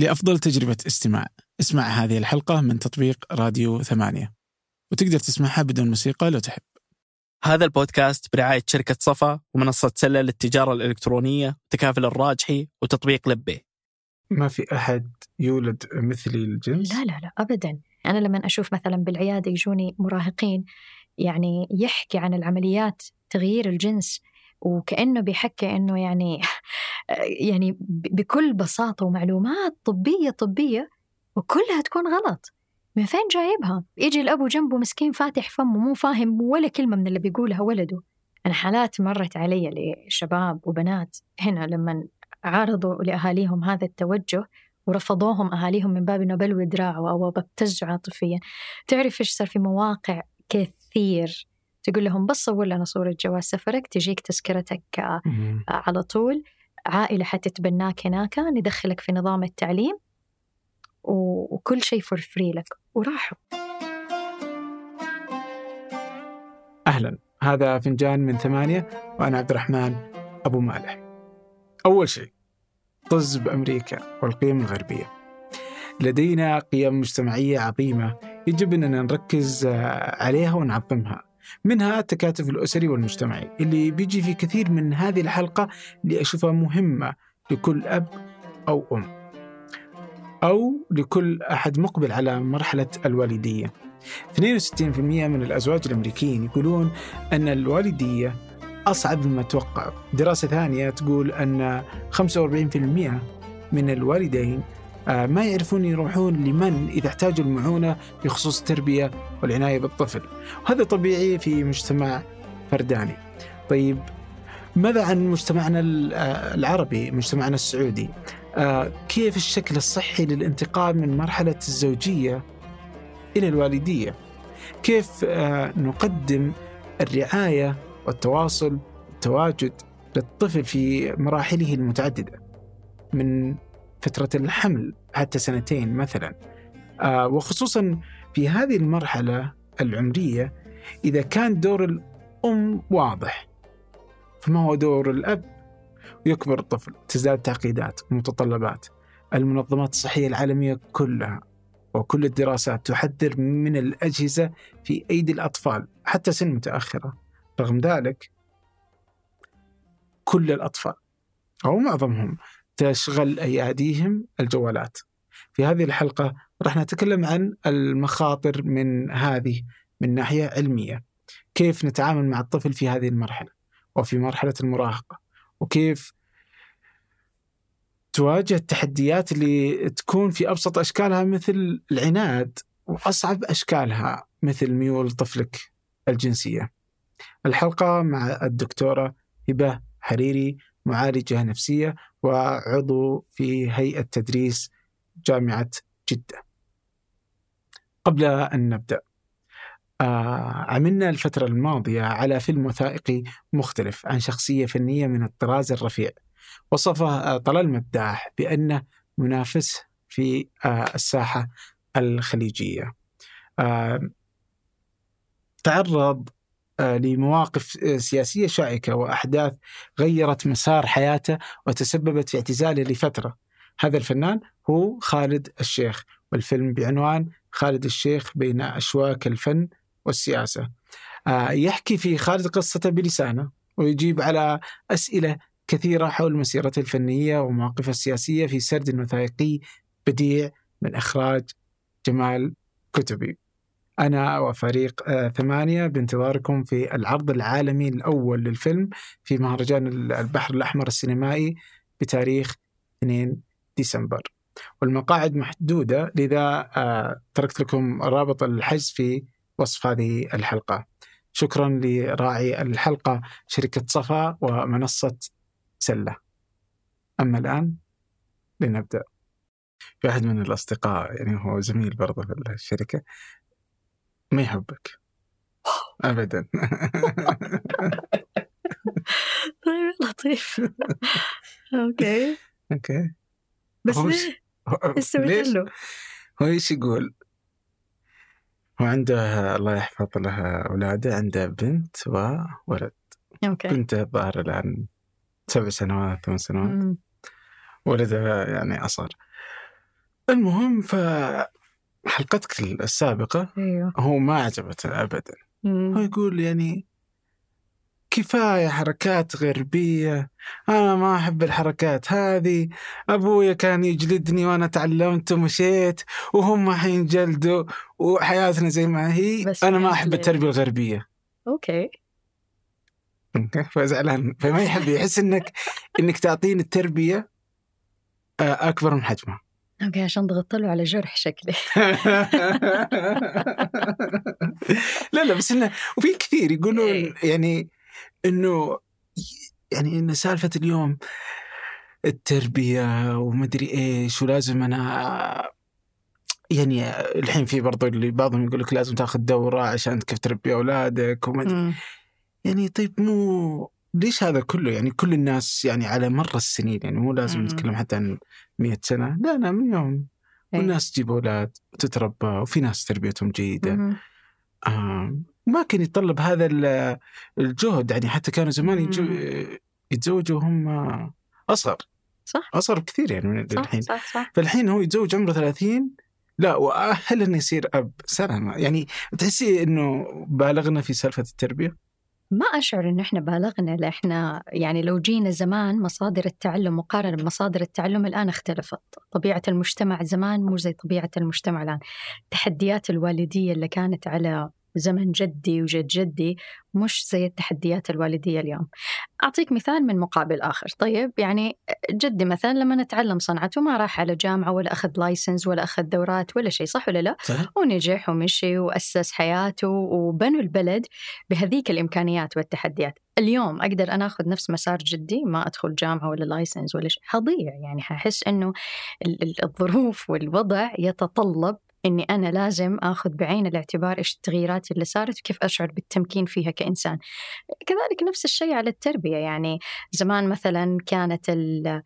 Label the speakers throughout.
Speaker 1: لأفضل تجربة استماع. اسمع هذه الحلقة من تطبيق راديو ثمانية. وتقدر تسمعها بدون موسيقى لو تحب.
Speaker 2: هذا البودكاست برعاية شركة صفا ومنصة سلة للتجارة الإلكترونية وتكافل الراجحي وتطبيق لبيه
Speaker 1: ما في أحد يولد مثلي الجنس؟
Speaker 3: لا لا لا ابدا. أنا لما أشوف مثلا بالعيادة يجوني مراهقين يعني يحكي عن العمليات تغيير الجنس وكأنه بيحكي إنه يعني يعني بكل بساطة ومعلومات طبية طبية وكلها تكون غلط من فين جايبها؟ يجي الأبو جنبه مسكين فاتح فمه مو فاهم ولا كلمة من اللي بيقولها ولده. أنا حالات مرت علي لشباب وبنات هنا لما عارضوا لأهاليهم هذا التوجه ورفضوهم أهاليهم من باب إنه بلوي دراعه أو ببتزوا عاطفيا. تعرف إيش صار في مواقع كثير تقول لهم بس صور لنا صورة جواز سفرك تجيك تذكرتك آه،
Speaker 1: مم.
Speaker 3: على طول. عائلة حتتبناك هناك ندخلك في نظام التعليم وكل شيء for free لك. وراحوا.
Speaker 1: أهلا. هذا فنجان من ثمانية وأنا عبد الرحمن أبو مالح. أول شيء طز بأمريكا والقيم الغربية. لدينا قيم مجتمعية عظيمة يجب أننا نركز آه، عليها ونعظمها. منها التكاتف الأسري والمجتمعي اللي بيجي في كثير من هذه الحلقة اللي أشوفها مهمة لكل أب أو أم أو لكل أحد مقبل على مرحلة الوالدية. 62% من الأزواج الأمريكيين يقولون أن الوالدية أصعب مما توقعوا دراسة ثانية تقول أن 45% من الوالدين ما يعرفون يروحون لمن إذا احتاجوا المعونة بخصوص التربية والعناية بالطفل. وهذا طبيعي في مجتمع فرداني. طيب ماذا عن مجتمعنا آه، العربي مجتمعنا السعودي؟ آه، كيف الشكل الصحي للانتقال من مرحلة الزوجية إلى الوالدية؟ كيف آه، نقدم الرعاية والتواصل والتواجد للطفل في مراحله المتعددة من فترة الحمل؟ حتى سنتين مثلا. آه، وخصوصا في هذه المرحلة العمرية إذا كان دور الأم واضح فما هو دور الأب؟ ويكبر الطفل تزداد تعقيدات ومتطلبات المنظمات الصحية العالمية كلها وكل الدراسات تحذر من الأجهزة في أيدي الأطفال حتى سن متأخرة. رغم ذلك كل الأطفال أو معظمهم تشغل أياديهم الجوالات. في هذه الحلقة راح نتكلم عن المخاطر من هذه من ناحية علمية. كيف نتعامل مع الطفل في هذه المرحلة وفي مرحلة المراهقة؟ وكيف تواجه التحديات اللي تكون في أبسط أشكالها مثل العناد وأصعب أشكالها مثل ميول طفلك الجنسية. الحلقة مع الدكتورة هبة حريري معالجة نفسية وعضو في هيئة تدريس جامعة جدة. قبل أن نبدأ آه عملنا الفترة الماضية على فيلم وثائقي مختلف عن شخصية فنية من الطراز الرفيع. وصفه طلال مداح بأنه منافس في آه، الساحة الخليجية آه، تعرض لمواقف آه، سياسية شائكة وأحداث غيرت مسار حياته وتسببت في اعتزاله لفترة. هذا الفنان هو خالد الشيخ والفيلم بعنوان خالد الشيخ بين أشواك الفن والسياسة. آه، يحكي في خالد قصته بلسانه ويجيب على أسئلة كثيرة حول مسيرته الفنية ومواقفه السياسية في سرد وثائقي بديع من إخراج جمال كتبي أنا وفريق آه، ثمانية بانتظاركم في العرض العالمي الأول للفيلم في مهرجان البحر الأحمر السينمائي بتاريخ 2 ديسمبر. والمقاعد محدودة لذا آه، تركت لكم رابط الحجز في وصف هذه الحلقة. شكرا لراعي الحلقة شركة صفا ومنصة سلة. أما الآن لنبدأ. في أحد من الأصدقاء يعني هو زميل برضه في الشركة ما يحبك أبدا
Speaker 3: طيب لطيف okay
Speaker 1: okay
Speaker 3: بس ليه؟ إيش سويت
Speaker 1: ليش؟
Speaker 3: له؟
Speaker 1: هو إيش يقول؟ هو عنده الله يحفظ له أولاده عنده بنت وولد
Speaker 3: أوكي
Speaker 1: بنته الظاهر الآن سبع سنوات ثمان سنوات. ولدها يعني أصغر المهم ف حلقتك السابقة
Speaker 3: أيوه.
Speaker 1: هو ما عجبته أبدا. هو يقول يعني كفاية حركات غربية أنا ما أحب الحركات هذه. أبويا كان يجلدني وأنا تعلمت ومشيت وهم حينجلدوا وحياتنا زي ما هي.
Speaker 3: بس
Speaker 1: أنا
Speaker 3: ما
Speaker 1: أحب
Speaker 3: يجلد.
Speaker 1: التربية الغربية.
Speaker 3: okay.
Speaker 1: فزعلان. فما يحب يحس إنك إنك تعطيني التربية آه، أكبر من حجمها.
Speaker 3: okay عشان ضغطت له على جرح شكلي
Speaker 1: لا لا بس إنه وفي كثير يقولون يعني إنه يعني ان سالفة اليوم التربية ومدري إيش ولازم أنا يعني الحين في برضو اللي بعضهم يقول لك لازم تاخذ دورة عشان كيف تربي أولادك وما. يعني طيب مو ليش هذا كله؟ يعني كل الناس يعني على مر السنين يعني مو لازم. نتكلم حتى عن مئة سنة. لا لا من يوم.
Speaker 3: إيه.
Speaker 1: والناس تجيب أولاد وتتربى وفي ناس تربيتهم جيدة.
Speaker 3: مم.
Speaker 1: آه ما كان يتطلب هذا ال- الجهد. يعني حتى كانوا زمان يتزوجوا وهم أصغر.
Speaker 3: صح.
Speaker 1: أصغر بكثير يعني من
Speaker 3: صح
Speaker 1: الحين.
Speaker 3: صح صح.
Speaker 1: فالحين هو يتزوج عمره 30 لا وأهل إنه يصير أب سلام يعني تحسي إنه بالغنا في سالفة التربية؟
Speaker 3: ما أشعر إنه إحنا بالغنا لا إحنا يعني لو جينا زمان مصادر التعلم مقارنة بمصادر التعلم الآن اختلفت. طبيعة المجتمع زمان مو زي طبيعة المجتمع الآن. تحديات الوالدية اللي كانت على زمن جدي وجد جدي مش زي التحديات الوالدية اليوم. أعطيك مثال من مقابل آخر. طيب يعني جدي مثلا لما نتعلم صنعته ما راح على جامعة ولا أخذ license ولا أخذ دورات ولا شيء صح ولا لا؟
Speaker 1: صحيح؟
Speaker 3: ونجح ومشي وأسس حياته وبنوا البلد بهذيك الإمكانيات والتحديات. اليوم أقدر أنا أخذ نفس مسار جدي ما أدخل جامعة ولا license ولا شيء. حضيع يعني. ححس أنه ال- ال- الظروف والوضع يتطلب إني أنا لازم آخذ بعين الاعتبار إيش التغييرات اللي صارت وكيف أشعر بالتمكين فيها كإنسان. كذلك نفس الشيء على التربية يعني زمان مثلا كانت ال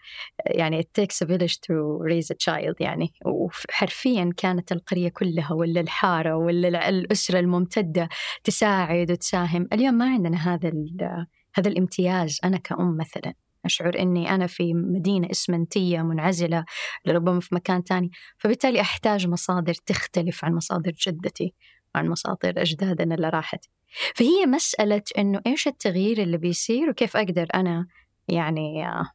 Speaker 3: يعني it takes a village to raise a child يعني وحرفيا كانت القرية كلها ولا الحارة ولا الأسرة الممتدة تساعد وتساهم، اليوم ما عندنا هذا هذا الامتياز أنا كأم مثلا أشعر أني أنا في مدينة إسمنتية منعزلة ربما في مكان تاني. فبالتالي أحتاج مصادر تختلف عن مصادر جدتي وعن مصادر أجدادنا اللي راحت. فهي مسألة أنه إيش التغيير اللي بيصير وكيف أقدر أنا يعني آه،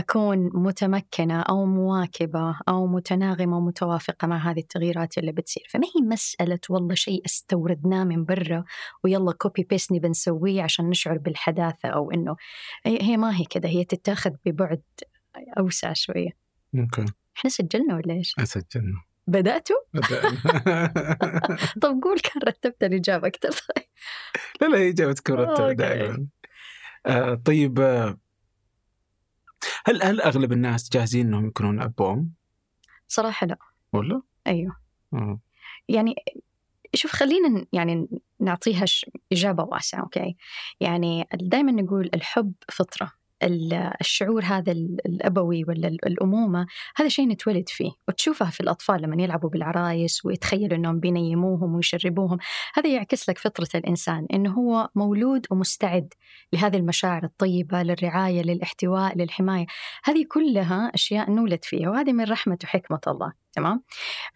Speaker 3: أكون متمكنة أو مواكبة أو متناغمة ومتوافقة مع هذه التغييرات اللي بتصير. فما هي مسألة والله شيء استوردناه من برا ويلا copy paste نبي نسويه عشان نشعر بالحداثة أو إنه هي ما هي كده هي تتاخذ ببعد أوسع شوية.
Speaker 1: okay.
Speaker 3: إحنا سجلنا ولا إيش؟
Speaker 1: اسجلنا
Speaker 3: بدأتوا؟ طب قول كان رتبت الإجابة أكثر
Speaker 1: لا لا هي جابتك مرتبة. دائما. آه طيب آه، هل هل أغلب الناس جاهزين إنهم يكونون اب وام
Speaker 3: صراحة لا.
Speaker 1: ولا؟
Speaker 3: أيوه.
Speaker 1: آه.
Speaker 3: يعني شوف خلينا يعني نعطيها إجابة واسعة أوكي؟ يعني دائما نقول الحب فطرة. ال- الشعور هذا ال- الأبوي ولا ال- الأمومة هذا شيء نتولد فيه وتشوفها في الأطفال لما يلعبوا بالعرايس ويتخيلوا أنهم بينيموهم ويشربوهم. هذا يعكس لك فطرة الإنسان أنه هو مولود ومستعد لهذه المشاعر الطيبة للرعاية للاحتواء للحماية. هذه كلها أشياء نولد فيها وهذه من رحمة وحكمة الله تمام؟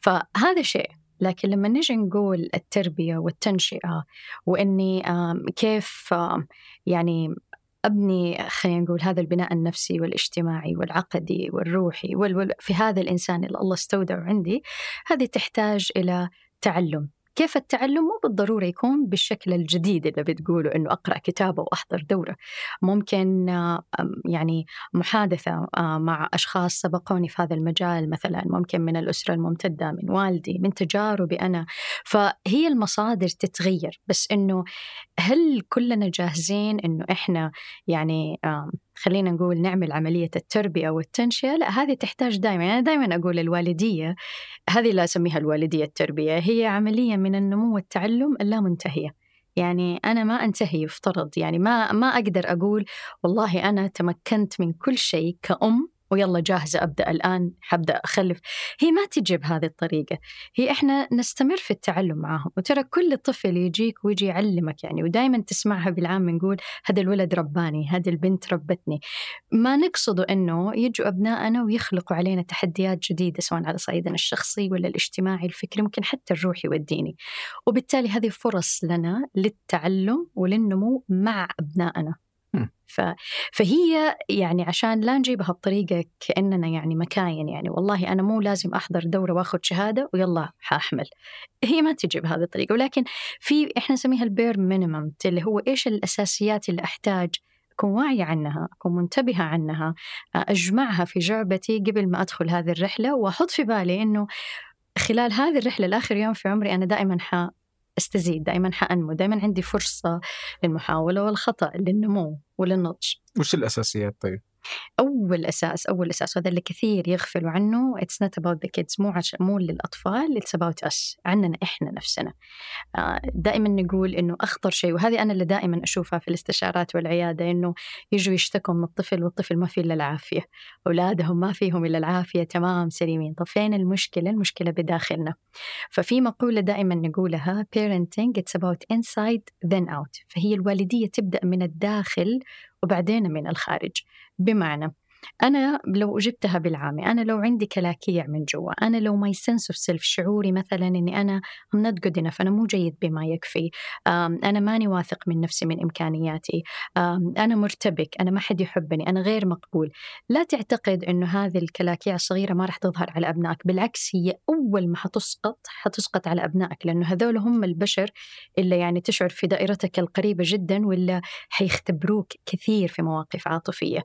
Speaker 3: فهذا شيء لكن لما نجي نقول التربية والتنشئة وإني كيف يعني أبني خلينا نقول هذا البناء النفسي والاجتماعي والعقدي والروحي وال في هذا الإنسان اللي الله استودعه عندي هذه تحتاج إلى تعلم. كيف التعلم؟ مو بالضرورة يكون بالشكل الجديد اللي بتقوله إنه أقرأ كتاب أو أحضر دورة. ممكن آه، يعني محادثة آه، مع أشخاص سبقوني في هذا المجال مثلا ممكن من الأسرة الممتدة من والدي من تجاربي أنا. فهي المصادر تتغير بس إنه هل كلنا جاهزين إنه إحنا يعني خلينا نقول نعمل عملية التربية والتنشئة لا هذه تحتاج دائما يعني دائما أقول الوالدية هذه لا أسميها الوالدية التربية هي عملية من النمو والتعلم اللامنتهية. يعني أنا ما أنتهي يفترض يعني ما ما أقدر أقول والله أنا تمكنت من كل شيء كأم ويلا جاهزة أبدأ الآن حبدأ أخلف. هي ما تجي بهذه الطريقة. هي إحنا نستمر في التعلم معهم وترى كل طفل يجيك ويجي يعلمك يعني ودائما تسمعها بالعام نقول هذا الولد رباني هذه البنت ربتني. ما نقصد أنه يجوا أبنائنا ويخلقوا علينا تحديات جديدة سواء على صعيدنا الشخصي ولا الاجتماعي الفكري ممكن حتى الروحي والديني. وبالتالي هذه فرص لنا للتعلم وللنمو مع أبنائنا. ف... فهي يعني عشان لا نجيبها بطريقة كأننا يعني مكاين يعني والله أنا مو لازم أحضر دورة وأخذ شهادة ويلا حأحمل. هي ما تجي بهذه الطريقة. ولكن في إحنا نسميها ال bare minimum اللي هو إيش الأساسيات اللي أحتاج أكون واعية عنها أكون منتبهة عنها أجمعها في جعبتي قبل ما أدخل هذه الرحلة. وأحط في بالي أنه خلال هذه الرحلة لآخر يوم في عمري أنا دائما أستزيد دائما حأنمو دائما عندي فرصة للمحاولة والخطأ للنمو وللنضج
Speaker 1: وش الأساسيات طيب؟
Speaker 3: أول أساس أول أساس وهذا اللي كثير يغفلوا عنه it's not about the kids مو عش... مو للأطفال it's about us عننا إحنا نفسنا. آه، دائما نقول إنه أخطر شيء وهذه أنا اللي دائما أشوفها في الاستشارات والعيادة إنه يجوا يشتكوا من الطفل والطفل ما فيه إلا العافية. أولادهم ما فيهم إلا العافية تمام سليمين. طب فين المشكلة؟ المشكلة بداخلنا. ففي مقولة دائما نقولها parenting it's about inside then out. فهي الوالدية تبدأ من الداخل وبعدين من الخارج. بمعنى أنا لو جبتها بالعامي أنا لو عندي كلاكيع من جوا أنا لو my sense of self شعوري مثلا أني أنا I'm not good enough أنا مو جيد بما يكفي أنا ماني واثق من نفسي من إمكانياتي أنا مرتبك أنا ما حد يحبني أنا غير مقبول. لا تعتقد أنه هذه الكلاكيع الصغيرة ما راح تظهر على أبنائك بالعكس هي أول ما حتسقط حتسقط على أبنائك لأنه هذول هم البشر اللي يعني تشعر في دائرتك القريبة جدا ولا حيختبروك كثير في مواقف عاطفية.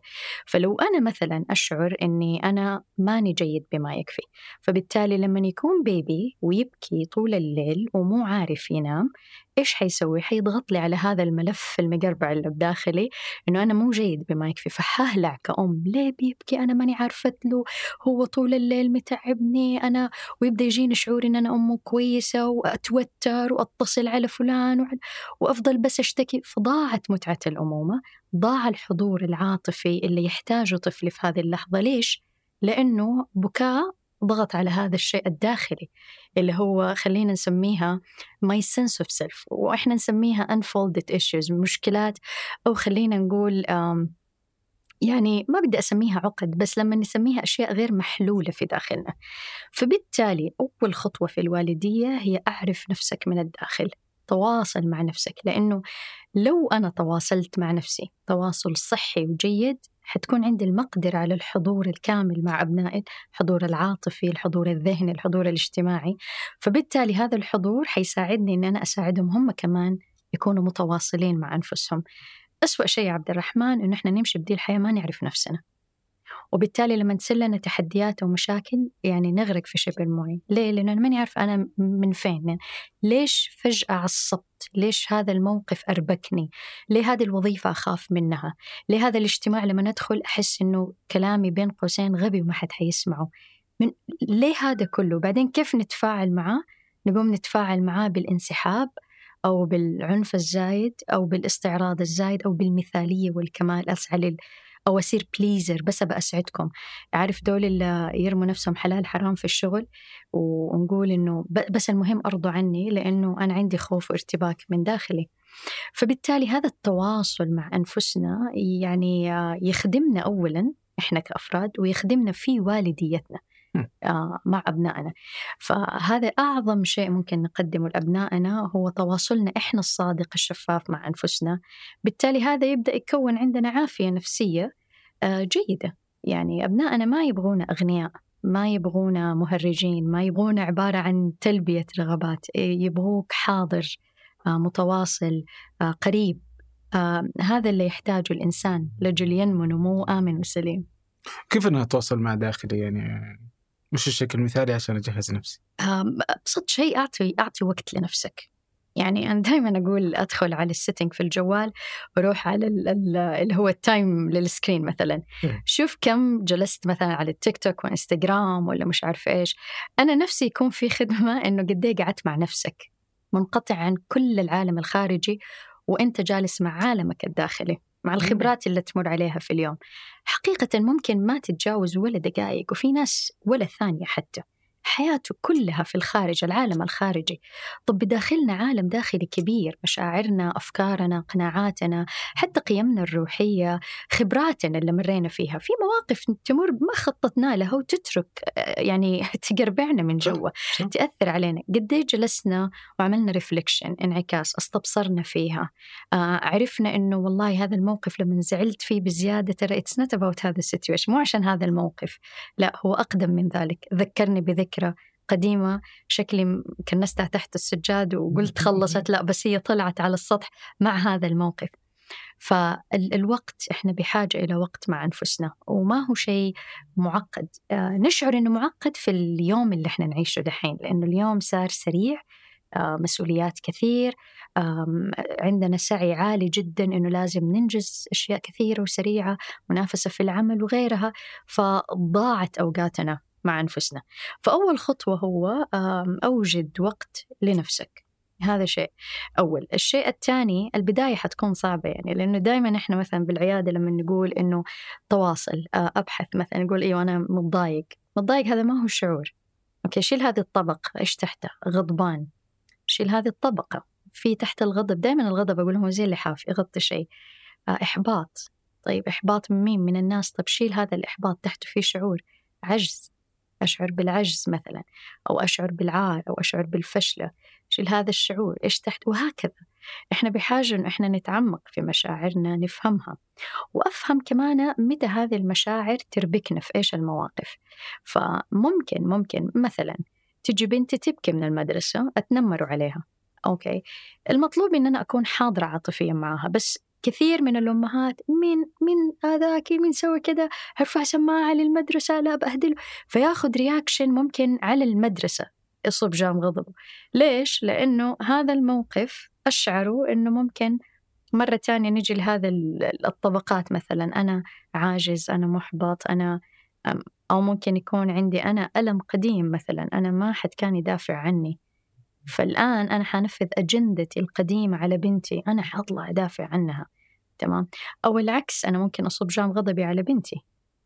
Speaker 3: فلو أنا مثلا أشعر أني أنا ماني جيد بما يكفي. فبالتالي لما يكون بيبي ويبكي طول الليل ومو عارف ينام إيش حيسوي؟ حيضغط لي على هذا الملف المقربع اللي بداخلي إنه أنا مو جيد بما يكفي فحهلع كأم. ليه بيبكي؟ أنا ماني عارفة له. هو طول الليل متعبني. أنا ويبدأ يجيني شعور إن أنا امه كويسة وأتوتر وأتصل على فلان وأفضل بس أشتكي. فضاعت متعة الأمومة. ضاع الحضور العاطفي اللي يحتاجه طفلي في هذه اللحظة. ليش؟ لأنه بكاء ضغط على هذا الشيء الداخلي اللي هو خلينا نسميها my sense of self وإحنا نسميها unfolded issues مشكلات أو خلينا نقول يعني ما بدي أسميها عقد بس لما نسميها أشياء غير محلولة في داخلنا. فبالتالي أول خطوة في الوالدية هي أعرف نفسك من الداخل تواصل مع نفسك لأنه لو أنا تواصلت مع نفسي تواصل صحي وجيد حتكون عندي المقدرة على الحضور الكامل مع أبنائي الحضور العاطفي الحضور الذهني الحضور الاجتماعي. فبالتالي هذا الحضور حيساعدني أن أنا أساعدهم هم كمان يكونوا متواصلين مع أنفسهم. أسوأ شيء يا عبد الرحمن إنه إحنا نمشي بدي الحياة ما نعرف نفسنا. وبالتالي لما تصير لنا تحديات ومشاكل يعني نغرق في شبه المويه ليه؟ لأنه أنا ماني عارفة أنا من فين. يعني ليش فجأة عصبت؟ ليش هذا الموقف أربكني؟ ليه هذه الوظيفة أخاف منها؟ ليه هذا الاجتماع لما ندخل أحس أنه كلامي بين قوسين غبي وما حد حيسمعه؟ من ليه هذا كله؟ بعدين كيف نتفاعل معاه نقوم نتفاعل معاه بالانسحاب أو بالعنف الزايد أو بالإستعراض الزايد أو بالمثالية والكمال أسعى أو أصير بليزر بس أبى أسعدكم. عارف دول اللي يرموا نفسهم حلال حرام في الشغل ونقول إنه بس المهم أرضوا عني لأنه أنا عندي خوف وارتباك من داخلي. فبالتالي هذا التواصل مع أنفسنا يعني يخدمنا اولا إحنا كأفراد ويخدمنا في والديتنا. مع أبنائنا. فهذا أعظم شيء ممكن نقدمه لأبنائنا هو تواصلنا إحنا الصادق الشفاف مع أنفسنا. بالتالي هذا يبدأ يكون عندنا عافية نفسية آه، جيدة. يعني أبنائنا ما يبغون أغنياء ما يبغون مهرجين ما يبغون عبارة عن تلبية رغبات يبغوك حاضر آه، متواصل قريب. هذا اللي يحتاجه الإنسان لجل ينمو نمو آمن وسليم.
Speaker 1: كيف أنا أتواصل مع داخلي؟ يعني مش الشكل المثالي عشان أجهز نفسي.
Speaker 3: أبسط شيء أعطي أعطي وقت لنفسك. يعني أنا دائما أقول أدخل على ال setting في الجوال وأروح على اللي هو ال time لل screen مثلا. شوف كم جلست مثلا على التيك توك وإنستغرام ولا مش عارف إيش. أنا نفسي يكون في خدمة إنه قد إيه قعدت مع نفسك منقطع عن كل العالم الخارجي وأنت جالس مع عالمك الداخلي. مع الخبرات اللي تمر عليها في اليوم. حقيقة ممكن ما تتجاوز ولا دقائق وفي ناس ولا ثانية حتى. حياته كلها في الخارج العالم الخارجي. طب بداخلنا عالم داخلي كبير مشاعرنا أفكارنا قناعاتنا حتى قيمنا الروحية خبراتنا اللي مرينا فيها. في مواقف تمر ما خططنا لها وتترك يعني تقربعنا من جوا تأثر علينا. قد جلسنا وعملنا reflection انعكاس استبصرنا فيها. آه عرفنا إنه والله هذا الموقف لما زعلت فيه بزيادة ترى it's not about هذا ال situation مو عشان هذا الموقف. لا هو أقدم من ذلك. ذكرني بذكر فكرة قديمة شكلي كنستها تحت السجاد وقلت خلصت لا بس هي طلعت على السطح مع هذا الموقف. فالوقت إحنا بحاجة إلى وقت مع أنفسنا وما هو شيء معقد. آه نشعر إنه معقد في اليوم اللي إحنا نعيشه دحين لأنه اليوم صار سريع آه مسؤوليات كثير عندنا سعي عالي جدا إنه لازم ننجز أشياء كثيرة وسريعة منافسة في العمل وغيرها فضاعت أوقاتنا. مع أنفسنا. فأول خطوة هو أوجد وقت لنفسك. هذا شيء أول. الشيء الثاني البداية حتكون صعبة يعني لأنه دائما إحنا مثلا بالعيادة لما نقول إنه تواصل أبحث مثلا نقول أيوة أنا متضايق. متضايق هذا ما هو شعور أوكي شيل هذه الطبقة إيش تحته؟ غضبان. شيل هذه الطبقة. في تحت الغضب دائما الغضب أقول هو زي اللحاف يغطي شيء. إحباط. طيب إحباط من مين؟ من الناس. طيب شيل هذا الإحباط تحته في شعور. عجز. أشعر بالعجز مثلا أو أشعر بالعار أو أشعر بالفشلة شيل هذا الشعور إيش تحت؟ وهكذا. إحنا بحاجة إنه إحنا نتعمق في مشاعرنا نفهمها. وأفهم كمان متى هذه المشاعر تربكنا في إيش المواقف. فممكن ممكن مثلا تجي بنتي تبكي من المدرسة أتنمر عليها okay? المطلوب إن أنا أكون حاضرة عاطفيا معها بس كثير من الأمهات مين مين هذاك مين سوى كذا ارفع سماعة للمدرسة لا بأهدله. فياخذ reaction ممكن على المدرسة يصب جام غضبه. ليش؟ لأنه هذا الموقف أشعروا أنه ممكن مرة تانية نجي لهذا الطبقات مثلا. أنا عاجز أنا محبط أنا أو ممكن يكون عندي أنا ألم قديم مثلا. أنا ما حد كان يدافع عني. فالآن أنا حنفذ أجندتي القديمة على بنتي أنا حطلع أدافع عنها. تمام؟ أو العكس أنا ممكن أصب جام غضبي على بنتي.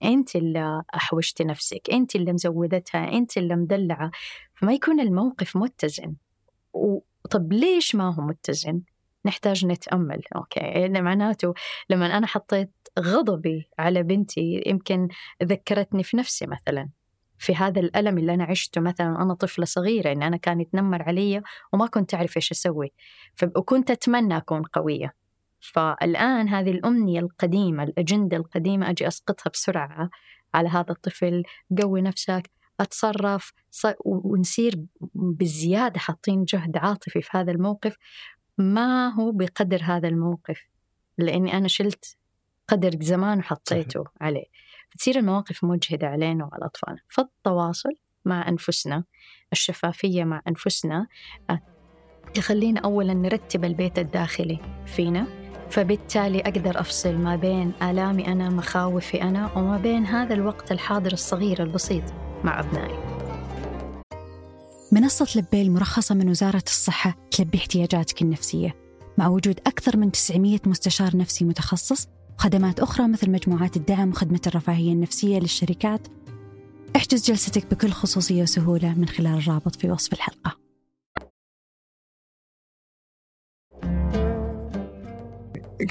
Speaker 3: أنت اللي أحوجتي نفسك أنت اللي مزودتها أنت اللي مدلعة. فما يكون الموقف متزن. طب ليش ما هو متزن؟ نحتاج نتأمل. أوكي. معناته لما أنا حطيت غضبي على بنتي يمكن ذكرتني في نفسي مثلا. في هذا الألم اللي أنا عشته مثلا أنا طفلة صغيرة إن أنا كان يتنمر علي وما كنت أعرف إيش أسوي. وكنت أتمنى أكون قوية. فالآن هذه الأمنية القديمة الأجندة القديمة أجي أسقطها بسرعة على هذا الطفل قوي نفسك أتصرف ونصير بزيادة حاطين جهد عاطفي في هذا الموقف. ما هو بقدر هذا الموقف؟ لأني أنا شلت قدر زمان وحطيته عليه. تصير المواقف مجهدة علينا وعلى أطفالنا. فالتواصل مع أنفسنا الشفافية مع أنفسنا آه، تخلينا أولا نرتب البيت الداخلي فينا فبالتالي أقدر أفصل ما بين آلامي أنا مخاوفي أنا وما بين هذا الوقت الحاضر الصغير البسيط مع أبنائي.
Speaker 4: منصة لبي المرخصة من وزارة الصحة تلبي احتياجاتك النفسية. مع وجود أكثر من 900 مستشار نفسي متخصص وخدمات أخرى مثل مجموعات الدعم وخدمة الرفاهية النفسية للشركات. احجز جلستك بكل خصوصية وسهولة من خلال الرابط في وصف الحلقة.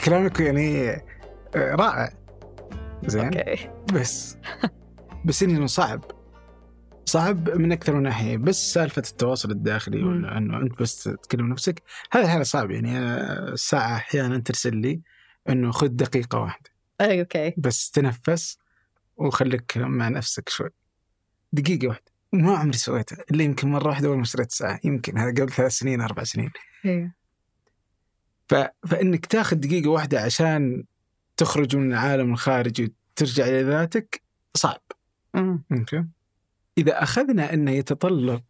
Speaker 1: كلامك يعني آه، رائع. زين؟ أوكي. بس بس إنه صعب. صعب من أكثر من ناحية. بس سالفة التواصل الداخلي انه أنت بس تكلم نفسك هذا حاله صعب. يعني الساعة أحيانا ترسل لي. إنه خذ دقيقة واحدة.
Speaker 3: أي okay.
Speaker 1: بس تنفس وخليك مع نفسك شوي. دقيقة واحدة. ما عمري سويتها. إلا يمكن مرة واحدة أول ما اشتريت ساعه يمكن هذا قبل ثلاث سنين أربع سنين.
Speaker 3: أيوه
Speaker 1: ف... فإنك تاخذ دقيقة واحدة عشان تخرج من العالم الخارجي وترجع إلى ذاتك صعب. okay. إذا أخذنا إنه يتطلب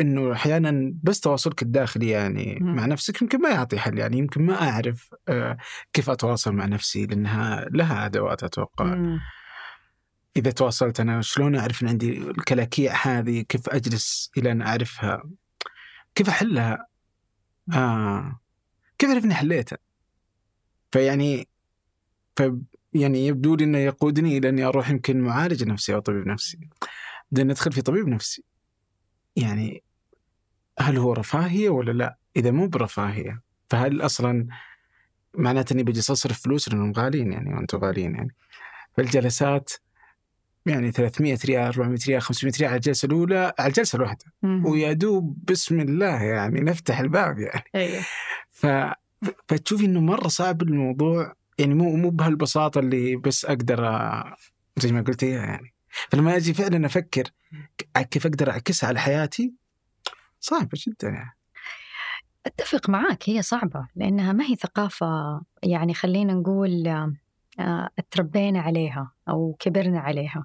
Speaker 1: إنه أحيانا بس تواصلك الداخلي يعني مع نفسك يمكن ما يعطي حل يعني يمكن ما أعرف آه، كيف أتواصل مع نفسي لأنها لها أدوات أتوقع. إذا تواصلت أنا شلون أعرف إن عندي الكلاكيع هذه؟ كيف أجلس إلى أن أعرفها؟ كيف أحلها؟ آه كيف أعرف إني حليتها؟ فيعني ف يعني يبدو لي إنه يقودني إلى إني أروح يمكن معالج نفسي أو طبيب نفسي. بدنا ندخل في طبيب نفسي. يعني هل هو رفاهية ولا لا؟ إذا مو برفاهية فهل أصلا معناته إني بجلس اصرف فلوس لأنهم غاليين يعني وأنتم غاليين يعني. فالجلسات يعني 300 ريال 400 ريال 500 ريال على الجلسة الأولى على الجلسة الواحدة. ويا دوب بسم الله يعني نفتح الباب يعني.
Speaker 3: أيوه.
Speaker 1: ف... فتشوفي إنه مرة صعب الموضوع يعني مو مو بهالبساطة اللي بس أقدر زي ما قلت إياها يعني. فلما أجي فعلا أفكر كيف أقدر أعكسها على حياتي؟ صعبة جدا. يعني
Speaker 3: أتفق معاك هي صعبة لأنها ما هي ثقافة يعني خلينا نقول آه، اتربينا عليها أو كبرنا عليها.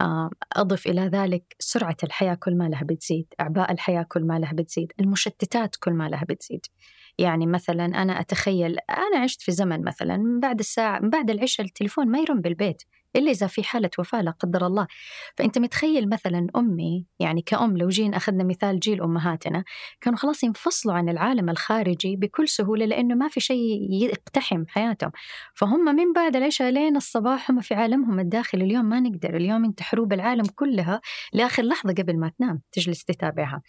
Speaker 3: آه، أضف إلى ذلك سرعة الحياة كل ما لها بتزيد أعباء الحياة كل ما لها بتزيد المشتتات كل ما لها بتزيد. يعني مثلا أنا أتخيل أنا عشت في زمن مثلا بعد الساعة من بعد العشاء التليفون ما يرن بالبيت. إلا إذا في حالة وفاة لا قدر الله. فأنت متخيل مثلا أمي يعني كأم لو جينا أخذنا مثال جيل أمهاتنا كانوا خلاص ينفصلوا عن العالم الخارجي بكل سهولة لأنه ما في شيء يقتحم حياتهم. فهم من بعد العشاء لين الصباح هم في عالمهم الداخلي. اليوم ما نقدر اليوم أنت حروب العالم كلها لآخر لحظة قبل ما تنام تجلس تتابعها.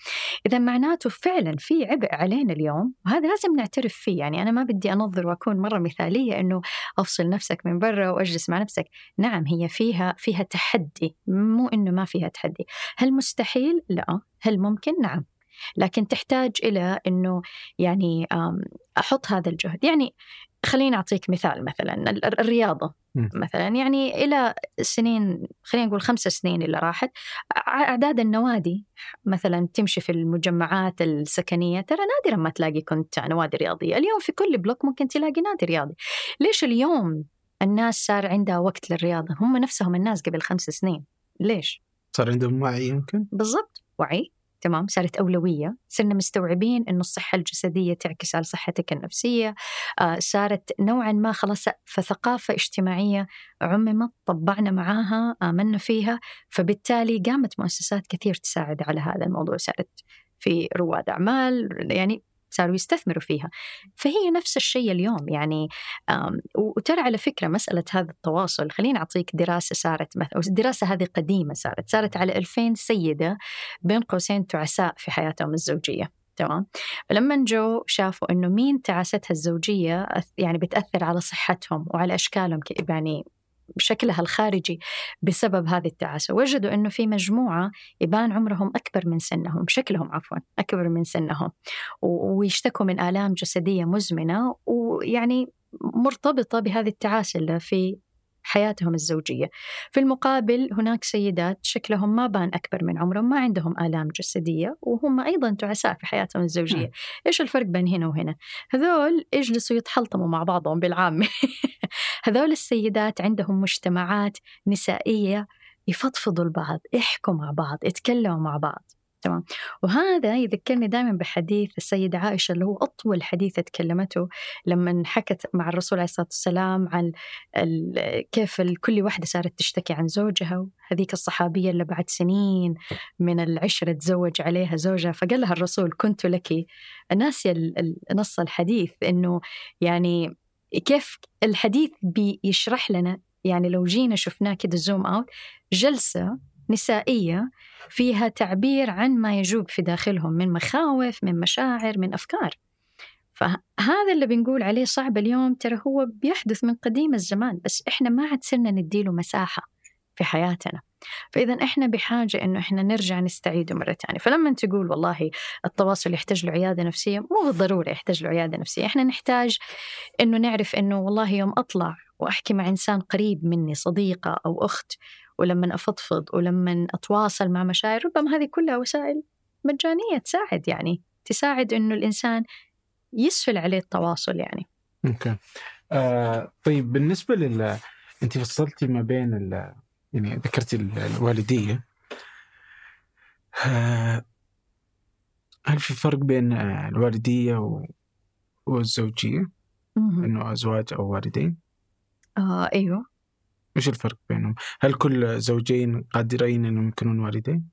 Speaker 3: إذا معناته فعلا في عبء علينا اليوم وهذا لازم نعترف فيه. يعني أنا ما بدي أنظر وأكون مرة مثالية إنه أفصل نفسك من برا وأجلس مع نفسك. نعم هي فيها فيها تحدي. مو إنه ما فيها تحدي. هل مستحيل؟ لا. هل ممكن؟ نعم. لكن تحتاج إلى إنه يعني أحط هذا الجهد. يعني خليني أعطيك مثال مثلا ال- ال-
Speaker 1: الرياضة.
Speaker 3: مثلا. يعني إلى سنين خلينا نقول خمس سنين اللي راحت أعداد النوادي مثلا تمشي في المجمعات السكنية. ترى نادرا ما تلاقي كنت نوادي رياضية. اليوم في كل بلوك ممكن تلاقي نادي رياضي. ليش اليوم الناس صار عندها وقت للرياضة. هم نفسهم الناس قبل خمس سنين. ليش؟
Speaker 1: صار عندهم وعي يمكن؟
Speaker 3: بالضبط. وعي. تمام. صارت أولوية. صرنا مستوعبين أنه الصحة الجسدية تعكس على صحتك النفسية. آه صارت نوعا ما خلاص فثقافة اجتماعية عممت طبعنا معاها آمنا فيها. فبالتالي قامت مؤسسات كثير تساعد على هذا الموضوع. صارت في رواد أعمال يعني صاروا يستثمروا فيها. فهي نفس الشيء اليوم يعني وترى على فكرة مسألة هذا التواصل خليني أعطيك دراسة صارت مثلا الدراسة هذه قديمة صارت صارت على 2000 سيدة بين قوسين تعساء في حياتهم الزوجية تمام؟ فلما جو شافوا إنه مين تعاستها الزوجية يعني بتأثر على صحتهم وعلى أشكالهم يعني بشكلها الخارجي بسبب هذه التعاسة. وجدوا أنه في مجموعة يبان عمرهم أكبر من سنهم شكلهم عفوا أكبر من سنهم ويشتكوا من آلام جسدية مزمنة ويعني مرتبطة بهذه التعاسة اللي في حياتهم الزوجية. في المقابل هناك سيدات شكلهم ما بان أكبر من عمرهم ما عندهم آلام جسدية وهم أيضا تعساء في حياتهم الزوجية. إيش الفرق بين هنا وهنا؟ هذول يجلسوا يتحلطموا مع بعضهم بالعامة هذول السيدات عندهم مجتمعات نسائية يفضفضوا لبعض يحكوا مع بعض يتكلموا مع بعض. تمام. وهذا يذكرني دائما بحديث السيدة عائشة اللي هو أطول حديث تكلمته لما حكت مع الرسول عليه الصلاة والسلام عن كيف كل واحدة صارت تشتكي عن زوجها هذيك الصحابية اللي بعد سنين من العشرة تزوج عليها زوجها فقال لها الرسول كنت لك ناسية نص الحديث إنه يعني كيف الحديث بيشرح لنا يعني لو جينا شفناه كده زوم اوت جلسة نسائية فيها تعبير عن ما يجوب في داخلهم من مخاوف من مشاعر من أفكار. فهذا اللي بنقول عليه صعب اليوم ترى هو بيحدث من قديم الزمان بس إحنا ما عاد صرنا نديله مساحة في حياتنا. فإذا إحنا بحاجة إنه إحنا نرجع نستعيده مرة ثانية فلما تقول والله التواصل يحتاج له عيادة نفسية مو بالضرورة يحتاج له عيادة نفسية. إحنا نحتاج إنه نعرف إنه والله يوم أطلع وأحكي مع إنسان قريب مني صديقة أو أخت ولما أفضفض ولما أتواصل مع مشاعر ربما هذه كلها وسائل مجانية تساعد يعني تساعد إنه الإنسان يسهل عليه التواصل يعني.
Speaker 1: أوكي. آه طيب بالنسبة لل أنت فصلتي ما بين ال... يعني ذكرتي ال- الوالدية. آه هل في فرق بين آه، الوالدية و...
Speaker 3: والزوجية.
Speaker 1: إنه أزواج أو والدين؟
Speaker 3: آه أيوه.
Speaker 1: إيش الفرق بينهم؟ هل كل زوجين قادرين أنهم يكونون والدين؟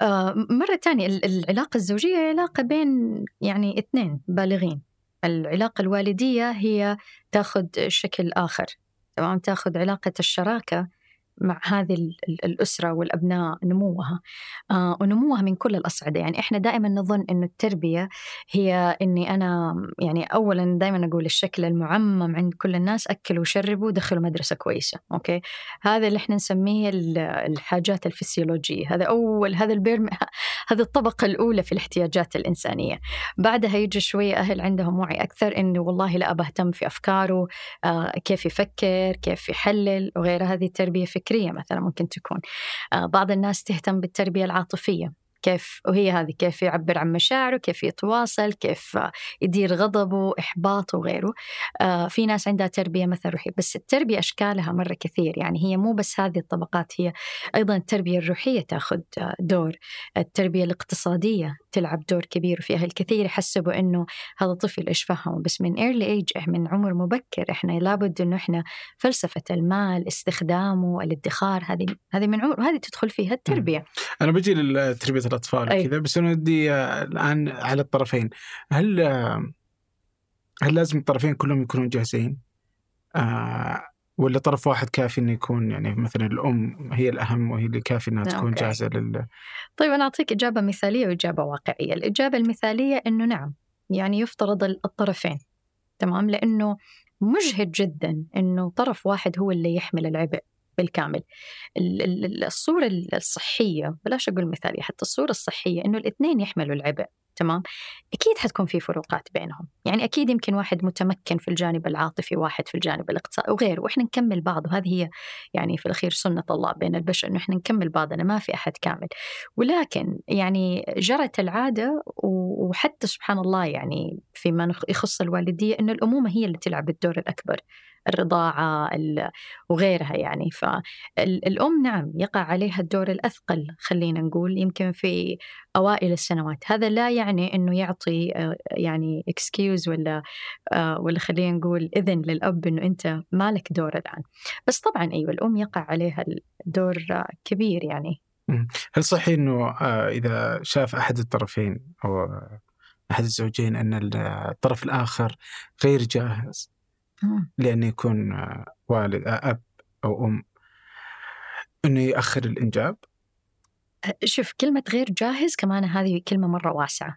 Speaker 3: آه مرة تانية ال- العلاقة الزوجية علاقة بين يعني اثنين بالغين. العلاقة الوالدية هي تاخذ شكل آخر تمام؟ تاخذ علاقة الشراكة مع هذه الأسرة والأبناء نموها. آه ونموها من كل الأصعدة. يعني إحنا دائما نظن أن التربية هي أني أنا يعني أولا دائما أقول الشكل المعمم عند كل الناس أكلوا وشربوا ودخلوا مدرسة كويسة. أوكي؟ هذا اللي إحنا نسميه الحاجات الفسيولوجية. هذا أول هذا البيرم هذه الطبقة الأولى في الاحتياجات الإنسانية. بعدها يجي شوية أهل عندهم وعي أكثر أنه والله لا أبهتم في أفكاره آه كيف يفكر كيف يحلل وغيرها هذه التربية فكرة الفكرية مثلا ممكن تكون. آه، بعض الناس تهتم بالتربية العاطفية. كيف؟ وهي هذه كيف يعبر عن مشاعره كيف يتواصل كيف يدير غضبه إحباطه وغيره. آه في ناس عندها تربية مثلا روحية بس التربية أشكالها مرة كثير. يعني هي مو بس هذه الطبقات هي أيضا التربية الروحية تأخذ دور. التربية الاقتصادية تلعب دور كبير وفيها الكثير يحسبوا أنه هذا طفل إيش فهمه بس من early age من عمر مبكر إحنا لابد أنه إحنا فلسفة المال استخدامه الادخار هذه هذه من عمر وهذه تدخل فيها التربية
Speaker 1: أنا بجي للتربية الأطفال. كذا بس أنا ودي الآن على الطرفين هل هل لازم الطرفين كلهم يكونون جاهزين؟ آه ولا طرف واحد كافي إنه يكون يعني مثلا الأم هي الأهم وهي اللي كافي إنها تكون okay. جاهزة لل
Speaker 3: طيب أنا أعطيك إجابة مثالية وإجابة واقعية، الإجابة المثالية إنه نعم يعني يفترض الطرفين تمام؟ لأنه مجهد جدا إنه طرف واحد هو اللي يحمل العبء بالكامل. الصورة الصحية بلاش أقول مثالية حتى الصورة الصحية إنه الاثنين يحملوا العبء. تمام؟ أكيد حتكون في فروقات بينهم. يعني أكيد يمكن واحد متمكن في الجانب العاطفي واحد في الجانب الاقتصادي وغيره وإحنا نكمل بعض وهذه هي يعني في الأخير سنة الله بين البشر إنه إحنا نكمل بعضنا ما في أحد كامل. ولكن يعني جرت العادة وحتى سبحان الله يعني فيما يخص الوالدية إنه الأمومة هي اللي تلعب الدور الأكبر. الرضاعة وغيرها يعني. فالأم نعم يقع عليها الدور الأثقل خلينا نقول يمكن في أوائل السنوات. هذا لا يعني أنه يعطي آه، يعني اكسكيوز ولا آه، ولا خلينا نقول إذن للأب أنه أنت مالك دور الآن. بس طبعا أيوة الأم يقع عليها الدور كبير يعني.
Speaker 1: هل صحيح أنه آه، إذا شاف أحد الطرفين أو أحد الزوجين أن الطرف الآخر غير جاهز؟ لأنه يكون والد أب أو أم أنه يأخر الإنجاب.
Speaker 3: شوف كلمة غير جاهز كمان هذه كلمة مرة واسعة.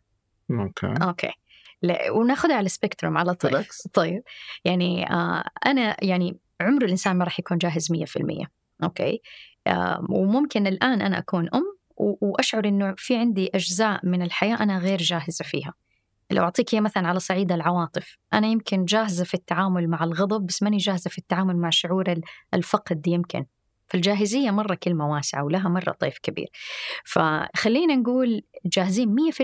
Speaker 1: okay.
Speaker 3: okay. لا وناخذها على ال spectrum على طول. بالعكس. طيب. يعني آه أنا يعني عمر الإنسان ما راح يكون جاهز 100% okay. آه وممكن الآن أنا أكون أم وأشعر إنه في عندي أجزاء من الحياة أنا غير جاهزة فيها. لو أعطيك إياه مثلا على صعيد العواطف أنا يمكن جاهزة في التعامل مع الغضب بس ماني جاهزة في التعامل مع شعور الفقد يمكن. فالجاهزية مرة كلمة واسعة ولها مرة طيف كبير. فخلينا نقول جاهزين 100%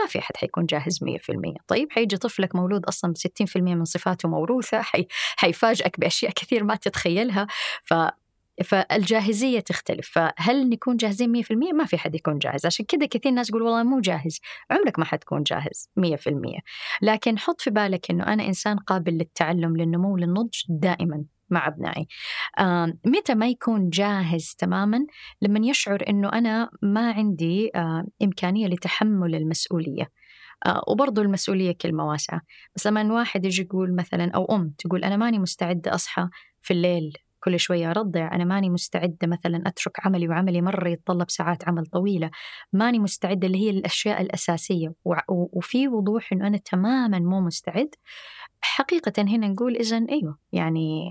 Speaker 3: ما في أحد حيكون جاهز 100% طيب حيجي طفلك مولود أصلا ب 60% من صفاته موروثة حي... حيفاجئك بأشياء كثير ما تتخيلها. ف فالجاهزية تختلف. فهل نكون جاهزين 100% ما في حد يكون جاهز. عشان كذا كثير ناس يقول والله مو جاهز. عمرك ما حتكون جاهز 100% لكن حط في بالك أنه أنا إنسان قابل للتعلم للنمو للنضج دائما مع أبنائي. آه، متى ما يكون جاهز تماما؟ لما يشعر أنه أنا ما عندي إمكانية لتحمل المسؤولية. آه وبرضو المسؤولية كلمة واسعة بس لما واحد يجي يقول مثلا أو أم تقول أنا ماني مستعدة أصحى في الليل كل شوية أرضع. أنا ماني مستعدة مثلا أترك عملي وعملي مرة يتطلب ساعات عمل طويلة. ماني مستعدة اللي هي الأشياء الأساسية. وفي وضوح أنه أنا تماما مو مستعد. حقيقة هنا نقول إذا أيوه يعني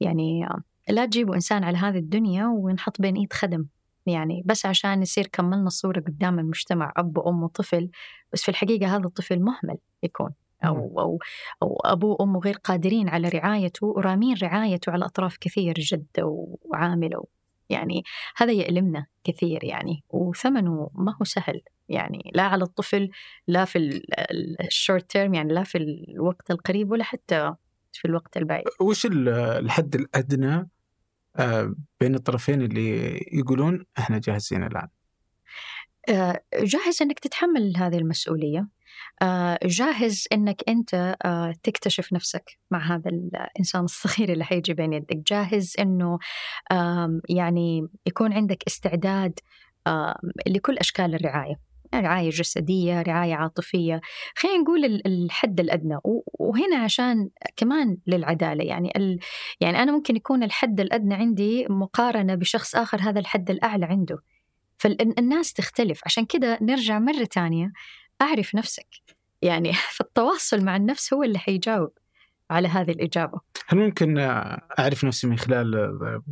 Speaker 3: يعني لا تجيبوا إنسان على هذه الدنيا ونحط بين إيد خدم. يعني بس عشان يصير كملنا الصورة قدام المجتمع أب وأم وطفل. بس في الحقيقة هذا الطفل مهمل يكون. أو, أو, أو أبوه وأمه غير قادرين على رعايته ورامين رعايته على أطراف كثير جدة وعاملة يعني هذا يألمنا كثير يعني وثمنه ما هو سهل يعني لا على الطفل لا في الشورت تيرم يعني لا في الوقت القريب ولا حتى في الوقت البعيد.
Speaker 1: وش الحد الأدنى آه، بين الطرفين اللي يقولون إحنا جاهزين الآن؟
Speaker 3: آه، جاهز إنك تتحمل هذه المسؤولية. جاهز إنك أنت آه، تكتشف نفسك مع هذا الإنسان الصغير اللي حيجي بين يدك. جاهز إنه يعني يكون عندك استعداد لكل أشكال الرعاية. رعاية جسدية رعاية عاطفية. خلينا نقول الحد الأدنى. وهنا عشان كمان للعدالة. يعني ال... يعني أنا ممكن يكون الحد الأدنى عندي مقارنة بشخص آخر هذا الحد الأعلى عنده. فالناس تختلف. عشان كده نرجع مرة تانية أعرف نفسك. يعني فالتواصل مع النفس هو اللي حيجاوب على هذه الإجابة.
Speaker 1: هل ممكن أعرف نفسي من خلال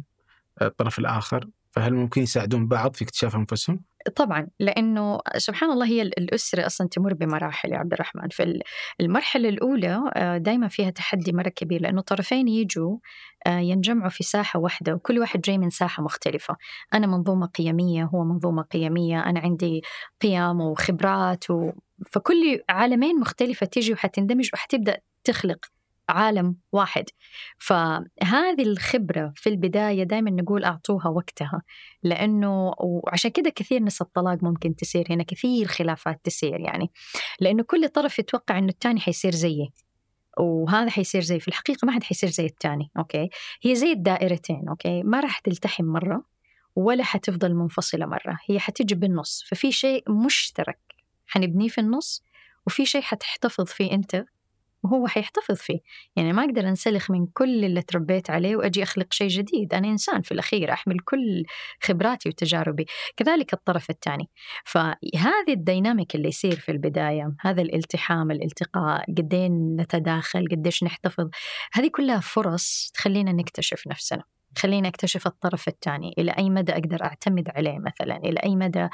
Speaker 1: الطرف الآخر؟ فهل ممكن يساعدون بعض في اكتشاف أنفسهم؟
Speaker 3: طبعا لأنه سبحان الله هي الأسرة أصلا تمر بمراحل يا عبد الرحمن في المرحلة الأولى آه، دائما فيها تحدي مرة كبير لأنه الطرفين يجوا آه، ينجمعوا في ساحة واحدة وكل واحد جاي من ساحة مختلفة أنا منظومة قيمية هو منظومة قيمية أنا عندي قيم وخبرات و... فكل عالمين مختلفة تيجي وحتندمج وحتبدأ تخلق عالم واحد. فهذه الخبرة في البداية دائما نقول أعطوها وقتها لأنه وعشان كده كثير نسب طلاق ممكن تصير هنا كثير خلافات تصير يعني لأنه كل طرف يتوقع أنه الثاني حيصير زيه وهذا حيصير زي في الحقيقة ما حد حيصير زي الثاني okay؟ هي زي الدائرتين okay؟ ما راح تلتحم مرة ولا حتفضل منفصلة مرة هي حتجي بالنص ففي شيء مشترك حنبنيه في النص وفي شيء حتحتفظ فيه أنت وهو حيحتفظ فيه. يعني ما أقدر أنسلخ من كل اللي تربيت عليه وأجي أخلق شيء جديد. أنا إنسان في الأخير أحمل كل خبراتي وتجاربي. كذلك الطرف الثاني فهذه الديناميك اللي يصير في البداية هذا الالتحام الالتقاء قدين نتداخل قديش نحتفظ هذه كلها فرص تخلينا نكتشف نفسنا. خليني أكتشف الطرف الثاني إلى أي مدى أقدر أعتمد عليه مثلا؟ إلى أي مدى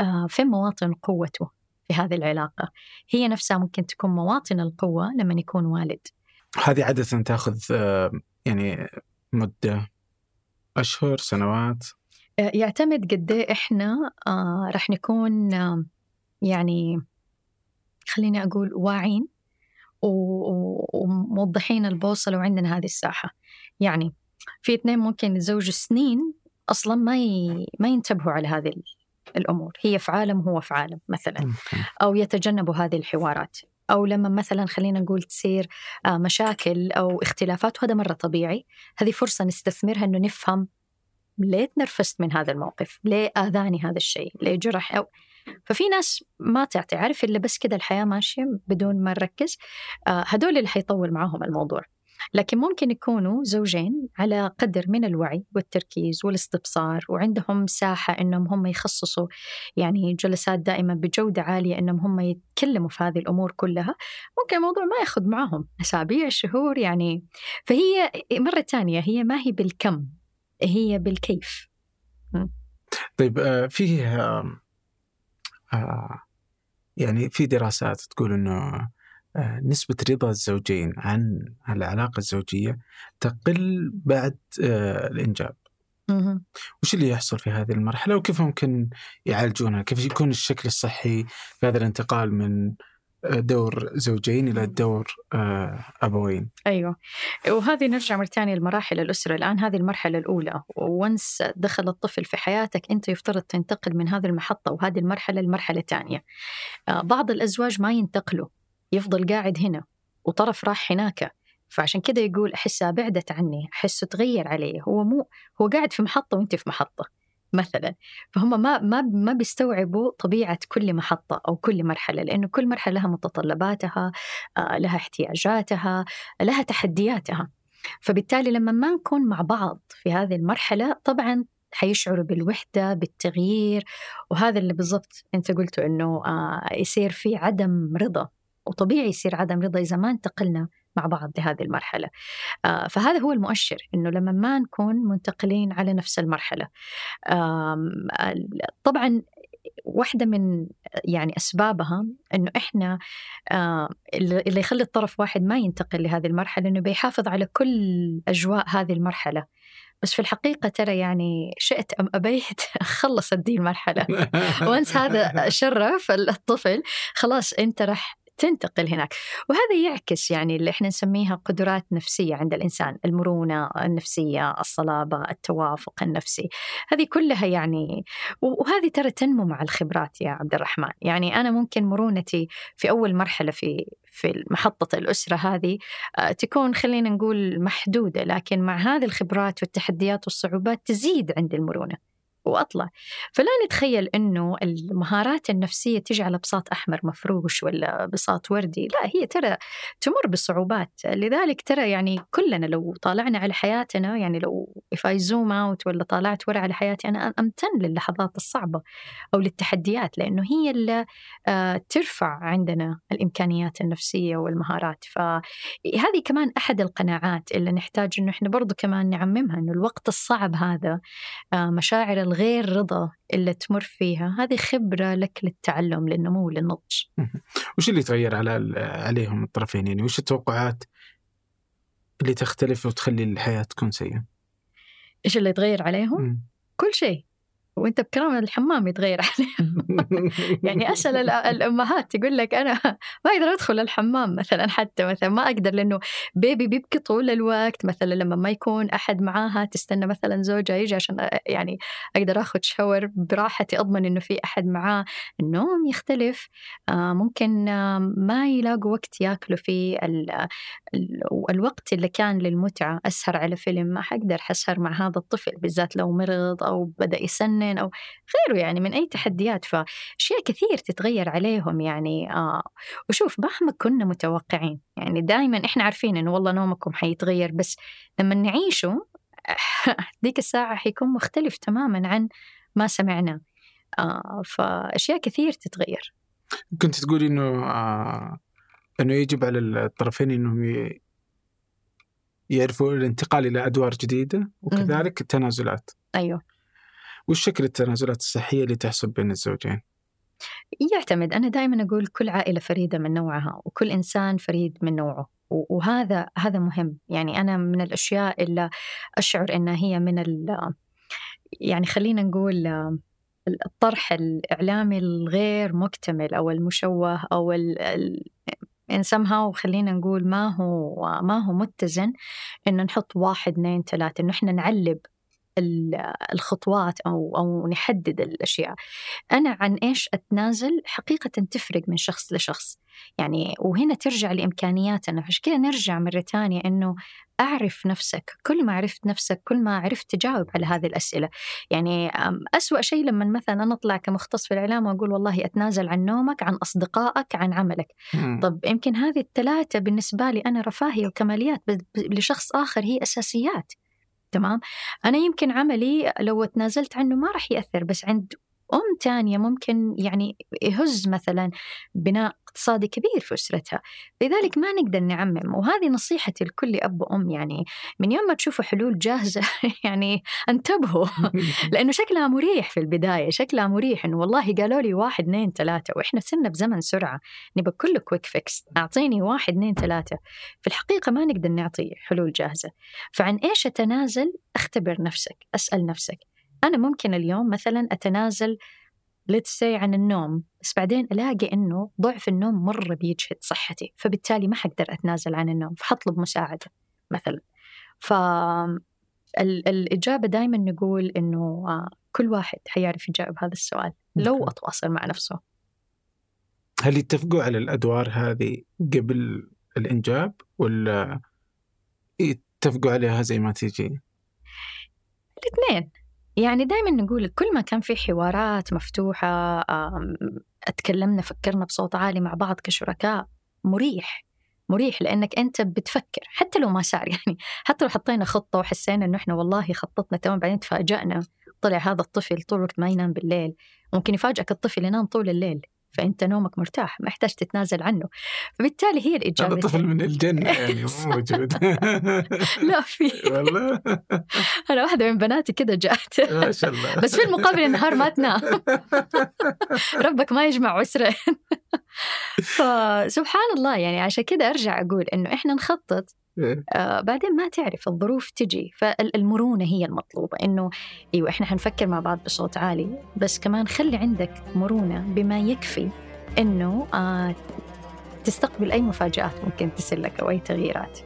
Speaker 3: آه، فين مواطن قوته؟ في هذه العلاقة. هي نفسها ممكن تكون مواطن القوة لما يكون والد.
Speaker 1: هذه عادة تأخذ آه، يعني مدة أشهر سنوات؟
Speaker 3: آه، يعتمد قد إيه إحنا آه رح نكون يعني خليني أقول واعين وموضحين البوصلة وعندنا هذه الساحة. يعني في اثنين ممكن يتزوجوا سنين أصلا ما ي... ما ينتبهوا على هذه الأمور هي في عالم هو في عالم مثلا أو يتجنبوا هذه الحوارات. أو لما مثلا خلينا نقول تصير آه، مشاكل أو اختلافات وهذا مرة طبيعي. هذه فرصة نستثمرها إنه نفهم ليه تنرفزت من هذا الموقف ليه آذاني هذا الشيء ليه جرح. أو ففي ناس ما تعطي عارف اللي بس كده الحياة ماشية بدون ما نركز. آه، هدول اللي حيطول معاهم الموضوع. لكن ممكن يكونوا زوجين على قدر من الوعي والتركيز والاستبصار وعندهم مساحة أنهم هم يخصصوا يعني جلسات دائما بجودة عالية أنهم هم يتكلموا في هذه الأمور كلها. ممكن الموضوع ما ياخذ معهم أسابيع شهور يعني. فهي مرة ثانية هي ما هي بالكم هي بالكيف.
Speaker 1: طيب آه، فيه آه، يعني في دراسات تقول إنه نسبة رضا الزوجين عن العلاقة الزوجية تقل بعد آه، الإنجاب. وش اللي يحصل في هذه المرحلة؟ وكيف ممكن يعالجونها؟ كيف يكون الشكل الصحي في هذا الانتقال من آه، دور زوجين إلى دور أبوين؟
Speaker 3: أيوة. وهذه نرجع مرة ثانية لمراحل الأسرة. الآن هذه المرحلة الأولى. وانس دخل الطفل في حياتك أنت يفترض تنتقل من هذه المحطة وهذه المرحلة لمرحلة ثانية. بعض الأزواج ما ينتقلوا. يفضل قاعد هنا وطرف راح هناك. فعشان كذا يقول أحسها بعدت عني أحسه تغير علي. هو مو هو قاعد في محطة وأنت في محطة مثلا. فهم ما ما ما بيستوعبوا طبيعة كل محطة أو كل مرحلة لأنه كل مرحلة لها متطلباتها آه، لها احتياجاتها لها تحدياتها. فبالتالي لما ما نكون مع بعض في هذه المرحلة طبعا حيشعروا بالوحدة بالتغيير. وهذا اللي بالضبط أنت قلته إنه آه، يصير في عدم رضا. وطبيعي يصير عدم رضا إذا ما انتقلنا مع بعض لهذه المرحلة. آه فهذا هو المؤشر إنه لما ما نكون منتقلين على نفس المرحلة. طبعا واحدة من يعني أسبابها إنه إحنا اللي يخلي الطرف واحد ما ينتقل لهذه المرحلة إنه بيحافظ على كل أجواء هذه المرحلة. بس في الحقيقة ترى يعني شئت أم أبيت خلصت دي المرحلة. وأنس هذا شرف الطفل خلاص أنت راح تنتقل هناك. وهذا يعكس يعني اللي إحنا نسميها قدرات نفسية عند الإنسان المرونة النفسية الصلابة التوافق النفسي. هذه كلها يعني وهذه ترى تنمو مع الخبرات يا عبد الرحمن. يعني أنا ممكن مرونتي في أول مرحلة في في محطة الأسرة هذه آه، تكون خلينا نقول محدودة لكن مع هذه الخبرات والتحديات والصعوبات تزيد عند المرونة. وأطلع. فلا نتخيل إنه المهارات النفسية تجي على بساط أحمر مفروش ولا بساط وردي. لا هي ترى تمر بصعوبات. لذلك ترى يعني كلنا لو طالعنا على حياتنا يعني لو if I zoom out ولا طالعت ورا على حياتي أنا أمتن للحظات الصعبة أو للتحديات لأنه هي اللي آه، ترفع عندنا الإمكانيات النفسية والمهارات. فهذه كمان أحد القناعات اللي نحتاج إنه إحنا برضو كمان نعممها إنه الوقت الصعب هذا آه، مشاعر الغير رضا اللي تمر فيها هذه خبرة لك للتعلم للنمو للنضج.
Speaker 1: وش اللي تغير على عليهم الطرفين يعني؟ وش التوقعات اللي تختلف وتخلي الحياة تكون سيئة؟
Speaker 3: إيش اللي يتغير عليهم؟ م. كل شيء. وأنت بكرامة الحمام يتغير عليه. يعني أسأل الأمهات تقول لك أنا ما أقدر أدخل الحمام مثلا حتى مثلا ما أقدر لأنه بيبي بيبكي طول الوقت. مثلا لما ما يكون أحد معاها تستنى مثلا زوجها يجي عشان يعني أقدر آخذ شاور براحتي أضمن إنه في أحد معاه. النوم يختلف. آه، ممكن آه، ما يلاقوا وقت ياكلوا فيه الوقت اللي كان للمتعة. أسهر على فيلم ما حقدر حسهر مع هذا الطفل بالذات لو مرض أو بدأ يسنن. سنين أو غيره يعني من أي تحديات فأشياء كثير تتغير عليهم يعني آه. وشوف مهما كنا متوقعين يعني دائما إحنا عارفين إنه والله نومكم حيتغير بس لما نعيشه ديك الساعة حيكون مختلف تماما عن ما سمعناه. آه فأشياء كثير تتغير.
Speaker 1: كنت تقولي إنه آه إنه يجب على الطرفين إنهم يعرفوا الانتقال إلى أدوار جديدة وكذلك التنازلات.
Speaker 3: أيوه.
Speaker 1: وش شكل التنازلات الصحية اللي تحصل بين الزوجين؟
Speaker 3: يعتمد أنا دائما أقول كل عائلة فريدة من نوعها وكل إنسان فريد من نوعه وهذا هذا مهم يعني أنا من الأشياء اللي أشعر أنها هي من ال يعني خلينا نقول الطرح الإعلامي الغير مكتمل أو المشوه أو ال إن somehow خلينا نقول ما هو ما هو متزن إنه نحط واحد اثنين ثلاثة إنه إحنا نعلب الخطوات أو أو نحدد الأشياء. أنا عن إيش أتنازل حقيقة تفرق من شخص لشخص. يعني وهنا ترجع لإمكانياتنا. عشان كذا نرجع مرة ثانية إنه أعرف نفسك. كل ما عرفت نفسك كل ما عرفت تجاوب على هذه الأسئلة. يعني أسوأ شيء لما مثلا أنا أطلع كمختص في الإعلام وأقول والله أتنازل عن نومك عن أصدقائك عن عملك. م. طب يمكن هذه الثلاثة بالنسبة لي أنا رفاهية وكماليات لشخص آخر هي أساسيات. تمام. أنا يمكن عملي لو تنازلت عنه ما راح يأثر بس عند أم تانية ممكن يعني يهز مثلا بناء اقتصادي كبير في أسرتها لذلك ما نقدر نعمم. وهذه نصيحتي لكل أب وأم يعني من يوم ما تشوفوا حلول جاهزة يعني انتبهوا لأنه شكلها مريح في البداية شكلها مريح إنه والله قالوا لي واحد اثنين ثلاثة وإحنا صرنا بزمن سرعة. نبى كله quick fix أعطيني واحد اثنين ثلاثة. في الحقيقة ما نقدر نعطي حلول جاهزة. فعن إيش أتنازل؟ أختبر نفسك أسأل نفسك. أنا ممكن اليوم مثلا أتنازل say عن النوم بس بعدين ألاقي أنه ضعف النوم مرة بيجهد صحتي فبالتالي ما حقدر أتنازل عن النوم فحطلب مساعدة مثلا. ف الإجابة دائما نقول إنه آه، كل واحد حيعرف يجاوب هذا السؤال لو أتواصل مع نفسه.
Speaker 1: هل يتفقوا على الأدوار هذه قبل الإنجاب ولا يتفقوا عليها زي ما تيجي؟
Speaker 3: الاثنين. يعني دائما نقول كل ما كان في حوارات مفتوحة اتكلمنا فكرنا بصوت عالي مع بعض كشركاء مريح مريح لأنك أنت بتفكر حتى لو ما صار يعني حتى لو حطينا خطة وحسينا إنه إحنا والله خطتنا تمام بعدين تفاجئنا طلع هذا الطفل طول الوقت ما ينام بالليل. ممكن يفاجئك الطفل ينام طول الليل. فأنت نومك مرتاح ما يحتاج تتنازل عنه. فبالتالي هي الإجابة
Speaker 1: هذا طفل من الجنة يعني مو موجود.
Speaker 3: لا في
Speaker 1: والله.
Speaker 3: أنا واحدة من بناتي كذا جات.
Speaker 1: ما شاء الله.
Speaker 3: بس في المقابل النهار ما تنام. ربك ما يجمع عسرين. فسبحان الله يعني عشان كذا أرجع أقول إنه إحنا نخطط. آه بعدين ما تعرف الظروف تجي. فالمرونة هي المطلوبة إنه أيوة إحنا حنفكر مع بعض بصوت عالي بس كمان خلي عندك مرونة بما يكفي إنه آه تستقبل أي مفاجآت ممكن تصير لك أو أي تغييرات.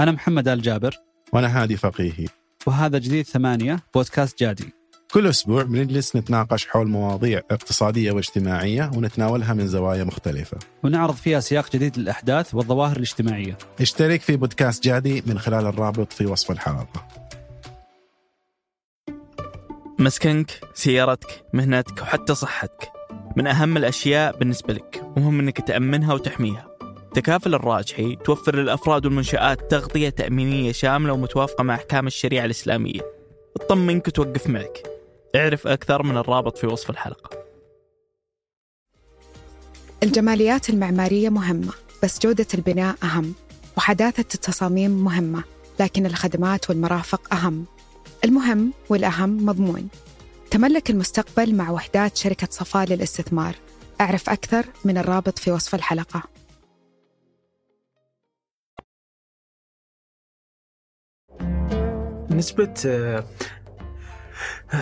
Speaker 2: أنا محمد آل جابر.
Speaker 5: وأنا هادي فقيهي.
Speaker 2: وهذا جديد ثمانية بودكاست جادي.
Speaker 5: كل أسبوع بنجلس نتناقش حول مواضيع اقتصادية واجتماعية ونتناولها من زوايا مختلفة.
Speaker 2: ونعرض فيها سياق جديد للأحداث والظواهر الاجتماعية.
Speaker 5: اشترك في بودكاست جادي من خلال الرابط في وصف الحلقة.
Speaker 2: مسكنك سيارتك مهنتك وحتى صحتك. من أهم الأشياء بالنسبة لك ومهم أنك تأمنها وتحميها. تكافل الراجحي توفر للأفراد والمنشآت تغطية تأمينية شاملة ومتوافقة مع أحكام الشريعة الإسلامية. تطمنك وتوقف معك. اعرف أكثر من الرابط في وصف الحلقة.
Speaker 6: الجماليات المعمارية مهمة بس جودة البناء أهم وحداثة التصاميم مهمة لكن الخدمات والمرافق أهم. المهم والأهم مضمون. تملك المستقبل مع وحدات شركة صفاء للاستثمار. أعرف أكثر من الرابط في وصف الحلقة.
Speaker 1: نسبة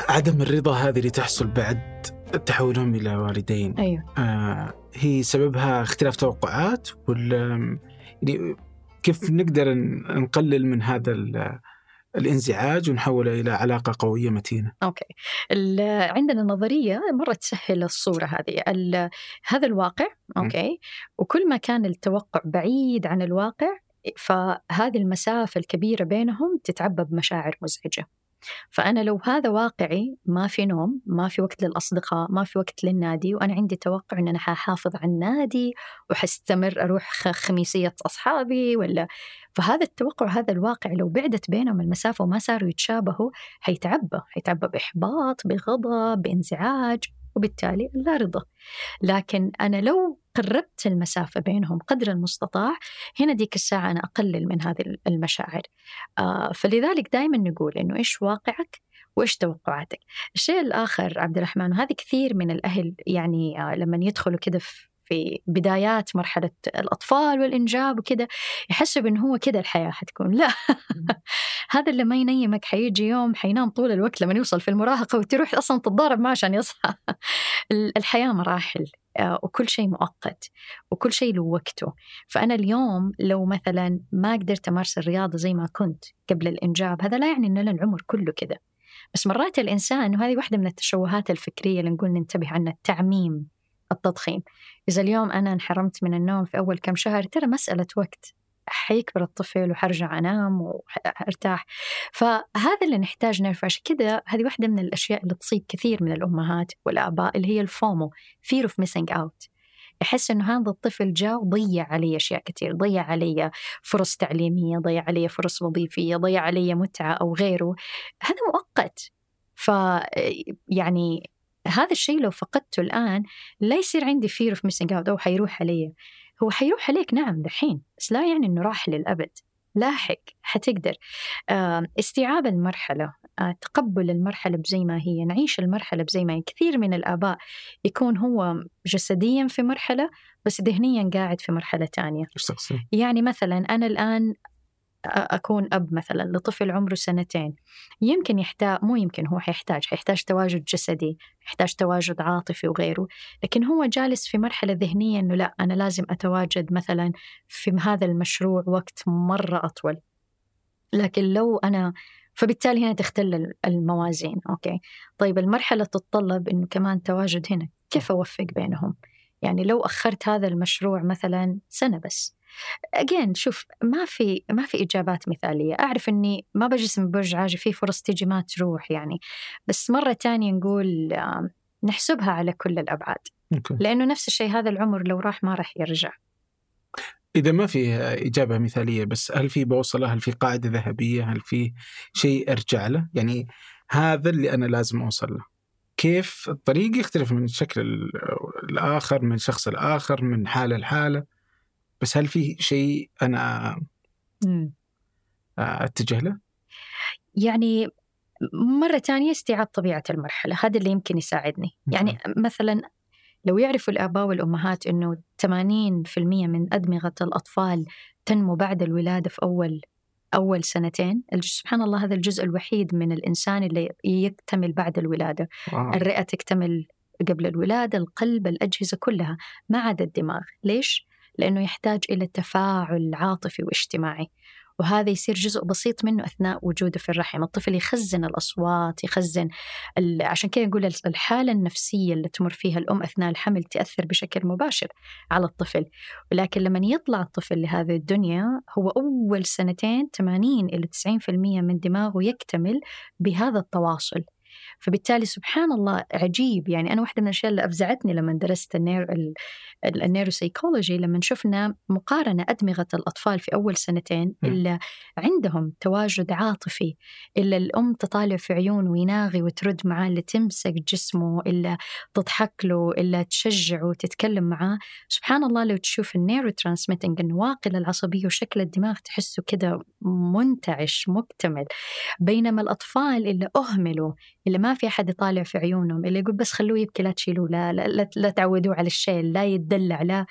Speaker 1: عدم الرضا هذه اللي تحصل بعد تحولهم إلى والدين.
Speaker 3: أيوه.
Speaker 1: آه، هي سببها اختلاف توقعات ولا يعني كيف نقدر نقلل من هذا ال- الانزعاج ونحوله إلى علاقة قوية متينة؟
Speaker 3: okay. عندنا نظرية مره تسهل الصورة هذه. هذا الواقع okay وكل ما كان التوقع بعيد عن الواقع فهذه المسافة الكبيرة بينهم تتعبى بمشاعر مزعجة. فأنا لو هذا واقعي ما في نوم ما في وقت للأصدقاء ما في وقت للنادي وأنا عندي توقع أن أنا ححافظ على النادي وحستمر أروح خميسية أصحابي ولا. فهذا التوقع هذا الواقع لو بعدت بينهم المسافة وما صاروا يتشابهوا حيتعبى حيتعبى بإحباط بغضب بإنزعاج وبالتالي لا رضا. لكن أنا لو قربت المسافة بينهم قدر المستطاع هنا ديك الساعة أنا أقلل من هذه المشاعر. آه فلذلك دائما نقول إنه إيش واقعك وإيش توقعاتك؟ الشيء الآخر عبد الرحمن وهذه كثير من الأهل يعني آه لما يدخلوا كده في في بدايات مرحلة الأطفال والإنجاب وكده يحسوا إنه هو كده الحياة حتكون. لا هذا اللي ما ينيمك حيجي يوم حينام طول الوقت لما يوصل في المراهقة وتروح أصلا تتضارب معه عشان يصحى. الحياة مراحل. وكل شيء مؤقت وكل شيء له وقته. فأنا اليوم لو مثلا ما قدرت أمارس الرياضة زي ما كنت قبل الإنجاب هذا لا يعني أن العمر كله كده بس مرات الإنسان وهذه واحدة من التشوهات الفكرية اللي نقول ننتبه عنها التعميم التضخيم. إذا اليوم أنا انحرمت من النوم في أول كم شهر ترى مسألة وقت. حيكبر الطفل وحرجع أنام وأرتاح فهذا اللي نحتاج نعرفه عشان كده هذه واحدة من الأشياء اللي تصيب كثير من الأمهات والآباء اللي هي الفومو fear of missing out يحس إنه هذا الطفل جاء وضيع علي أشياء كثير، ضيع علي فرص تعليمية، ضيع علي فرص وظيفية، ضيع علي متعة أو غيره، هذا مؤقت. ف يعني هذا الشيء لو فقدته الآن لا يصير عندي fear of missing out أو حيروح علي. هو حيروح عليك نعم دحين، بس لا يعني إنه راح للأبد. لاحق حتقدر استيعاب المرحلة آه، تقبل المرحلة بزي ما هي نعيش المرحلة بزي ما هي كثير من الآباء يكون هو جسديا في مرحلة بس ذهنيا قاعد في تانية
Speaker 1: إيش تقصد؟
Speaker 3: يعني مثلا أنا الآن أكون أب مثلا لطفل عمره سنتين يمكن يحتاج مو يمكن هو حيحتاج حيحتاج تواجد جسدي يحتاج تواجد عاطفي وغيره لكن هو جالس في مرحلة ذهنية أنه لا أنا لازم أتواجد مثلا في هذا المشروع وقت مرة أطول. لكن لو أنا فبالتالي هنا تختل الموازين أوكي؟ طيب المرحلة تتطلب أنه كمان تواجد هنا كيف أوفق بينهم؟ يعني لو أخرت هذا المشروع مثلا سنة بس. اجين شوف ما في ما في إجابات مثالية، أعرف إني ما بجسم برج عاجي في فرص تجي ما تروح يعني، بس مرة تانية نقول نحسبها على كل الأبعاد،
Speaker 1: ممكن.
Speaker 3: لأنه نفس الشيء هذا العمر لو راح ما راح يرجع.
Speaker 1: إذا ما في إجابة مثالية بس هل في بوصلة؟ هل في قاعدة ذهبية؟ هل في شيء أرجع له؟ يعني هذا اللي أنا لازم أوصل له. كيف الطريق يختلف من شكل الآخر من شخص الآخر من حالة لحالة بس هل في شيء أنا أتجه له؟
Speaker 3: يعني مرة تانية استيعاب طبيعة المرحلة هذا اللي يمكن يساعدني يعني مثلا لو يعرفوا الآباء والأمهات أنه 80% من أدمغة الأطفال تنمو بعد الولادة في أول أول سنتين سبحان الله هذا الجزء الوحيد من الإنسان اللي يكتمل بعد الولادة
Speaker 1: واو.
Speaker 3: الرئة تكتمل قبل الولادة القلب الأجهزة كلها ما عدا الدماغ ليش؟ لأنه يحتاج إلى تفاعل عاطفي واجتماعي. وهذا يصير جزء بسيط منه أثناء وجوده في الرحم. الطفل يخزن الأصوات يخزن ال... عشان كذا نقول الحالة النفسية اللي تمر فيها الأم أثناء الحمل تأثر بشكل مباشر على الطفل. ولكن لما يطلع الطفل لهذه الدنيا هو أول سنتين 80 إلى 90% من دماغه يكتمل بهذا التواصل. فبالتالي سبحان الله عجيب. يعني أنا واحدة من الأشياء اللي أفزعتني لما درست ال neuro ال neuropsychology لما شفنا مقارنة أدمغة الأطفال في أول سنتين اللي عندهم تواجد عاطفي اللي الأم تطالع في عيونه ويناغي وترد معاه اللي تمسك جسمه اللي تضحك له اللي تشجعه وتتكلم معاه. سبحان الله لو تشوف ال neurotransmitting النواقل العصبية وشكل الدماغ تحسه كده منتعش مكتمل. بينما الأطفال اللي أهملوا اللي ما في أحد يطالع في عيونهم اللي يقول بس خلوه يبكي لا تشيلوه لا لا, لا, لا تعودوه على الشيل لا يتدلع لا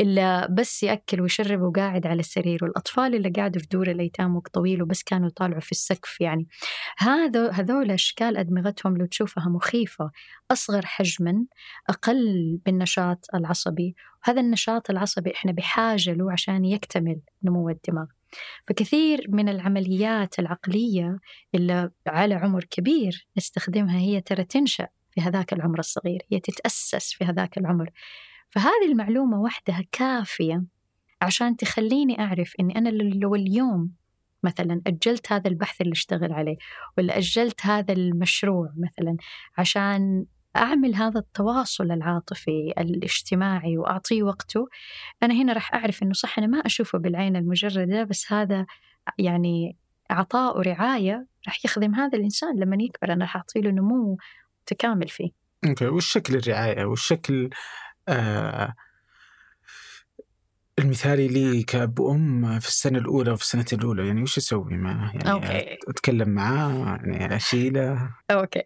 Speaker 3: اللي بس يأكل ويشرب وقاعد على السرير. والأطفال اللي قاعدوا في دور الأيتام وقت طويل وبس كانوا يطالعوا في السقف يعني. هذا هذول أشكال أدمغتهم لو تشوفها مخيفة. أصغر حجما أقل بالنشاط العصبي. وهذا النشاط العصبي إحنا بحاجة له عشان يكتمل نمو الدماغ. فكثير من العمليات العقلية اللي على عمر كبير نستخدمها هي ترى تنشأ في هذاك العمر الصغير هي تتأسس في هذاك العمر. فهذه المعلومة وحدها كافية عشان تخليني أعرف أني أنا لو اليوم مثلا أجلت هذا البحث اللي أشتغل عليه ولا أجلت هذا المشروع مثلا عشان أعمل هذا التواصل العاطفي الاجتماعي وأعطيه وقته. أنا هنا راح أعرف أنه صح أنا ما أشوفه بالعين المجردة بس هذا يعني عطاء ورعاية راح يخدم هذا الإنسان لما يكبر. أنا راح أعطي له نمو متكامل فيه.
Speaker 1: أوكي. وش شكل الرعاية؟ وش شكل آه المثالي لي كأب وأم في السنة الأولى وفي السنة الأولى يعني وش أسوي معه؟ يعني
Speaker 3: okay.
Speaker 1: أتكلم معاه يعني أشيله
Speaker 3: okay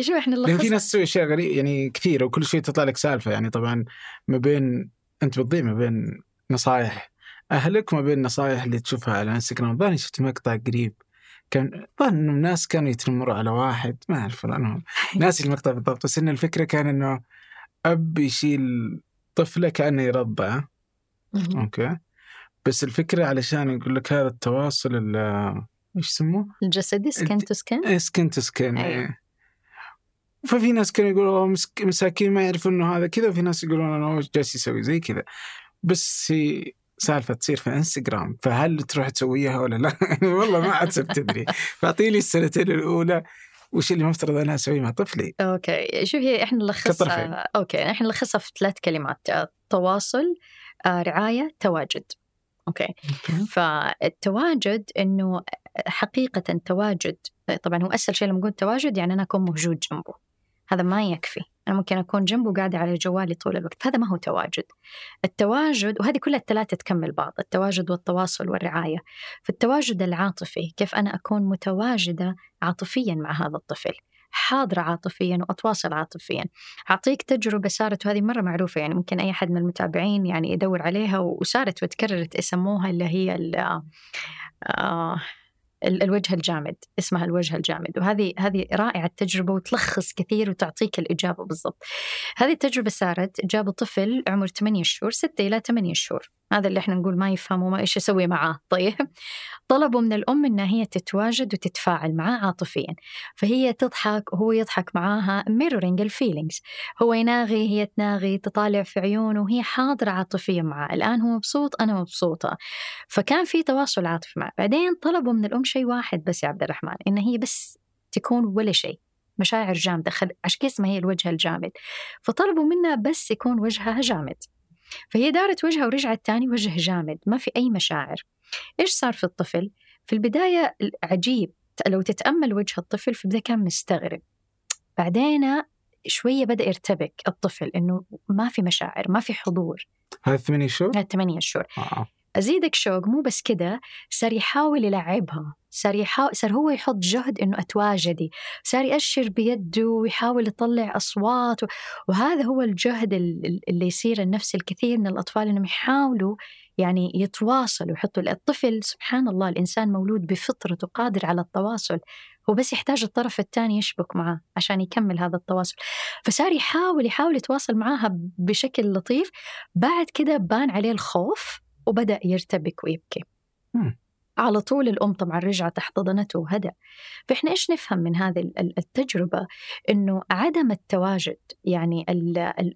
Speaker 3: شو إحنا
Speaker 1: لأن في ناس تسوي أشياء غريبة يعني كثيرة وكل شوي تطلع لك سالفة يعني طبعا ما بين أنت بتضيع ما بين نصايح أهلك وما بين نصايح اللي تشوفها على إنستغرام ظني شفت مقطع قريب كان ظن إنه الناس كانوا يتنمروا على واحد ما أعرف والله ناسي المقطع بالضبط بس إن الفكرة كان إنه اب يشيل طفلة كأنه يرضعه. okay بس الفكرة علشان يقول لك هذا التواصل ال إيش يسموه؟
Speaker 3: الجسدي skin to skin
Speaker 1: skin to skin
Speaker 3: أيوة.
Speaker 1: ففي ناس كانوا يقولوا "أوه، مسك- مساكين ما يعرفوا إنه هذا كذا وفي ناس يقولون هو جالس يسوي زي كذا بس هي سالفة تصير في انستغرام فهل تروح تسويها ولا لا؟ يعني والله ما عاد صرت تدري فأعطيني السنتين الأولى وش اللي مفترض أنا أسويه مع طفلي؟
Speaker 3: okay شو هي
Speaker 1: إحنا.
Speaker 3: نلخصها okay إحنا نلخصها في ثلاث كلمات تواصل آه، رعاية تواجد. okay. فالتواجد إنه حقيقة تواجد طبعا هو أسهل شيء لما نقول تواجد يعني أنا أكون موجود جنبه. هذا ما يكفي. أنا ممكن أكون جنبه قاعدة على جوالي طول الوقت. هذا ما هو تواجد. التواجد وهذه كلها الثلاثة تكمل بعض التواجد والتواصل والرعاية. فالتواجد العاطفي كيف أنا أكون متواجدة عاطفيا مع هذا الطفل. حاضرة عاطفيا وأتواصل عاطفيا. أعطيك تجربة صارت وهذه مرة معروفة يعني ممكن أي حد من المتابعين يعني يدور عليها وصارت وتكررت يسموها اللي هي ال- آه ال- الوجه الجامد اسمها الوجه الجامد. وهذه هذه رائعة تجربة وتلخص كثير وتعطيك الإجابة بالضبط. هذه التجربة صارت جابوا طفل عمره 8 شهور 6 إلى 8 شهور. هذا اللي إحنا نقول ما يفهم وما إيش أسوي معاه. طيب. طلبوا من الأم انها هي تتواجد وتتفاعل معاه عاطفيا. فهي تضحك وهو يضحك معاها mirroring ال feelings هو يناغي هي تناغي تطالع في عيونه وهي حاضرة عاطفيا معاه. الآن هو مبسوط أنا مبسوطة. فكان في تواصل عاطفي معه بعدين طلبوا من الأم شيء واحد بس يا عبد الرحمن إن هي بس تكون ولا شيء. مشاعر جامدة. خل... عشان اسمها هي الوجه الجامد. فطلبوا منها بس يكون وجهها جامد. فهي دارت وجهها ورجعت تاني وجه جامد ما في أي مشاعر إيش صار في الطفل؟ في البداية عجيب لو تتأمل وجه الطفل في البداية كان مستغرب بعدين شوية بدأ يرتبك الطفل إنه ما في مشاعر ما في حضور
Speaker 1: هذا ثمانية شهور؟
Speaker 3: هذا ثمانية شهور
Speaker 1: آه.
Speaker 3: أزيدك شوق مو بس كده صار يحاول يلعبها صار يحاول صار هو يحط جهد إنه أتواجدي صار يأشر بيده ويحاول يطلع أصوات و... وهذا هو الجهد ال- ال- اللي يصير النفس الكثير من الأطفال إنهم يحاولوا يعني يتواصلوا يحطوا الطفل سبحان الله الإنسان مولود بفطرته قادر على التواصل هو بس يحتاج الطرف الثاني يشبك معاه عشان يكمل هذا التواصل. فصار يحاول يحاول يتواصل معاها بشكل لطيف بعد كده بان عليه الخوف وبدأ يرتبك ويبكي. على طول الأم طبعا رجعت احتضنته وهدأ. فإحنا إيش نفهم من هذه التجربة؟ إنه عدم التواجد يعني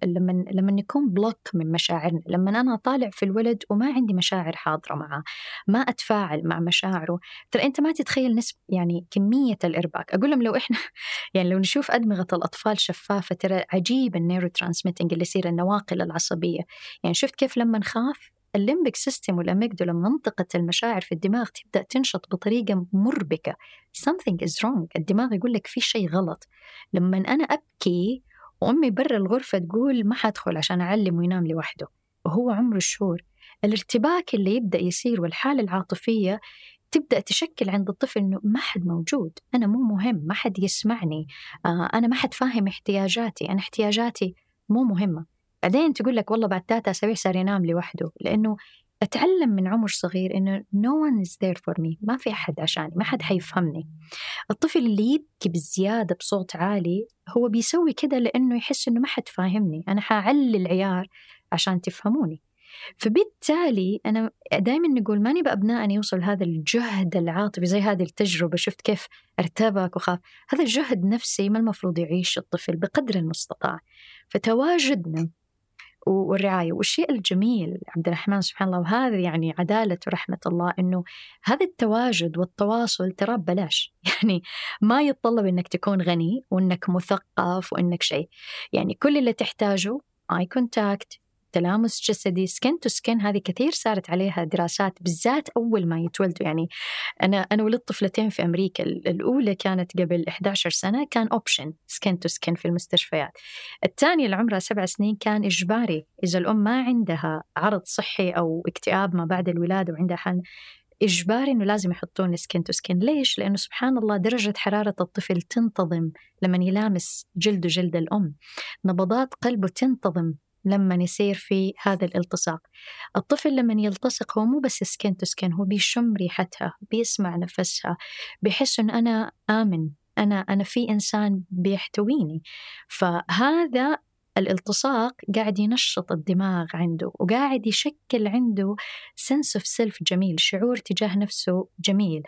Speaker 3: لما لما يكون block من مشاعرنا لما أنا طالع في الولد وما عندي مشاعر حاضرة معه ما أتفاعل مع مشاعره ترى أنت ما تتخيل نسب يعني كمية الإرباك. أقول لهم لو إحنا يعني لو نشوف أدمغة الأطفال شفافة ترى عجيب ال neurotransmitting اللي يصير النواقل العصبية. يعني شفت كيف لما نخاف؟ ال limbic system وال amygdala منطقة المشاعر في الدماغ تبدأ تنشط بطريقة مربكة. Something is wrong. الدماغ يقول لك في شيء غلط. لما أنا أبكي وأمي برا الغرفة تقول ما حدخل عشان أعلم وينام لوحده. وهو عمره الشهور الارتباك اللي يبدأ يصير والحالة العاطفية تبدأ تشكل عند الطفل إنه ما حد موجود. أنا مو مهم. ما حد يسمعني. آه أنا ما حد فاهم احتياجاتي. أنا احتياجاتي مو مهمة. بعدين تقول لك والله بعد ثلاثة أسابيع صار ينام لوحده لأنه أتعلم من عمر صغير إنه no one is there for me ما في أحد عشاني ما حد حيفهمني. الطفل اللي يبكي بزيادة بصوت عالي هو بيسوي كده لأنه يحس إنه ما حد فاهمني أنا حعلي العيار عشان تفهموني. فبالتالي أنا دائما نقول ما نبى أبنائنا يوصل هذا الجهد العاطفي زي هذه التجربة شفت كيف ارتبك وخاف. هذا الجهد نفسي ما المفروض يعيش الطفل بقدر المستطاع. فتواجدنا والرعاية. والشيء الجميل عبد الرحمن سبحان الله وهذا يعني عدالة ورحمة الله إنه هذا التواجد والتواصل ترى ببلاش. يعني ما يتطلب إنك تكون غني وإنك مثقف وإنك شيء. يعني كل اللي تحتاجه eye contact تلامس جسدي. skin to skin هذه كثير صارت عليها دراسات بالذات أول ما يتولدوا. يعني أنا أنا ولدت طفلتين في أمريكا. الأولى كانت قبل 11 سنة. كان option skin to skin في المستشفيات. الثانية اللي عمرها سبع سنين كان إجباري. إذا الأم ما عندها عارض صحي أو اكتئاب ما بعد الولادة وعندها حل إجباري إنه لازم يحطون skin to skin ليش؟ لأنه سبحان الله درجة حرارة الطفل تنتظم لما يلامس جلده جلد الأم. نبضات قلبه تنتظم. لما يصير في هذا الالتصاق. الطفل لما يلتصق هو مو بس skin to skin هو بيشم ريحتها بيسمع نفسها بيحس أن أنا آمن أنا أنا في إنسان بيحتويني. فهذا الالتصاق قاعد ينشط الدماغ عنده وقاعد يشكل عنده sense of self جميل شعور تجاه نفسه جميل.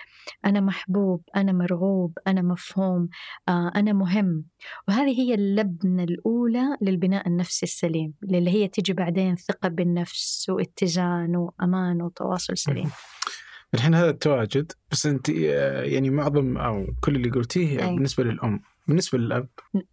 Speaker 3: أنا محبوب أنا مرغوب أنا مفهوم آه أنا مهم. وهذه هي اللبنة الأولى للبناء النفسي السليم اللي هي تجي بعدين ثقة بالنفس واتزان وأمان وتواصل سليم.
Speaker 1: الحين هذا التواجد بس أنت آه، يعني معظم أو كل اللي قلتيه بالنسبة للأم بالنسبة للأب.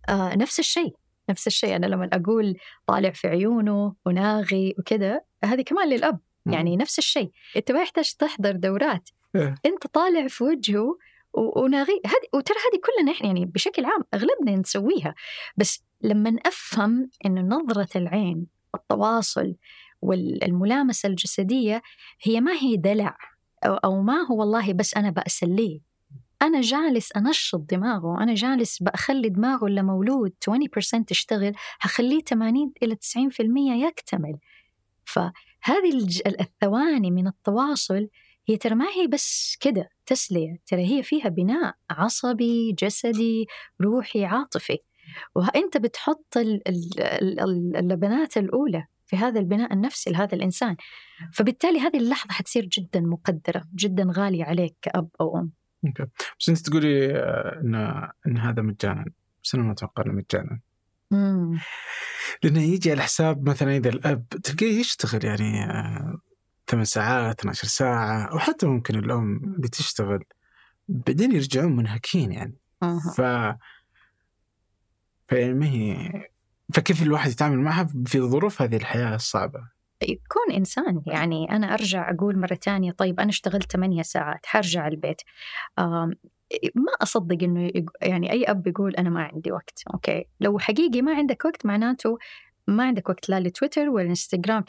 Speaker 3: آه نفس الشيء. نفس الشيء أنا لما أقول طالع في عيونه وناغي وكذا هذه كمان للأب يعني نفس الشيء. أنت ما يحتاج تحضر دورات. إيه. أنت طالع في وجهه وناغي. هذه وترى هذه كلنا إحنا يعني بشكل عام أغلبنا نسويها. بس لما أفهم إنه نظرة العين والتواصل والملامسة الجسدية هي ما هي دلع أو ما هو والله بس أنا بأسليه. أنا جالس أنشط دماغه أنا جالس بخلي دماغه اللي مولود 20% تشتغل هخليه 80 إلى 90% يكتمل. فهذه الثواني من التواصل هي ترى ما هي بس كده تسلية ترى هي فيها بناء عصبي جسدي روحي عاطفي. وأنت بتحط اللبنات الأولى في هذا البناء النفسي لهذا الإنسان. فبالتالي هذه اللحظة حتصير جدا مقدرة جدا غالية عليك كأب أو أم.
Speaker 1: أوكي. بس أنت تقولي آه، إن إن هذا مجانا. بس أنا ما أتوقع إنه مجانا. لأنه يجي على حساب مثلا إذا الأب تلقيه يشتغل يعني آه، ثمان ساعات 12 ساعة أو حتى ممكن الأم بتشتغل. بعدين يرجعون منهكين يعني. ف فيعني ما هي فكيف الواحد يتعامل معها في ظروف هذه الحياة الصعبة؟
Speaker 3: يكون إنسان يعني أنا أرجع أقول مرة تانية طيب أنا اشتغلت ثمانية ساعات حرجع البيت. ما أصدق إنه يعني أي أب يقول أنا ما عندي وقت okay. لو حقيقي ما عندك وقت معناته ما عندك وقت لا لتويتر ولا انستغرام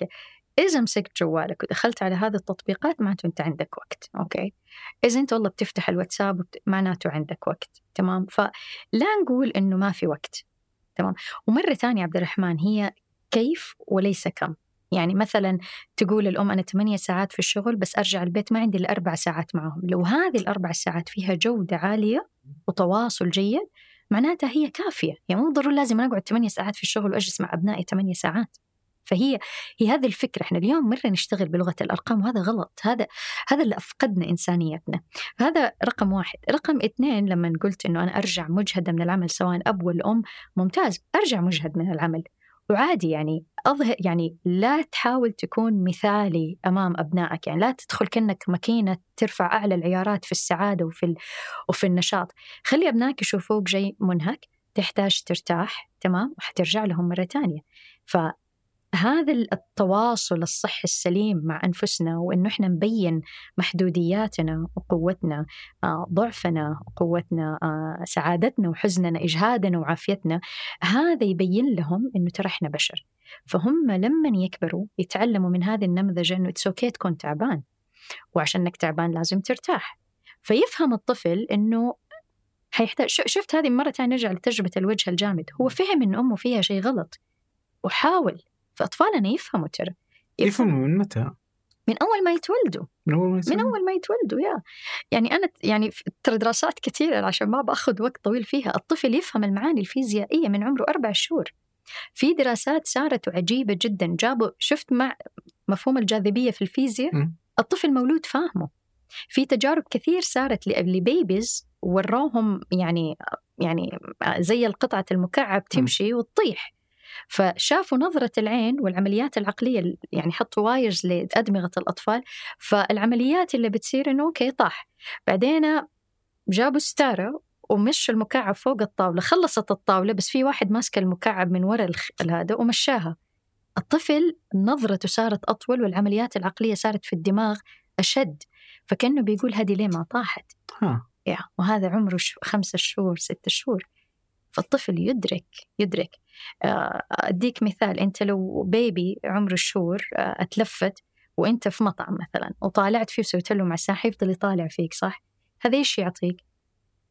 Speaker 3: إذا مسكت جوالك ودخلت على هذه التطبيقات معناته أنت عندك وقت okay. إذا أنت والله بتفتح الواتساب معناته عندك وقت تمام. فلا نقول إنه ما في وقت تمام. ومرة ثانية عبد الرحمن هي كيف وليس كم؟ يعني مثلا تقول الأم أنا ثمانية ساعات في الشغل بس أرجع البيت ما عندي إلا أربع ساعات معهم. لو هذه الأربع ساعات فيها جودة عالية وتواصل جيد معناتها هي كافية. يعني مو ضروري لازم أقعد ثمانية ساعات في الشغل وأجلس مع أبنائي ثمانية ساعات. فهي هي هذه الفكرة. إحنا اليوم مرة نشتغل بلغة الأرقام وهذا غلط. هذا هذا اللي أفقدنا إنسانيتنا. هذا رقم واحد. رقم اثنين لما قلت أنه أنا أرجع مجهدة من العمل سواء أب ولا أم ممتاز. أرجع مجهد من العمل. وعادي يعني أظهر يعني لا تحاول تكون مثالي أمام أبنائك. يعني لا تدخل كأنك ماكينة ترفع أعلى العيارات في السعادة وفي, وفي النشاط. خلي أبنائك يشوفوك جاي منهك تحتاج ترتاح تمام؟ وحترجع لهم مرة تانية. ف هذا التواصل الصحي السليم مع أنفسنا وإنه إحنا نبين محدودياتنا وقوتنا آه، ضعفنا وقوتنا آه، سعادتنا وحزننا إجهادنا وعافيتنا هذا يبين لهم إنه ترى إحنا بشر. فهم لما يكبروا يتعلموا من هذه النمذجة إنه it's okay تكون تعبان. وعشانك تعبان لازم ترتاح. فيفهم الطفل إنه حيحتاج شفت هذه مرة ثانية نرجع لتجربة الوجه الجامد. هو فهم إن أمه فيها شيء غلط. وحاول فأطفالنا يفهموا ترى
Speaker 1: يفهموا. من متى؟
Speaker 3: من أول ما يتولدوا.
Speaker 1: من أول ما
Speaker 3: من أول ما يتولدوا يا. يعني أنا يعني ترى دراسات كثيرة عشان ما بأخذ وقت طويل فيها. الطفل يفهم المعاني الفيزيائية من عمره أربع شهور. في دراسات صارت عجيبة جدا. جابوا شفت مع مفهوم الجاذبية في الفيزياء؟ الطفل مولود فاهمه. في تجارب كثير صارت لبيبيز وروهم يعني يعني زي القطعة المكعب تمشي وتطيح. فشافوا نظرة العين والعمليات العقلية يعني حطوا wires لأدمغة الأطفال فالعمليات اللي بتصير إنه okay طاح. بعدين جابوا ستارة ومشوا المكعب فوق الطاولة خلصت الطاولة بس في واحد ماسك المكعب من وراء هذا ومشاها. الطفل نظرته صارت أطول والعمليات العقلية صارت في الدماغ أشد فكأنه بيقول هذه ليه ما طاحت؟
Speaker 1: ها.
Speaker 3: يا وهذا عمره خمسة شهور ستة شهور. فالطفل يدرك يدرك آه، أديك مثال أنت لو بيبي عمره الشهور آه، أتلفت وأنت في مطعم مثلا وطالعت فيه وسويت له مساحة يفضل يطالع فيك صح؟ هذا إيش يعطيك؟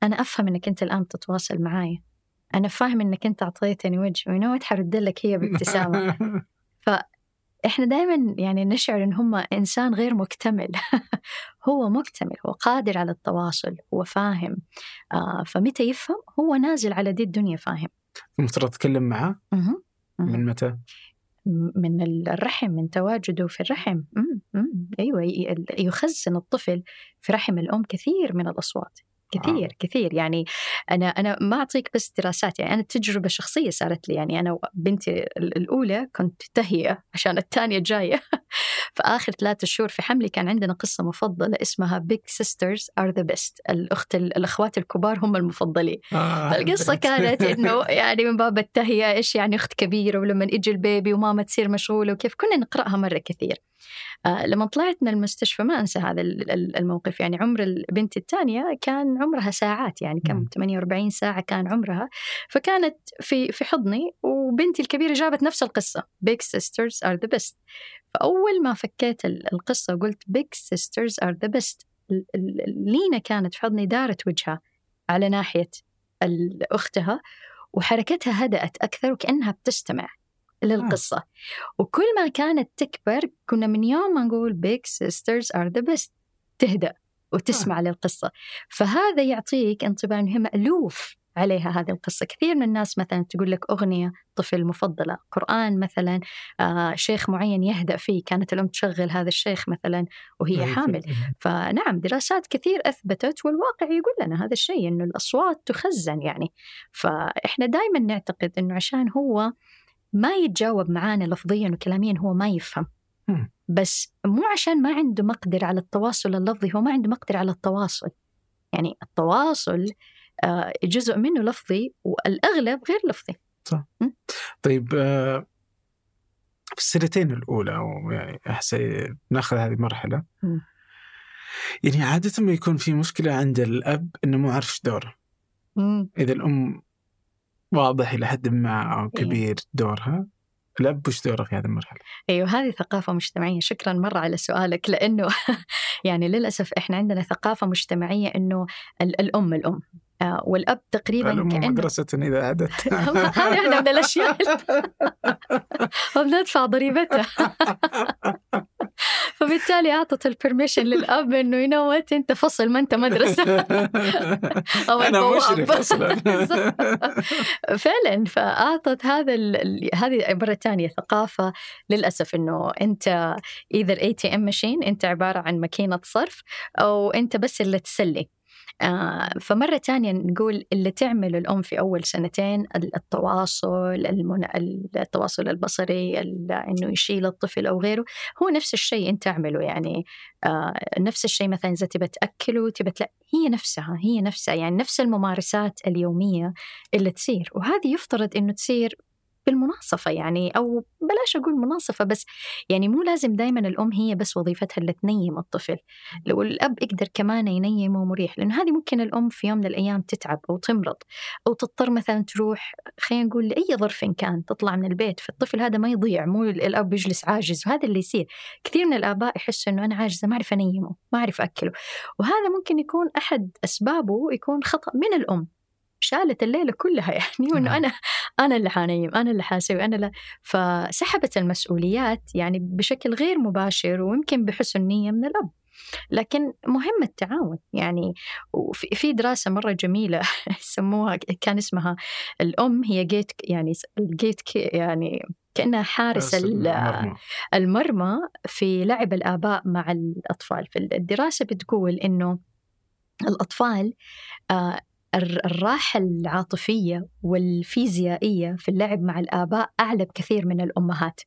Speaker 3: أنا أفهم إنك أنت الآن تتواصل معاي أنا فاهم إنك أنت أعطيتني وجه ونوت حرد لك هي بابتسامة فإحنا دائما يعني نشعر إن هم إنسان غير مكتمل. هو مكتمل هو قادر على التواصل هو فاهم. آه فمتى يفهم؟ هو نازل على دي الدنيا فاهم.
Speaker 1: المفترض تتكلم معه من متى؟
Speaker 3: من الرحم من تواجده في الرحم. مم. مم. أيوه يخزن الطفل في رحم الأم كثير من الأصوات. كثير آه. كثير يعني أنا أنا ما أعطيك بس دراسات يعني أنا تجربة شخصية صارت لي. يعني أنا بنتي الأولى كنت تهيئة عشان الثانية جاية. فآخر ثلاثة شهور في حملي كان عندنا قصة مفضلة اسمها Big Sisters Are the Best الأخت الأخوات الكبار هم المفضلين. آه. فالقصة كانت إنه يعني من باب التهيئة إيش يعني أخت كبيرة ولما يجي ال baby وماما تصير مشغولة وكيف. كنا نقرأها مرة كثير. آه لما طلعت من المستشفى ما أنسى هذا الموقف. يعني عمر البنت الثانية كان عمرها ساعات يعني كم؟ 48 ساعة كان عمرها. فكانت في في حضني وبنتي الكبيرة جابت نفس القصة. Big Sisters Are the Best فأول ما فكيت القصة وقلت Big Sisters Are the Best لينا كانت في حضني دارت وجهها على ناحية أختها وحركتها هدأت أكثر وكأنها بتستمع. للقصة. وكل ما كانت تكبر كنا من يوم ما نقول Big Sisters Are the Best تهدأ وتسمع آه. للقصة. فهذا يعطيك انطباع أنه مألوف عليها هذه القصة. كثير من الناس مثلا تقول لك أغنية طفل مفضلة قرآن مثلا آه شيخ معين يهدأ فيه كانت الأم تشغل هذا الشيخ مثلا وهي حامل. فنعم دراسات كثير أثبتت والواقع يقول لنا هذا الشيء أنه الأصوات تخزن يعني. فإحنا دائما نعتقد أنه عشان هو ما يتجاوب معانا لفظيا وكلاميا هو ما يفهم. بس مو عشان ما عنده مقدرة على التواصل اللفظي هو ما عنده مقدرة على التواصل. يعني التواصل آه، جزء منه لفظي والأغلب غير لفظي.
Speaker 1: صح. طيب آه، في السنتين الأولى أو يعني نأخذ هذه المرحلة يعني عادة ما يكون في مشكلة عند الأب إنه مو عارف دوره. إذا الأم واضح إلى حد ما أو إيه. كبير دورها. الأب وش دوره في هذه المرحلة؟
Speaker 3: أيوه هذه ثقافة مجتمعية. شكرا مرة على سؤالك لأنه يعني للأسف إحنا عندنا ثقافة مجتمعية إنه الأم الأم. آه، والأب تقريبا
Speaker 1: الأم كأنه مدرسة إذا عدت
Speaker 3: هذه واحدة من الأشياء وبندفع ضريبتها فبالتالي أعطت ال permission للأب إنه you know أنت فصل ما أنت مدرسة.
Speaker 1: أو أنا مشرف أصلا.
Speaker 3: فعلا فأعطت هذا ال... هذه مره ثانية ثقافة للأسف إنه أنت إذا ATM machine أنت عبارة عن ماكينة صرف أو أنت بس اللي تسلي. فمرة تانية نقول اللي تعمله الأم في أول سنتين التواصل المن... التواصل البصري إنه يشيل الطفل أو غيره هو نفس الشيء أنت تعمله يعني آه نفس الشيء مثلا إذا تبى تأكله تبى تلا... هي نفسها هي نفسها يعني نفس الممارسات اليومية اللي تصير وهذه يفترض إنه تصير بالمناصفة يعني أو بلاش أقول مناصفة بس يعني مو لازم دائما الأم هي بس وظيفتها اللي تنيم الطفل. لو الأب يقدر كمان ينيمه مريح لأنه هذه ممكن الأم في يوم من الأيام تتعب أو تمرض أو تضطر مثلا تروح خلينا نقول لأي ظرف كان تطلع من البيت فالطفل هذا ما يضيع مو الأب يجلس عاجز وهذا اللي يصير. كثير من الآباء يحسوا أنه أنا عاجزة ما أعرف أنيمه ما أعرف أكله. وهذا ممكن يكون أحد أسبابه يكون خطأ من الأم. شالت الليلة كلها يعني وإنه نعم. أنا أنا اللي حانيم أنا اللي حاسوي أنا اللي فسحبت المسؤوليات يعني بشكل غير مباشر ويمكن بحسن نية من الأب لكن مهم التعاون يعني وفي دراسة مرة جميلة سموها كان اسمها الأم هي جيت يعني الجيت يعني كأنها حارس المرمى. المرمى في لعب الآباء مع الأطفال فالدراسة بتقول إنه الأطفال آه، الراحة العاطفية والفيزيائية في اللعب مع الآباء أعلى بكثير من الأمهات.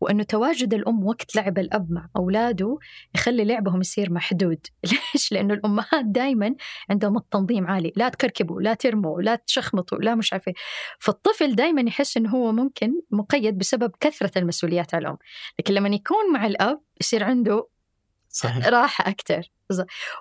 Speaker 3: وأنه تواجد الأم وقت لعب الأب مع أولاده يخلي لعبهم يصير محدود. ليش؟ لأنه الأمهات دائما عندهم التنظيم عالي. لا تكركبوا لا ترموا لا تشخمطوا لا مش عارفة فالطفل دائما يحس أنه هو ممكن مقيد بسبب كثرة المسؤوليات على الأم. لكن لما يكون مع الأب يصير عنده صحيح. راحة أكثر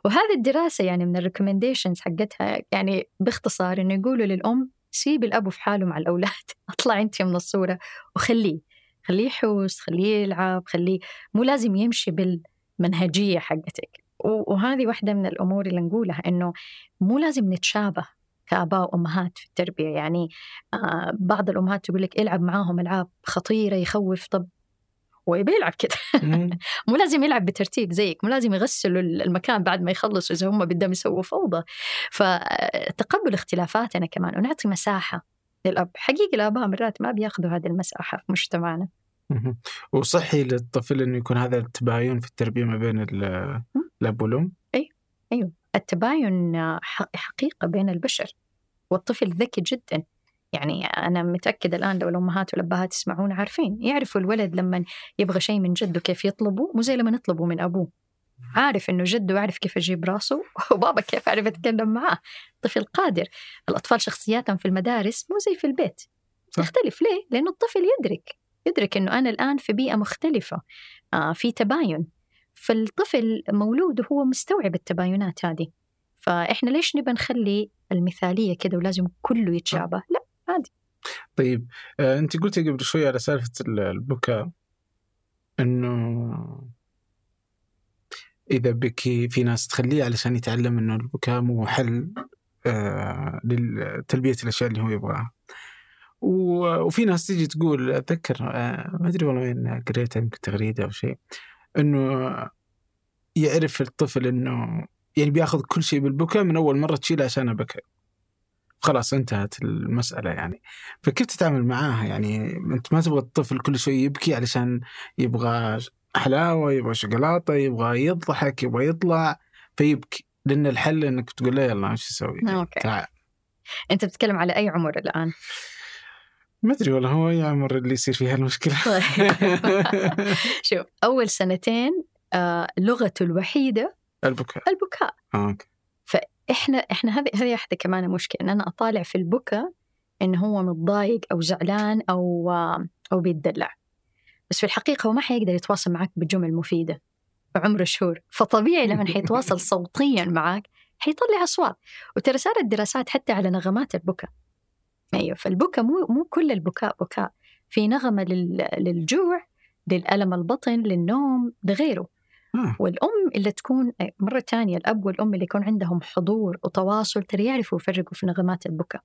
Speaker 3: وهذه الدراسة يعني من الريكومنديشنز حقتها يعني باختصار إنه يقولوا للأم سيب الأب في حاله مع الأولاد. أطلع أنت من الصورة وخليه خليه يحوس خليه يلعب خليه مو لازم يمشي بالمنهجية حقتك. وهذه واحدة من الأمور اللي نقولها إنه مو لازم نتشابه كآباء وأمهات في التربية. يعني آه بعض الأمهات تقول لك إلعب معاهم ألعاب خطيرة يخوف طب ويبي يلعب كده. مو لازم يلعب بترتيب زيك مو لازم يغسلوا المكان بعد ما يخلصوا إذا هم بدهم يسووا فوضى. فتقبل اختلافاتنا كمان ونعطي مساحة للأب. حقيقة الآباء مرات ما بياخذوا هذه المساحة في مجتمعنا.
Speaker 1: وصحي للطفل إنه يكون هذا التباين في التربية ما بين الأب والأم؟
Speaker 3: أي أيوه. التباين حقيقة بين البشر والطفل ذكي جدا. يعني أنا متأكدة الآن لو الأمهات والأبهات يسمعون عارفين يعرفوا الولد لما يبغى شيء من جده كيف يطلبه مو زي لما نطلبه من أبوه. عارف إنه جده يعرف كيف يجيب راسه وبابا كيف يعرف يتكلم معاه. طفل قادر. الأطفال شخصياتهم في المدارس مو زي في البيت. تختلف ليه؟ لأنه الطفل يدرك يدرك إنه أنا الآن في بيئة مختلفة آه في تباين. فالطفل مولود وهو مستوعب التباينات هذه. فإحنا ليش نبى نخلي المثالية كده ولازم كله يتشابه؟ لا. عادي.
Speaker 1: طيب آه انت قلتي قبل شوي على سالفة البكاء انه إذا بكي في ناس تخليه علشان يتعلم إنه البكاء مو حل آه لتلبيه الأشياء اللي هو يبغاها. وفي ناس تيجي تقول أتذكر آه ما أدري والله وين قريتها يمكن تغريدة أو شيء إنه يعرف الطفل إنه يعني بياخذ كل شيء بالبكاء من أول مرة تشيله عشان بكى خلاص انتهت المسألة يعني فكيف تتعامل معاها يعني أنت ما تبغى الطفل كل شوي يبكي علشان يبغى حلاوة يبغى شوكولاتة يبغى يضحك يبغى يطلع فيبكي لأن الحل إنك تقول له يلا إيش تسوي؟
Speaker 3: okay. تعال أنت بتتكلم على أي عمر الآن؟
Speaker 1: ما أدري والله هو أي عمر اللي يصير فيها المشكلة طيب.
Speaker 3: شوف أول سنتين آه لغته الوحيدة
Speaker 1: البكاء
Speaker 3: البكاء
Speaker 1: آه، okay
Speaker 3: إحنا إحنا هذه هذه واحدة كمان مشكلة إن أنا أطالع في البكا انه هو متضايق أو زعلان أو أو بيتدلع. بس في الحقيقة هو ما حيقدر يتواصل معك بجمل مفيده بعمر شهور. فطبيعي لما حيتواصل صوتيا معك حيطلع أصوات. وترى صارت دراسات حتى على نغمات البكاء أيوه فالبكاء مو مو كل البكاء بكاء. في نغمة للجوع للألم البطن للنوم لغيره. آه. والأم اللي تكون مرة ثانية الأب والأم اللي يكون عندهم حضور وتواصل ترى يعرفوا يفرقوا في نغمات البكاء.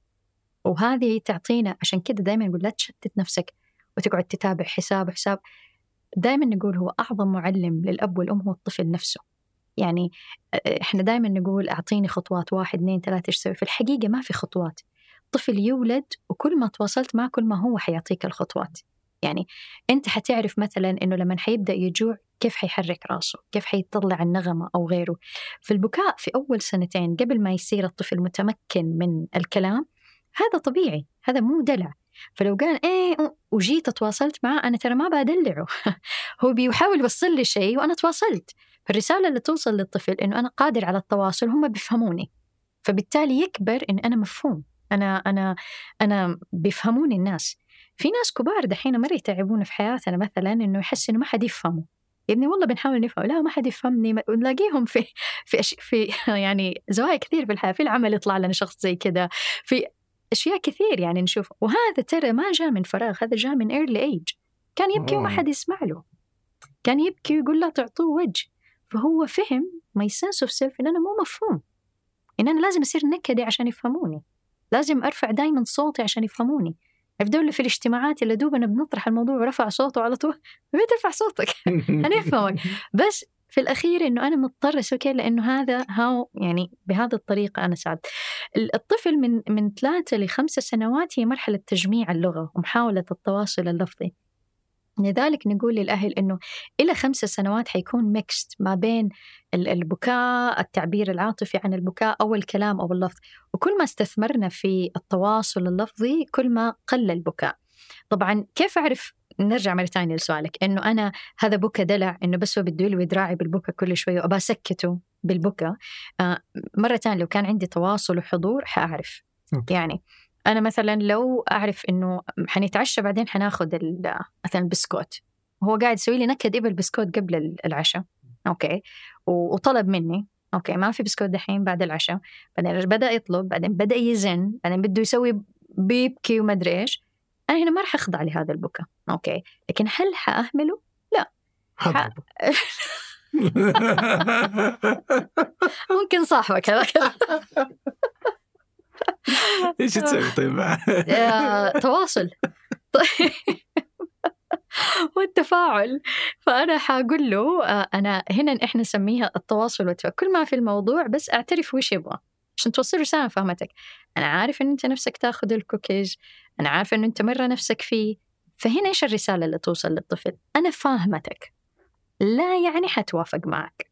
Speaker 3: وهذه تعطينا عشان كده دائما نقول لا تشتت نفسك وتقعد تتابع حساب حساب دائما نقول هو أعظم معلم للأب والأم هو الطفل نفسه. يعني آه، إحنا دائما نقول أعطيني خطوات واحد اثنين ثلاثة إيش تسوي؟ في الحقيقة ما في خطوات. طفل يولد وكل ما تواصلت معه كل ما هو حيعطيك الخطوات. يعني أنت حتعرف مثلا إنه لما حيبدأ يجوع كيف حيحرك راسه؟ كيف حيطلع النغمة أو غيره؟ في البكاء في أول سنتين قبل ما يصير الطفل متمكن من الكلام هذا طبيعي هذا مو دلع. فلو قال إيه وجيت تواصلت معه أنا ترى ما بدلعه هو بيحاول يوصل لي شيء وأنا تواصلت. فالرسالة اللي توصل للطفل إنه أنا قادر على التواصل هم بيفهموني. فبالتالي يكبر إن أنا مفهوم. أنا أنا أنا بيفهموني الناس. في ناس كبار دحين مرة يتعبون في حياتنا مثلا إنه يحس إنه ما حد يفهمه. يا ابني والله بنحاول نفهم. لا ما حد يفهمني. نلاقيهم في في أش... في يعني زوايا كثير في الحياة. في العمل يطلع لنا شخص زي كذا في أشياء كثير يعني نشوف. وهذا ترى ما جاء من فراغ. هذا جاء من early age كان يبكي وما حد يسمع له. كان يبكي ويقول لا تعطوه وجه. فهو فهم my sense of self إن أنا مو مفهوم. إن أنا لازم أصير نكدي عشان يفهموني. لازم أرفع دائما صوتي عشان يفهموني. في في الاجتماعات اللي دوبنا بنطرح الموضوع ورفع صوته على طول ما ترفع صوتك. أنا افهمك بس في الأخير إنه أنا مضطر أسوي كذا لأنه هذا هاو يعني بهذه الطريقة أنا سعد الطفل من من ثلاثة لخمس سنوات هي مرحلة تجميع اللغة ومحاولة التواصل اللفظي. لذلك نقول للأهل أنه إلى خمس سنوات حيكون ميكست ما بين البكاء التعبير العاطفي عن البكاء أو الكلام أو اللفظ. وكل ما استثمرنا في التواصل اللفظي كل ما قل البكاء. طبعا كيف أعرف؟ نرجع مرة ثانية لسؤالك. إنه أنا هذا بكى دلع إنه بس هو بده يلوي دراعي بالبكى كل شوية وأبى أسكته بالبكى آه مرة ثانية لو كان عندي تواصل وحضور حأعرف. أوكي. يعني أنا مثلا لو أعرف إنه حنتعشى بعدين حناخذ مثلا البسكوت وهو قاعد يسوي لي نكد يبغى بسكوت قبل العشاء okay وطلب مني okay ما في بسكوت دحين بعد العشاء بعدين بدأ يطلب بعدين بدأ يزن بعدين بده يسوي بيبكي وما أدري إيش أنا هنا ما راح أخضع لهذا البكاء okay لكن هل حأهمله؟ لا. ح... ممكن صاحبك هذا
Speaker 1: إيش تسوي؟ طيب. معه؟
Speaker 3: تواصل. طيب. والتفاعل. فأنا حقول له آه، أنا هنا إحنا نسميها التواصل والتفاعل. كل ما في الموضوع بس أعترف وش يبغى. عشان توصل رسالة فهمتك. أنا عارف إن أنت نفسك تاخذ الكوكيز أنا عارفة إن أنت مرة نفسك فيه. فهنا إيش الرسالة اللي توصل للطفل؟ أنا فاهمتك. لا يعني حتوافق معك.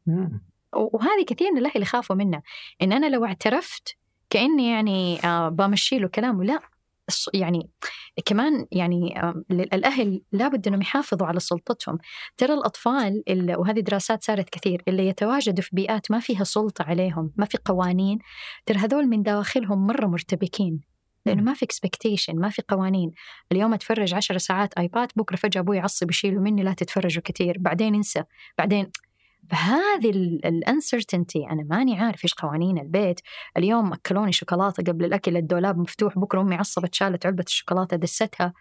Speaker 3: وهذه كثير من الأهل يخافوا منها. إن أنا لو اعترفت كأني يعني آه، بمشي له كلامه. لا يعني كمان يعني الأهل لابد أنهم يحافظوا على سلطتهم. ترى الأطفال وهذه دراسات صارت كثير اللي يتواجدوا في بيئات ما فيها سلطة عليهم ما في قوانين ترى هذول من دواخلهم مرة مرتبكين لأنه ما في اكسبكتيشن ما في قوانين. اليوم أتفرج عشر ساعات آيباد بكرة فجأة أبوي يعصب يشيله مني لا تتفرجوا كثير بعدين انسى بعدين فهذه الانسرتينتي أنا ماني عارف إيش قوانين البيت اليوم أكلوني شوكولاتة قبل الأكل الدولاب مفتوح بكرة أمي عصبت شالت علبة الشوكولاتة دستها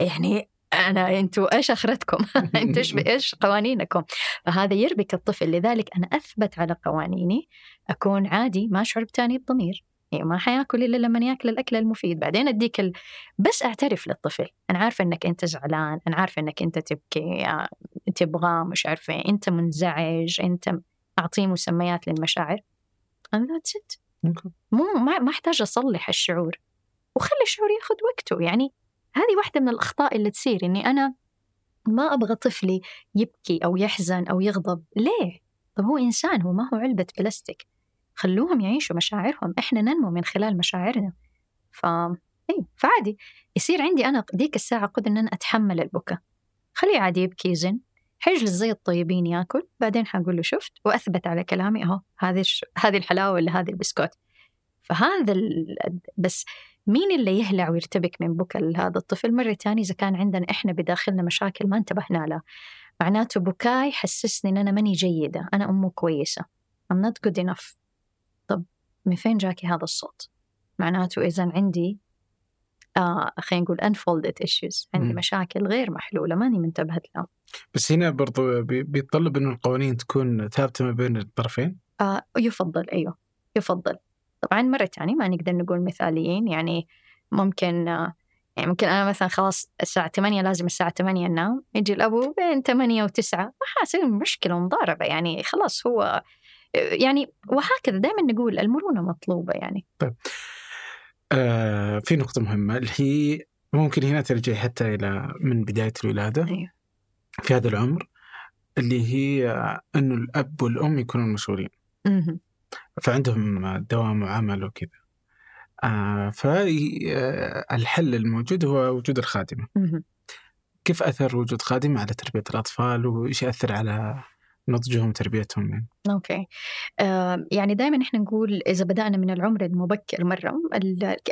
Speaker 3: يعني أنا أنتوا إيش أخرتكم؟ أنتوا إيش إيش قوانينكم؟ فهذا يربك الطفل لذلك أنا أثبت على قوانيني أكون عادي ما اشعر بتاني بضمير يعني ما حياكل إلا لما ياكل الأكل المفيد. بعدين أديك ال... بس أعترف للطفل. أنا عارفة إنك أنت زعلان أنا عارفة إنك أنت تبكي تبغى مش عارفة أنت منزعج أنت أعطيه مسميات للمشاعر. أنا that's it مو ما, ما أحتاج أصلح الشعور. وخلي الشعور ياخذ وقته. يعني هذه واحدة من الأخطاء اللي تصير إني أنا ما أبغى طفلي يبكي أو يحزن أو يغضب. ليه؟ طب هو إنسان هو ما هو علبة بلاستيك. خلوهم يعيشوا مشاعرهم إحنا ننمو من خلال مشاعرنا. ف اي فعادي. يصير عندي أنا ديك الساعة قدر إن أنا أتحمل البكاء. خليه عادي يبكي يزن. حيجلس زي الطيبين ياكل. بعدين حقول له شفت؟ وأثبت على كلامي أهو هذه هذه الحلاوة ولا هذه البسكوت. فهذا ال... بس مين اللي يهلع ويرتبك من بكاء هذا الطفل؟ مرة تانية إذا كان عندنا إحنا بداخلنا مشاكل ما انتبهنا لها معناته بكاي يحسسني إن أنا ماني جيدة أنا أمه كويسة. I'm not good enough. من فين جاكي هذا الصوت؟ معناته إذا عندي آه خلينا نقول unfolded issues عندي م. مشاكل غير محلولة ماني منتبهة لها
Speaker 1: بس هنا برضو بيتطلب أنه القوانين تكون ثابتة ما بين الطرفين؟
Speaker 3: آه يفضل أيوه يفضل. طبعا مرة ثانية ما نقدر نقول مثاليين يعني ممكن آه يعني ممكن أنا مثلا خلاص الساعة 8 لازم الساعة 8 أنام يجي الأبو بين 8 و9 ما حاسين مشكلة ومضاربة يعني خلاص هو يعني وهكذا دائما نقول المرونة مطلوبة يعني
Speaker 1: آه في نقطة مهمة اللي هي ممكن هنا ترجع حتى إلى من بداية الولادة
Speaker 3: أيوه.
Speaker 1: في هذا العمر اللي هي أنه الأب والأم يكونون مشغولين
Speaker 3: مهم.
Speaker 1: فعندهم دوام وعمل وكذا آه فالحل الموجود هو وجود الخادمة
Speaker 3: مهم.
Speaker 1: كيف أثر وجود خادمة على تربية الأطفال وإيش يأثر على نضجهم وتربيتهم يعني
Speaker 3: okay آه يعني دائما إحنا نقول إذا بدأنا من العمر المبكر مرة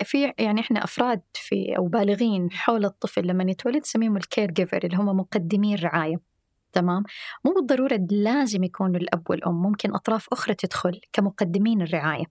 Speaker 3: في يعني إحنا أفراد في أو بالغين حول الطفل لما يتولد نسميهم ال caregiver اللي هم مقدمي الرعايه تمام مو بالضرورة لازم يكونوا الأب والأم ممكن أطراف أخرى تدخل كمقدمين الرعاية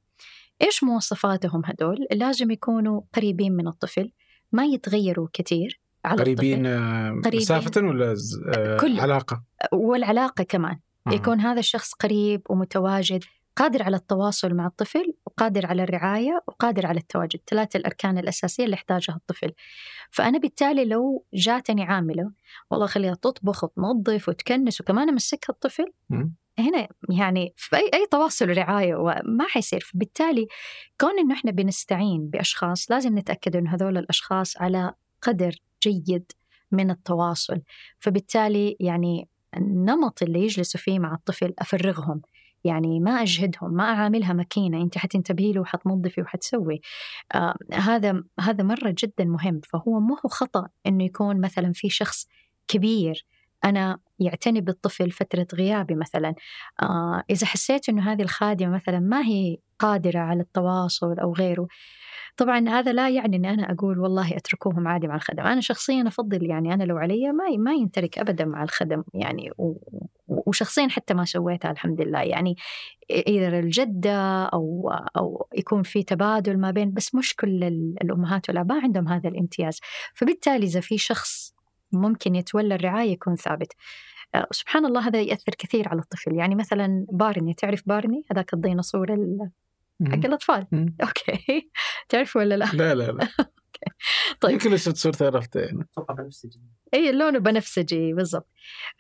Speaker 3: إيش مواصفاتهم هدول لازم يكونوا قريبين من الطفل ما يتغيروا كثير على
Speaker 1: قريبين
Speaker 3: الطفل
Speaker 1: آه،
Speaker 3: قريبين.
Speaker 1: مسافة ولا ز- آه،
Speaker 3: كله.
Speaker 1: علاقة؟
Speaker 3: والعلاقة كمان. يكون هذا الشخص قريب ومتواجد قادر على التواصل مع الطفل وقادر على الرعاية وقادر على التواجد. ثلاثة الأركان الأساسية اللي يحتاجها الطفل. فأنا بالتالي لو جاتني عاملة والله خليها تطبخ وتنظف وتكنس وكمان أمسكها الطفل. هنا يعني في أي, أي تواصل ورعاية وما حيصير. فبالتالي كون إنه إحنا بنستعين بأشخاص لازم نتأكد إنه هذول الأشخاص على قدر جيد من التواصل. فبالتالي يعني النمط اللي يجلسوا فيه مع الطفل أفرغهم. يعني ما أجهدهم ما أعاملها ماكينة أنت حتنتبهي له وحتنظفي وحتسوي. آه هذا هذا مرة جدا مهم. فهو مو هو خطأ إنه يكون مثلا في شخص كبير أنا يعتني بالطفل فترة غيابي مثلا. آه إذا حسيت إنه هذه الخادمة مثلا ما هي قادرة على التواصل أو غيره طبعا هذا لا يعني اني أنا أقول والله أتركوهم عادي مع الخدم، أنا شخصيا أفضل يعني أنا لو علي ما ما ينترك ابدا مع الخدم يعني وشخصيا حتى ما سويتها الحمد لله. يعني إذا الجدة أو أو يكون في تبادل ما بين بس مش كل ال- الأمهات والاباء عندهم هذا الامتياز، فبالتالي إذا في شخص ممكن يتولى الرعاية يكون ثابت. آه، سبحان الله هذا يأثر كثير على الطفل. يعني مثلا بارني تعرف بارني؟ هذاك الديناصور ال- حق
Speaker 1: مم.
Speaker 3: أوكي. تعرف ولا لا؟
Speaker 1: لا لا لا.
Speaker 3: طيب.
Speaker 1: يمكن لو شفت صورته عرفته يعني
Speaker 3: إي لونه بنفسجي بالضبط.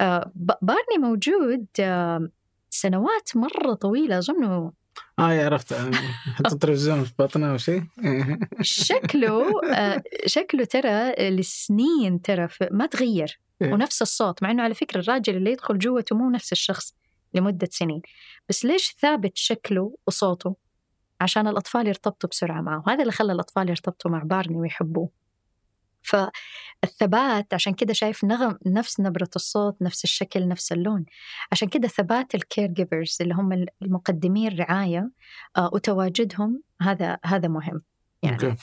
Speaker 3: آه ب- بارني موجود آه سنوات مرة طويلة أظن
Speaker 1: آه عرفت. حط التلفزيون في بطنه أو شيء.
Speaker 3: شكله آه شكله ترى لسنين ترى ما تغير.
Speaker 1: إيه.
Speaker 3: ونفس الصوت مع إنه على فكرة الراجل اللي يدخل جوته مو نفس الشخص لمدة سنين. بس ليش ثابت شكله وصوته؟ عشان الأطفال يرتبطوا بسرعة معه. هذا اللي خلى الأطفال يرتبطوا مع بارني ويحبوه. فالثبات عشان كده شايف نغم نفس نبرة الصوت نفس الشكل نفس اللون عشان كده ثبات ال caregivers اللي هم المقدمين الرعاية آه وتواجدهم هذا هذا مهم يعني
Speaker 1: okay.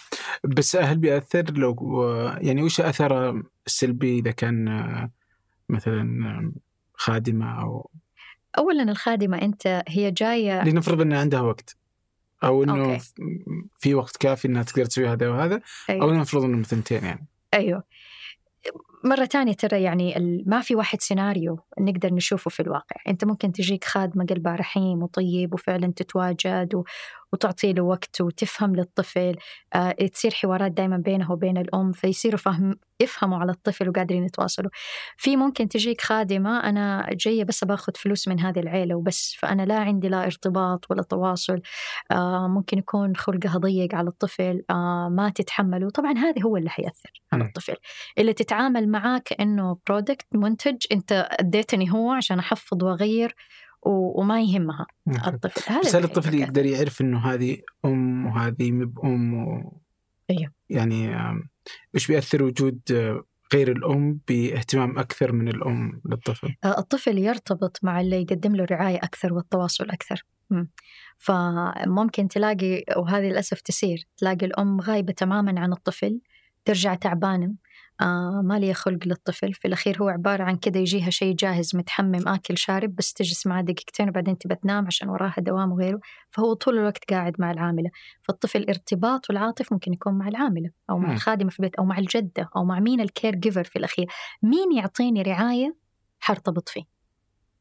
Speaker 1: بس هل بيأثر لو يعني وش أثر السلبي إذا كان مثلا خادمة أو
Speaker 3: أولا الخادمة أنت هي جاية
Speaker 1: لنفرض أن عندها وقت أو أنه
Speaker 3: okay.
Speaker 1: في وقت كافي أنها تقدر تسوي هذا وهذا أو
Speaker 3: أيوه.
Speaker 1: لنفرض أنه ثنتين يعني
Speaker 3: أيوه. مرة تانية ترى يعني ما في واحد سيناريو نقدر نشوفه في الواقع. أنت ممكن تجيك خادمة قلبها رحيم وطيب وفعلا تتواجد و... وتعطي له وقت وتفهم للطفل آه تصير حوارات دائما بينه وبين الأم فيصيروا فهم يفهموا على الطفل وقادرين يتواصلوا. في ممكن تجيك خادمة أنا جاية بس باخذ فلوس من هذه العيلة وبس فأنا لا عندي لا ارتباط ولا تواصل آه ممكن يكون خلقها ضيق على الطفل آه ما تتحمله طبعا هذا هو اللي حيأثر على
Speaker 1: مم.
Speaker 3: الطفل. اللي تتعامل معاه كأنه product منتج أنت أديتني هو عشان أحفظ وأغير وما يهمها
Speaker 1: okay.
Speaker 3: الطفل هذا
Speaker 1: بس هل الطفل. يقدر يعرف إنه هذه أم وهذه مب أم و...
Speaker 3: أيوه.
Speaker 1: يعني إيش بيأثر وجود غير الأم باهتمام أكثر من الأم للطفل؟
Speaker 3: آه، الطفل يرتبط مع اللي يقدم له رعاية أكثر والتواصل أكثر مم. فممكن تلاقي وهذه للأسف تسير تلاقي الأم غايبة تماما عن الطفل ترجع تعبانة. آه ما لي خلق للطفل. في الأخير هو عبارة عن كده يجيها شيء جاهز متحمم آكل شارب بس تجلس معاه دقيقتين وبعدين تبى تنام عشان وراها دوام وغيره. فهو طول الوقت قاعد مع العاملة. فالطفل ارتباط والعاطف ممكن يكون مع العاملة أو مع. الخادمة في البيت أو مع الجدة أو مع مين الكير جيفر في الأخير. مين يعطيني رعاية حرتبط فيه؟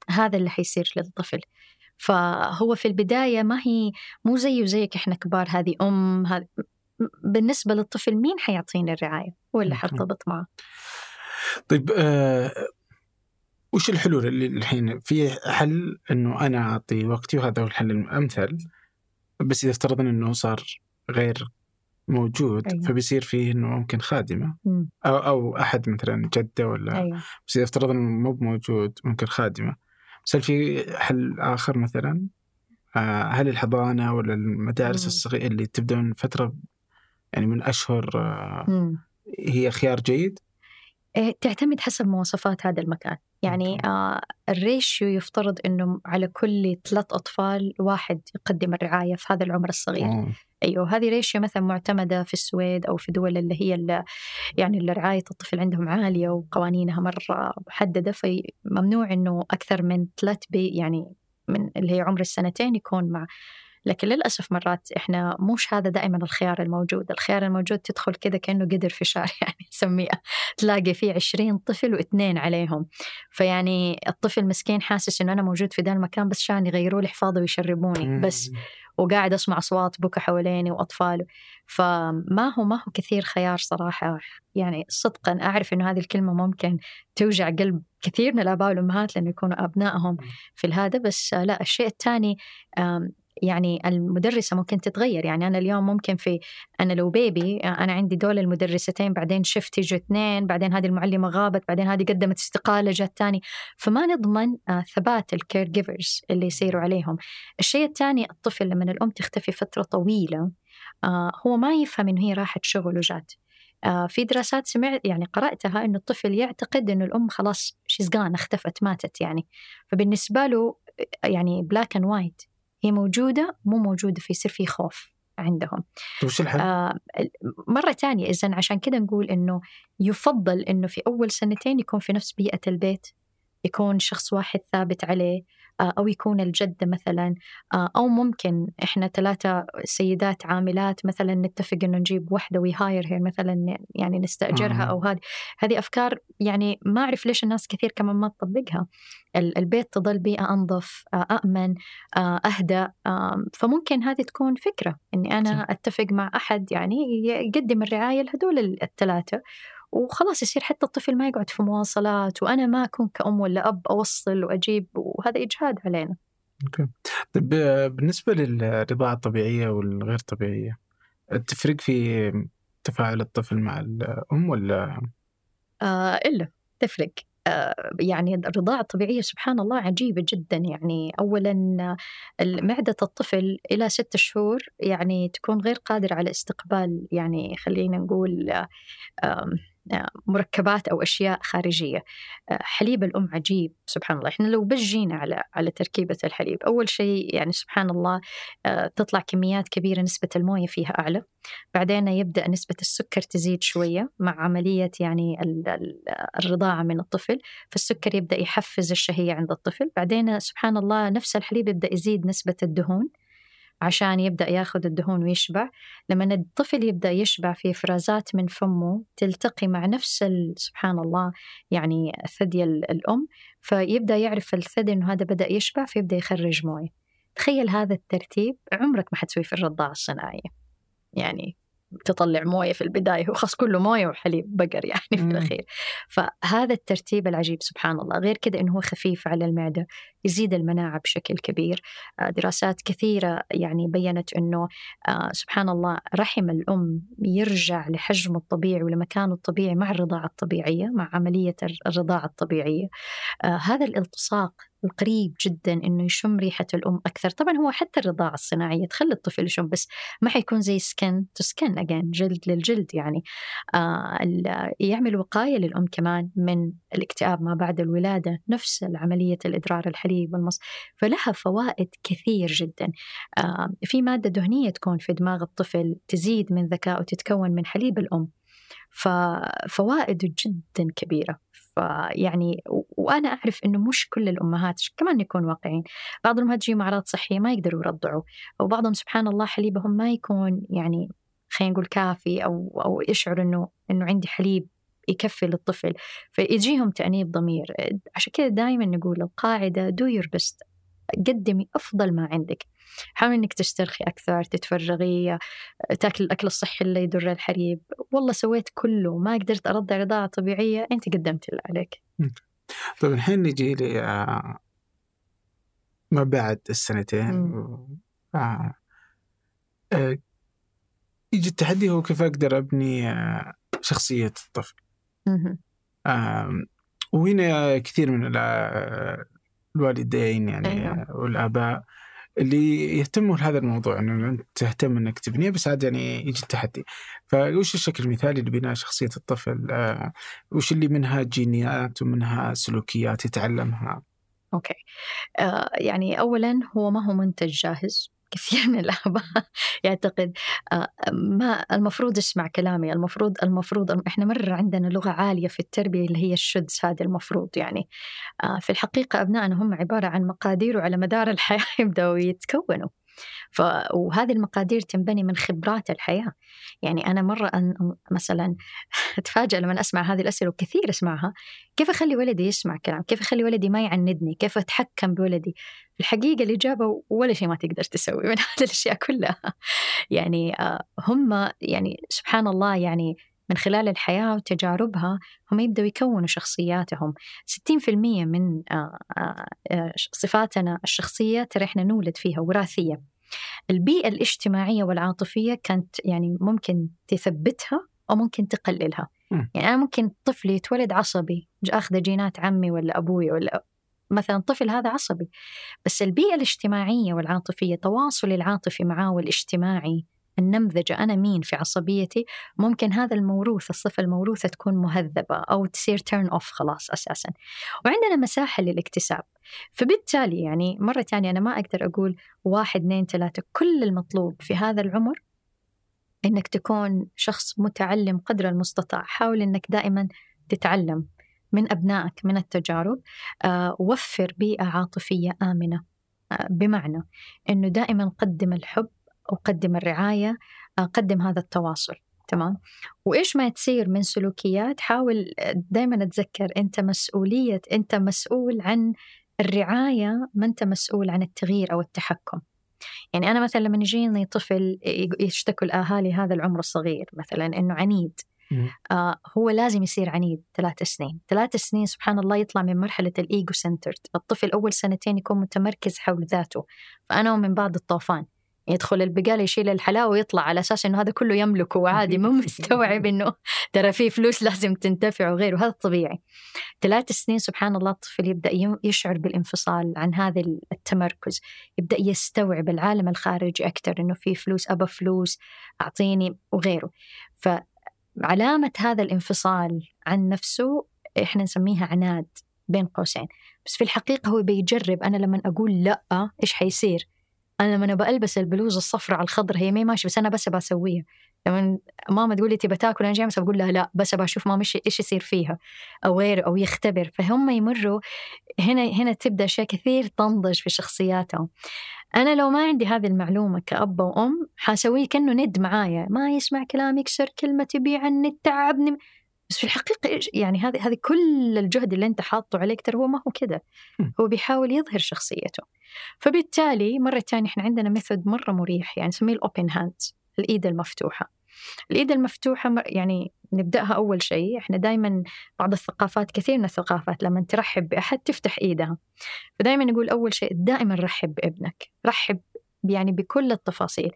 Speaker 3: هذا اللي حيصير للطفل. فهو في البداية ما هي مو زي وزيك إحنا كبار هذه أم هذه بالنسبة للطفل مين حيعطيني الرعاية ولا. حرتبط معه
Speaker 1: طيب آه وش الحلول اللي الحين في حل إنه أنا أعطي وقتي وهذا هو الحل الأمثل بس إذا افترضنا إنه صار غير موجود
Speaker 3: أيوة.
Speaker 1: فبيصير فيه إنه ممكن
Speaker 3: خادمة.
Speaker 1: أو أو أحد مثلا جدة ولا
Speaker 3: أيوه
Speaker 1: بس إذا افترضنا إنه مو موجود ممكن خادمة بس هل في حل آخر مثلا؟ آه هل الحضانة ولا المدارس. الصغيرة اللي تبدا من فترة يعني من أشهر آه
Speaker 3: مم.
Speaker 1: هي خيار جيد؟
Speaker 3: إيه، تعتمد حسب مواصفات هذا المكان يعني. آه ال ratio يفترض إنه على كل ثلاث أطفال واحد يقدم الرعاية في هذا العمر الصغير
Speaker 1: أوه.
Speaker 3: أيوه هذه ratio مثلا معتمدة في السويد أو في دول اللي هي اللي يعني اللي رعاية الطفل عندهم عالية وقوانينها مرة محددة فممنوع إنه أكثر من ثلاث بي يعني من اللي هي عمر السنتين يكون مع لكن للأسف مرات إحنا مش هذا دائما الخيار الموجود. الخيار الموجود تدخل كده كأنه قدر فشار يعني نسميها. تلاقي فيه عشرين طفل واثنين عليهم. فيعني الطفل مسكين حاسس إنه أنا موجود في ذا المكان بس عشان يغيروا لي حفاضة ويشربوني. بس وقاعد أسمع أصوات بكى حواليني وأطفال فما هو ما هو كثير خيار صراحة. يعني صدقا أعرف إنه هذه الكلمة ممكن توجع قلب كثير من الآباء والأمهات لأنه يكونوا أبنائهم في الهذا. بس لا الشيء الثاني يعني المدرسة ممكن تتغير. يعني أنا اليوم ممكن في أنا لو baby أنا عندي دول المدرستين بعدين شفت يجوا اثنين بعدين هذه المعلمة غابت بعدين هذه قدمت استقالة جت تاني فما نضمن آه، ثبات ال caregivers اللي يصيروا عليهم. الشيء الثاني الطفل لما الأم تختفي فترة طويلة آه، هو ما يفهم إنه هي راحت شغل وجات. آه، في دراسات سمعت يعني قرأتها إنه الطفل يعتقد إنه الأم خلاص she's gone اختفت ماتت يعني. فبالنسبة له يعني black and white هي موجودة مو موجودة فيصير في خوف عندهم
Speaker 1: طيب وش الحل؟
Speaker 3: آه مرة تانية إذا عشان كده نقول إنه يفضل إنه في أول سنتين يكون في نفس بيئة البيت يكون شخص واحد ثابت عليه أو يكون الجدة مثلا آه، أو ممكن إحنا ثلاثة سيدات عاملات مثلا نتفق إنه نجيب واحدة ويهاير هير مثلا يعني نستأجرها
Speaker 1: آه.
Speaker 3: أو هذه هذه أفكار يعني ما أعرف ليش الناس كثير كمان ما تطبقها ال- البيت تظل بيئة أنظف آه، أأمن آه، آم، فممكن هذه تكون فكرة إني أنا. أتفق مع أحد يعني يقدم الرعاية لهدول ال- الثلاثة وخلاص يصير حتى الطفل ما يقعد في مواصلات وأنا ما أكون كأم ولا أب أوصل وأجيب وهذا إجهاد علينا.
Speaker 1: أوكي. طيب بالنسبة للرضاعة الطبيعية والغير طبيعية تفرق في تفاعل الطفل مع الأم ولا؟
Speaker 3: آه إلا تفرق. آه يعني الرضاعة الطبيعية سبحان الله عجيبة جدا. يعني أولا معدة الطفل إلى ست شهور يعني تكون غير قادرة على استقبال يعني خلينا نقول مركبات أو أشياء خارجية. آه، حليب الأم عجيب سبحان الله. إحنا لو بس جينا على على تركيبة الحليب أول شيء يعني سبحان الله آه، تطلع كميات كبيرة نسبة الموية فيها أعلى. بعدين يبدأ نسبة السكر تزيد شوية مع عملية يعني ال- ال- الرضاعة من الطفل. فالسكر يبدأ يحفز الشهية عند الطفل. بعدين سبحان الله نفس الحليب يبدأ يزيد نسبة الدهون. عشان يبدأ ياخذ الدهون ويشبع. لما الطفل يبدأ يشبع في إفرازات من فمه تلتقي مع نفس سبحان الله يعني ثدي ال- الأم فيبدأ يعرف الثدي إنه هذا بدأ يشبع فيبدأ يخرج موية. تخيل هذا الترتيب عمرك ما حتسويه في الرضاعة الصناعية. يعني تطلع موية في البداية هو خاص كله موية وحليب بقر يعني في
Speaker 1: مم.
Speaker 3: الأخير. فهذا الترتيب العجيب سبحان الله. غير كده إنه هو خفيف على المعدة يزيد المناعة بشكل كبير. آه، دراسات كثيرة يعني بينت أنه آه، سبحان الله رحم الأم يرجع لحجمه الطبيعي ولمكانه الطبيعي مع الرضاعة الطبيعية مع عملية الرضاعة الطبيعية. آه، هذا الالتصاق القريب جدا إنه يشم ريحة الأم أكثر. طبعا هو حتى الرضاعة الصناعية تخلي الطفل يشم بس ما حيكون زي سكن تو سكن اجين جلد للجلد يعني. آه يعمل وقاية للأم كمان من الاكتئاب ما بعد الولادة نفس عمليه الإدرار الحليب والمص. فلها فوائد كثير جدا. آه في مادة دهنية تكون في دماغ الطفل تزيد من ذكائه وتتكون من حليب الأم. ففوائده جدا كبيرة. فيعني و- وأنا أعرف إنه مش كل الأمهات كمان نكون واقعين بعض الأمهات تجيهم أعراض صحية ما يقدروا يرضعوا وبعضهم سبحان الله حليبهم ما يكون يعني خلينا نقول كافي أو أو يشعر إنه إنه عندي حليب يكفي للطفل فيجيهم تأنيب ضمير. عشان كذا دائما نقول القاعدة do your best. قدمي أفضل ما عندك. حاولي إنك تسترخي أكثر تتفرغي تاكل الأكل الصحي اللي يضر الحريب والله سويت كله ما قدرت أرضع رضاعة طبيعية أنت قدمت اللي عليك.
Speaker 1: طيب الحين نجي لي آه، ما بعد السنتين. آه، آه، يجي التحدي هو كيف أقدر أبني آه، شخصية الطفل. وهنا كثير من الوالدين يعني
Speaker 3: أيوة.
Speaker 1: والآباء اللي يهتموا لهذا الموضوع إنه أنت تهتم إنك تبنيه بس عاد يعني يجي التحدي فوش الشكل المثالي لبناء شخصية الطفل؟ آه، وش اللي منها جينيات ومنها سلوكيات يتعلمها؟
Speaker 3: أوكي آه يعني أولا هو ما هو منتج جاهز كثير من الآباء يعتقد. آه ما المفروض أسمع كلامي المفروض المفروض إحنا مرة عندنا لغة عالية في التربية اللي هي الشدس هذا المفروض يعني. آه في الحقيقة أبنائنا هم عبارة عن مقادير وعلى مدار الحياة يبدأوا يتكونوا. ف... وهذه المقادير تنبني من خبرات الحياة. يعني أنا مرة أن... مثلا أتفاجأ لما أسمع هذه الأسئلة وكثير أسمعها. كيف أخلي ولدي يسمع كلام؟ كيف أخلي ولدي ما يعندني؟ كيف أتحكم بولدي؟ الحقيقة الإجابة ولا شيء ما تقدر تسوي من هذه الأشياء كلها. يعني آه، هم يعني سبحان الله يعني من خلال الحياة وتجاربها هم يبدأوا يكونوا شخصياتهم. 60% من آه، آه، آه، صفاتنا الشخصية ترى إحنا نولد فيها وراثية. البيئة الاجتماعية والعاطفية كانت يعني ممكن تثبتها أو ممكن تقللها. يعني أنا ممكن طفل يتولد عصبي أخذ جينات عمي ولا أبوي ولا مثلا طفل هذا عصبي. بس البيئة الاجتماعية والعاطفية تواصلي العاطفي معاه والاجتماعي النمذجة أنا مين في عصبيتي؟ ممكن هذا الموروث الصفة الموروثة تكون مهذبة أو تصير تيرن أوف خلاص أساسا. وعندنا مساحة للاكتساب. فبالتالي يعني مرة ثانية أنا ما أقدر أقول واحد اثنين ثلاثة كل المطلوب في هذا العمر إنك تكون شخص متعلم قدر المستطاع. حاول إنك دائما تتعلم من أبنائك من التجارب. آه، وفر بيئة عاطفية آمنة. آه، بمعنى إنه دائما قدم الحب وقدم الرعاية آه، قدم هذا التواصل تمام؟ وإيش ما تصير من سلوكيات حاول دائما أتذكر أنت مسؤولية أنت مسؤول عن الرعاية ما أنت مسؤول عن التغيير أو التحكم. يعني أنا مثلا لما يجيني طفل يشتكوا الأهالي هذا العمر الصغير مثلا إنه عنيد آه هو لازم يصير عنيد ثلاث سنين. ثلاث سنين سبحان الله يطلع من مرحلة الإيجو سنترد الطفل أول سنتين يكون متمركز حول ذاته. فأنا من بعد الطوفان. يدخل البقالة يشيل الحلاوة ويطلع على أساس إنه هذا كله يملكه وعادي مو مستوعب إنه ترى في فلوس لازم تنتفع وغيره هذا طبيعي. ثلاث سنين سبحان الله الطفل يبدأ يم- يشعر بالانفصال عن هذا التمركز يبدأ يستوعب العالم الخارجي أكثر إنه في فلوس أبى فلوس أعطيني وغيره. فعلامة هذا الانفصال عن نفسه إحنا نسميها عناد بين قوسين. بس في الحقيقة هو بيجرب أنا لما أقول لأ إيش حيصير؟ أنا لما أبى ألبس البلوزة الصفراء على الخضر هي ما ماشي بس أنا بس أبى أسويها لما ماما تقول لي تبى تاكل أنا جاي بس بقول لها لا بس أبى أشوف ماما إيش يصير فيها أو غيره أو يختبر. فهم يمروا هنا هنا تبدأ أشياء كثير تنضج في شخصياتهم. أنا لو ما عندي هذه المعلومة كأب وأم حاسويه كأنه ند معايا. ما يسمع كلامي يكسر كلمة يبيع الند تعبني. بس في الحقيقة إيش- يعني هذه هذه كل الجهد اللي أنت حاطه عليك ترى هو ما هو
Speaker 1: مم.
Speaker 3: هو بيحاول يظهر شخصيته. فبالتالي مرة تانية إحنا عندنا method مرة مريح يعني نسميه ال open hands الإيد المفتوحة. الإيد المفتوحة يعني نبدأها أول شيء إحنا دائما بعض الثقافات كثير من الثقافات لما ترحب بأحد تفتح إيدها. فدائما نقول أول شيء دائما رحب بابنك. رحب يعني بكل التفاصيل.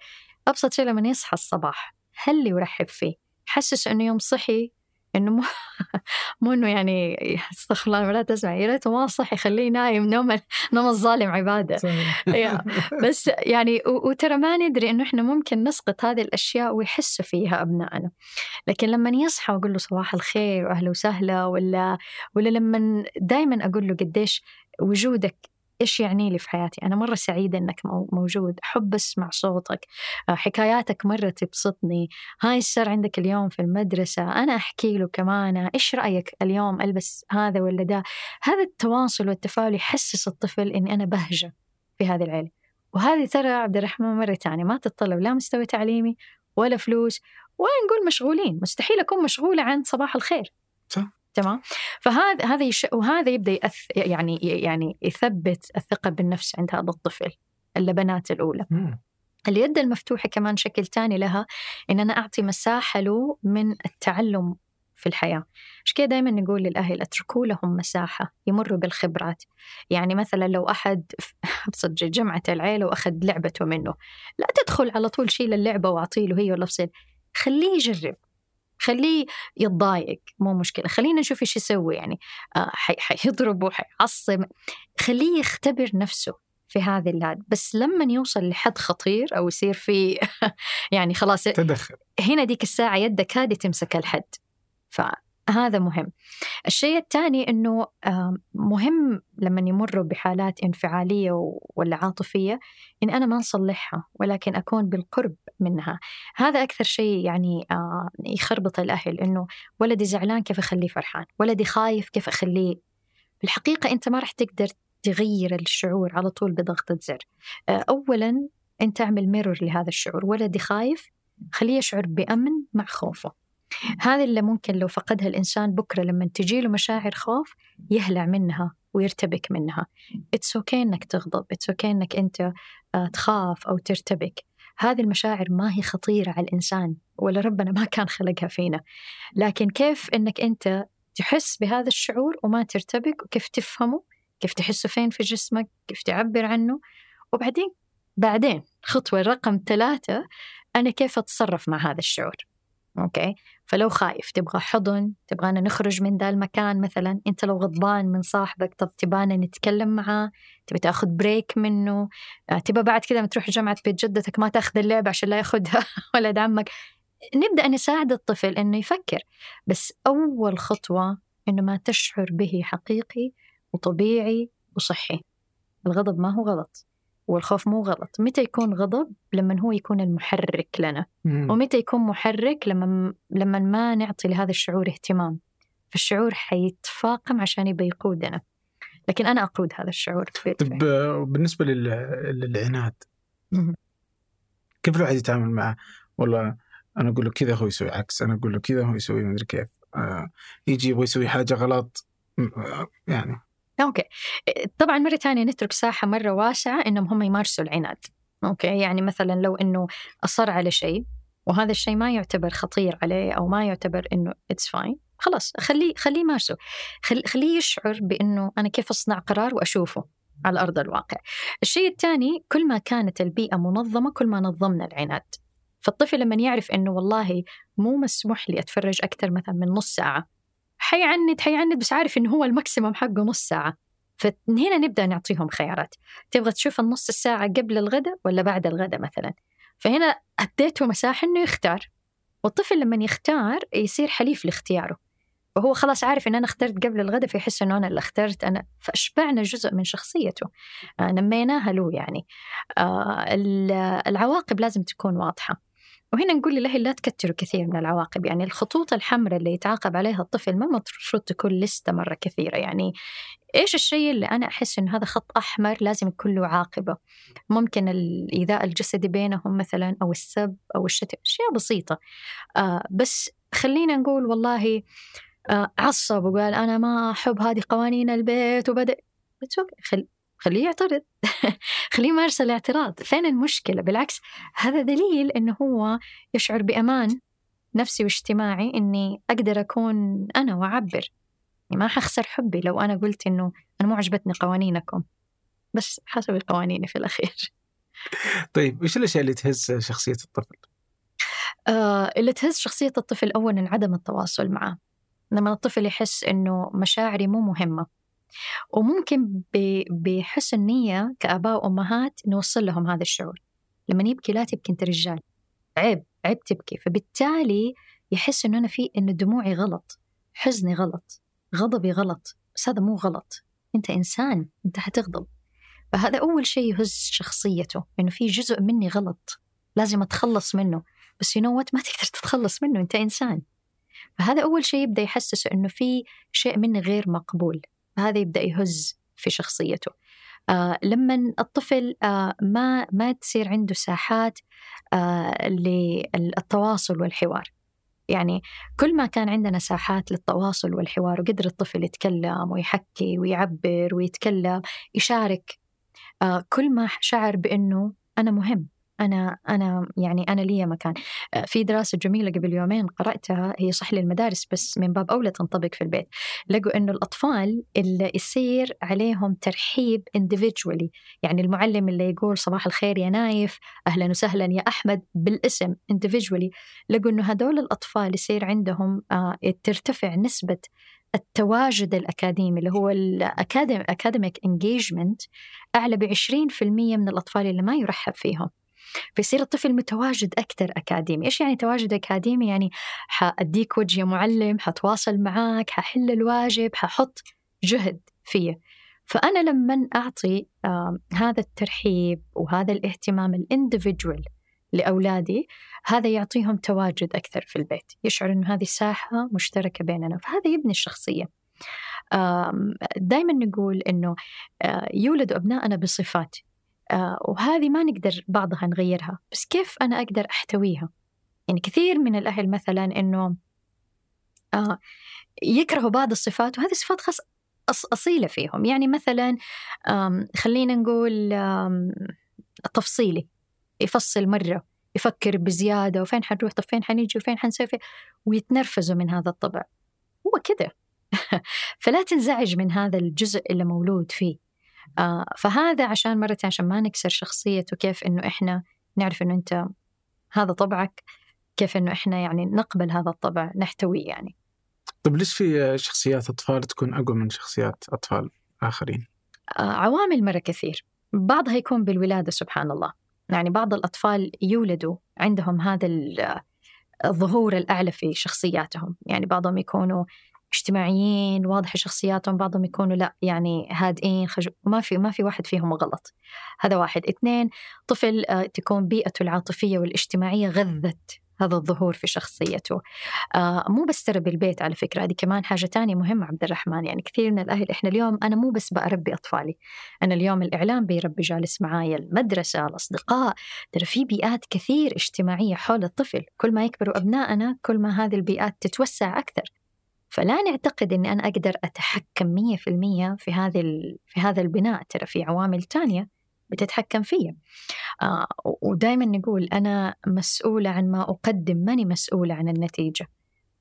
Speaker 3: أبسط شيء لما يصحى الصباح هل يرحب فيه؟ حسس إنه يوم صحي إنه مو مو إنه يعني استغفر الله ولا تسمع يا ريته ما صحي خليه نايم نوم نوم الظالم عبادة. يا، بس يعني وترى ما ندري إنه إحنا ممكن نسقط هذه الأشياء ويحسوا فيها أبنائنا. لكن لما يصحى وأقول له صباح الخير وأهلا وسهلا ولا ولا لما دائما أقول له قديش وجودك إيش يعني لي في حياتي؟ أنا مرة سعيدة إنك مو- موجود. أحب أسمع صوتك. آه، حكاياتك مرة تبسطني. هاي صار عندك اليوم في المدرسة. أنا أحكي له كمان. إيش رأيك اليوم ألبس هذا ولا ده؟ هذا التواصل والتفاعل يحسس الطفل إني أنا بهجة في هذه العيلة. وهذه ترى عبد الرحمن مرة ثانية ما تتطلب لا مستوى تعليمي ولا فلوس ولا نقول مشغولين. مستحيل أكون مشغولة عن صباح الخير. تمام؟ فهذا هذا يش... وهذا يبدأ يأث... يعني يعني يثبت الثقة بالنفس عند هذا الطفل اللبنات الأولى.
Speaker 1: مم.
Speaker 3: اليد المفتوحة كمان شكل تاني لها إن أنا أعطي مساحة له من التعلم في الحياة. مش كده دايما نقول للأهل؟ اتركوا لهم مساحة يمروا بالخبرات. يعني مثلا لو أحد أبسط جمعة العيلة وأخذ لعبته منه لا تدخل على طول شيل اللعبة وأعطيه له هي ولا خليه يجرب. خليه يتضايق مو مشكلة خلينا نشوف إيش يسوي يعني آه حي- حيضربه حيعصب خليه يختبر نفسه في هذه اللعب بس لما يوصل لحد خطير أو يصير في يعني خلاص
Speaker 1: تدخل.
Speaker 3: هنا ديك الساعة يدك هذه تمسك الحد. فهذا مهم. الشيء الثاني أنه مهم لما يمروا بحالات انفعالية ولا عاطفية إن أنا ما نصلحها ولكن أكون بالقرب منها. هذا أكثر شيء يعني آه، يخربط الأهل أنه ولدي زعلان كيف أخليه فرحان؟ ولدي خايف كيف أخليه؟ بالحقيقة أنت ما راح تقدر تغير الشعور على طول بضغطة زر آه، أولا أنت اعمل mirror لهذا الشعور. ولدي خايف خليه يشعر بأمن مع خوفه. هذا اللي ممكن لو فقدها الإنسان بكرة لما تجيله مشاعر خوف يهلع منها ويرتبك منها. it's okay إنك تغضب it's okay إنك أنت آه، تخاف أو ترتبك. هذه المشاعر ما هي خطيرة على الإنسان ولا ربنا ما كان خلقها فينا. لكن كيف إنك أنت تحس بهذا الشعور وما ترتبك وكيف تفهمه كيف تحسه فين في جسمك كيف تعبر عنه. وبعدين بعدين خطوة رقم ثلاثة أنا كيف أتصرف مع هذا الشعور؟ okay؟ فلو خايف تبغى حضن تبغانا نخرج من ذا المكان مثلا أنت لو غضبان من صاحبك طب تبغانا نتكلم معاه تبي تأخذ break منه آه، تبغى بعد كذا لما تروح جامعة بيت جدتك ما تأخذ اللعبة عشان لا ياخذها ولد عمك نبدأ نساعد الطفل إنه يفكر. بس أول خطوة إنه ما تشعر به حقيقي وطبيعي وصحي. الغضب ما هو غلط. والخوف مو غلط. متى يكون غضب؟ لما هو يكون المحرك لنا.
Speaker 1: مم.
Speaker 3: ومتى يكون محرك؟ لما لما ما نعطي لهذا الشعور اهتمام. فالشعور حيتفاقم عشان يبقى يقودنا. لكن أنا أقود هذا الشعور
Speaker 1: طب بالنسبة لل- للعناد. كيف الواحد يتعامل معه؟ والله أنا أقول له كذا هو يسوي عكس. أنا أقول له كذا هو يسوي مدري كيف. آه يجي يبغى يسوي حاجة غلط. يعني
Speaker 3: okay. طبعا مرة ثانية نترك ساحة مرة واسعة إنهم هم يمارسوا العناد. okay يعني مثلا لو إنه أصر على شيء وهذا الشيء ما يعتبر خطير عليه أو ما يعتبر إنه it's fine خلاص خليه خليه يمارسه. خل خليه يشعر بإنه أنا كيف أصنع قرار وأشوفه على أرض الواقع. الشيء الثاني كل ما كانت البيئة منظمة كل ما نظمنا العناد. فالطفل لما يعرف إنه والله مو مسموح لي أتفرج أكثر مثلا من نص ساعة حيعند حيعند بس عارف إنه هو الماكسيمم حقه نص ساعة. فمن هنا نبدأ نعطيهم خيارات. تبغى تشوف النص الساعة قبل الغداء ولا بعد الغداء مثلا؟ فهنا أديته مساحة إنه يختار. والطفل لما يختار يصير حليف لاختياره. فهو خلاص عارف إن أنا اخترت قبل الغداء فيحس إنه أنا اللي اخترت أنا. فأشبعنا جزء من شخصيته. آه، نميناها له يعني. آه، ال- العواقب لازم تكون واضحة. وهنا نقول للأهل لا تكتروا كثير من العواقب يعني الخطوط الحمراء اللي يتعاقب عليها الطفل ما المفروض تكون لستة مرة كثيرة. يعني إيش الشيء اللي أنا أحس إنه هذا خط أحمر لازم يكون له عاقبة؟ ممكن الإيذاء الجسدي بينهم مثلا أو السب أو الشتم أشياء بسيطة. آه بس خلينا نقول والله آه عصب وقال أنا ما أحب هذه قوانين البيت وبدأ. خل... خليه يعترض. خليه يمارس الاعتراض. فين المشكلة؟ بالعكس هذا دليل إنه هو يشعر بأمان نفسي واجتماعي إني أقدر أكون أنا وأعبر. يعني ما حخسر حبي لو أنا قلت إنه أنا مو عجبتني قوانينكم. بس حسب قوانيني في الأخير.
Speaker 1: طيب إيش الأشياء اللي تهز شخصية الطفل؟
Speaker 3: آه اللي تهز شخصية الطفل أولا عدم التواصل معه. لما الطفل يحس إنه مشاعري مو مهمة. وممكن بحسن نية كآباء وأمهات نوصل لهم هذا الشعور. لما يبكي لا تبكي أنت رجال. عيب عيب تبكي. فبالتالي يحس إنه أنا في إنه دموعي غلط حزني غلط غضبي غلط بس هذا مو غلط. أنت إنسان أنت حتغضب. فهذا أول شيء يهز شخصيته إنه في جزء مني غلط لازم أتخلص منه. بس يو نو ما تقدر تتخلص منه أنت إنسان. فهذا أول شيء يبدأ يحسسه إنه في شيء مني غير مقبول. فهذا يبدأ يهز في شخصيته. آه لما الطفل آه ما ما تصير عنده ساحات آه للتواصل والحوار. يعني كل ما كان عندنا ساحات للتواصل والحوار وقدر الطفل يتكلم ويحكي ويعبر ويتكلم يشارك آه كل ما شعر بأنه أنا مهم. أنا أنا يعني أنا لي مكان. آه، في دراسة جميلة قبل يومين قرأتها هي صح للمدارس بس من باب أولى تنطبق في البيت. لقوا إنه الأطفال اللي يصير عليهم ترحيب individually يعني المعلم اللي يقول صباح الخير يا نايف أهلا وسهلا يا أحمد بالاسم individually. لقوا إنه هدول الأطفال يصير عندهم آه ترتفع نسبة التواجد الأكاديمي اللي هو ال academic engagement أعلى ب 20% من الأطفال اللي ما يرحب فيهم. فيصير الطفل متواجد أكثر أكاديمي. إيش يعني تواجد أكاديمي؟ يعني حأديك وجه يا معلم حتواصل معاك ححل الواجب ححط جهد فيه. فأنا لما أعطي آه هذا الترحيب وهذا الاهتمام الإندفجوال لأولادي هذا يعطيهم تواجد أكثر في البيت. يشعر أنه هذه ساحة مشتركة بيننا. فهذا يبني الشخصية. دائما نقول أنه آه، يولد أبنائنا بصفات وهذه ما نقدر بعضها نغيرها. بس كيف أنا أقدر أحتويها؟ يعني كثير من الأهل مثلا أنه آه يكرهوا بعض الصفات وهذه صفات خاص أصيلة فيهم. يعني مثلا خلينا نقول تفصيلي. يفصل مرة يفكر بزيادة وفين حنروح؟ طب فين حنيجي؟ وفين حنسوي؟ ويتنرفزوا من هذا الطبع. هو كده فلا تنزعج من هذا الجزء اللي مولود فيه. آه فهذا عشان مرة عشان ما نكسر شخصيته كيف إنه إحنا نعرف إنه أنت هذا طبعك كيف إنه إحنا يعني نقبل هذا الطبع نحتويه يعني.
Speaker 1: طيب ليش في شخصيات أطفال تكون أقوى من شخصيات أطفال آخرين؟
Speaker 3: آه عوامل مرة كثير. بعضها يكون بالولادة سبحان الله. يعني بعض الأطفال يولدوا عندهم هذا الظهور الأعلى في شخصياتهم. يعني بعضهم يكونوا اجتماعيين واضحة شخصياتهم بعضهم يكونوا لا يعني هادئين خجو ما في ما في واحد فيهم غلط. هذا واحد. اثنين طفل آه، تكون بيئته العاطفية والاجتماعية غذت هذا الظهور في شخصيته. آه مو بس ترى بالبيت على فكرة هذه كمان حاجة تانية مهمة عبد الرحمن. يعني كثير من الأهل إحنا اليوم أنا مو بس بربي أطفالي. أنا اليوم الإعلام بيربي جالس معايا المدرسة الأصدقاء. ترى في بيئات كثير اجتماعية حول الطفل. كل ما يكبروا أبنائنا كل ما هذه البيئات تتوسع أكثر. فلا نعتقد إني أنا أقدر أتحكم 100% في هذه في هذا البناء ترى في عوامل تانية بتتحكم فيه آه ودائما نقول أنا مسؤولة عن ما أقدم ماني مسؤولة عن النتيجة.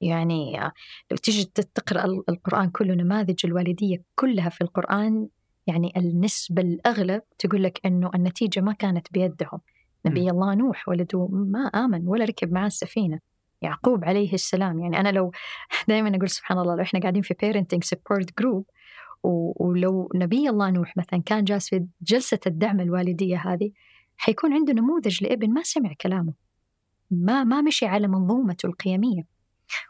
Speaker 3: يعني آه لو تجي تقرأ القرآن كله نماذج الوالدية كلها في القرآن يعني النسبة الأغلب تقول لك إنه النتيجة ما كانت بيدهم. نبي الله نوح ولده ما آمن ولا ركب معاه السفينة. يعقوب عليه السلام. يعني أنا لو دائما أقول سبحان الله لو إحنا قاعدين في parenting support group ولو نبي الله نوح مثلا كان جالس في جلسة الدعم الوالدية هذه حيكون عنده نموذج لابن ما سمع كلامه. ما ما مشي على منظومته القيمية.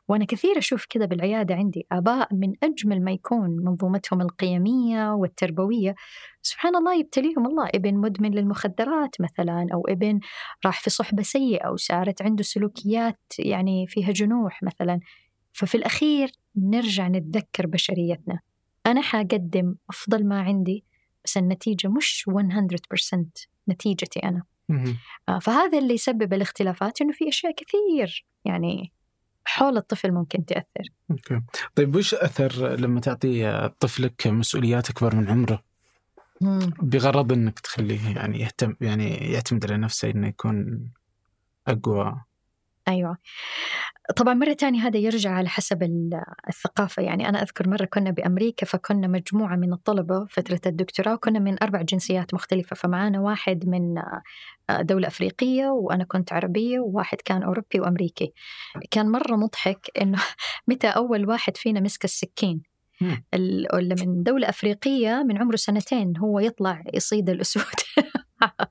Speaker 3: وأنا كثير أشوف كذا بالعيادة عندي آباء من أجمل ما يكون منظومتهم القيمية والتربوية. سبحان الله يبتليهم الله. ابن مدمن للمخدرات مثلا أو ابن راح في صحبة سيئة أو صارت عنده سلوكيات يعني فيها جنوح مثلا. ففي الأخير نرجع نتذكر بشريتنا. أنا حقدم أفضل ما عندي بس النتيجة مش 100% نتيجتي أنا. آه، فهذا اللي يسبب الاختلافات إنه في أشياء كثير يعني حول الطفل ممكن تأثر.
Speaker 1: أوكي. طيب وش أثر لما تعطي طفلك مسؤوليات أكبر من عمره؟ بغرض أنك تخليه يعني يهتم يعني يعتمد على نفسه أنه يكون أقوى.
Speaker 3: أيوة. طبعا مرة تانية هذا يرجع على حسب الثقافة. يعني أنا أذكر مرة كنا بأمريكا فكنا مجموعة من الطلبة فترة الدكتوراه وكنا من أربع جنسيات مختلفة. فمعانا واحد من آه، دولة أفريقية وأنا كنت عربية وواحد كان أوروبي وأمريكي. كان مرة مضحك إنه متى أول واحد فينا مسك السكين. اللي من دولة أفريقية من عمره سنتين هو يطلع يصيد الأسود.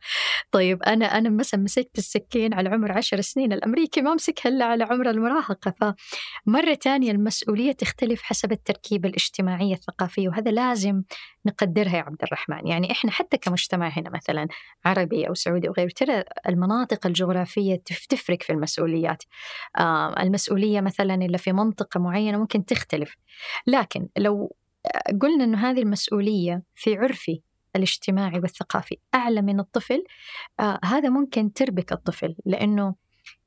Speaker 3: طيب أنا أنا مثلا مسكت السكين على عمر عشر سنين الأمريكي ما مسكها إلا على عمر المراهقة. فمرة تانية المسؤولية تختلف حسب التركيبة الاجتماعية الثقافية وهذا لازم نقدرها يا عبد الرحمن. يعني إحنا حتى كمجتمع هنا مثلا عربي أو سعودي وغيره ترى المناطق الجغرافية تفرق في المسؤوليات. آه المسؤولية مثلا اللي في منطقة معينة ممكن تختلف. لكن لو قلنا أنه هذه المسؤولية في عرفي الاجتماعي والثقافي أعلى من الطفل. آه هذا ممكن تربك الطفل لأنه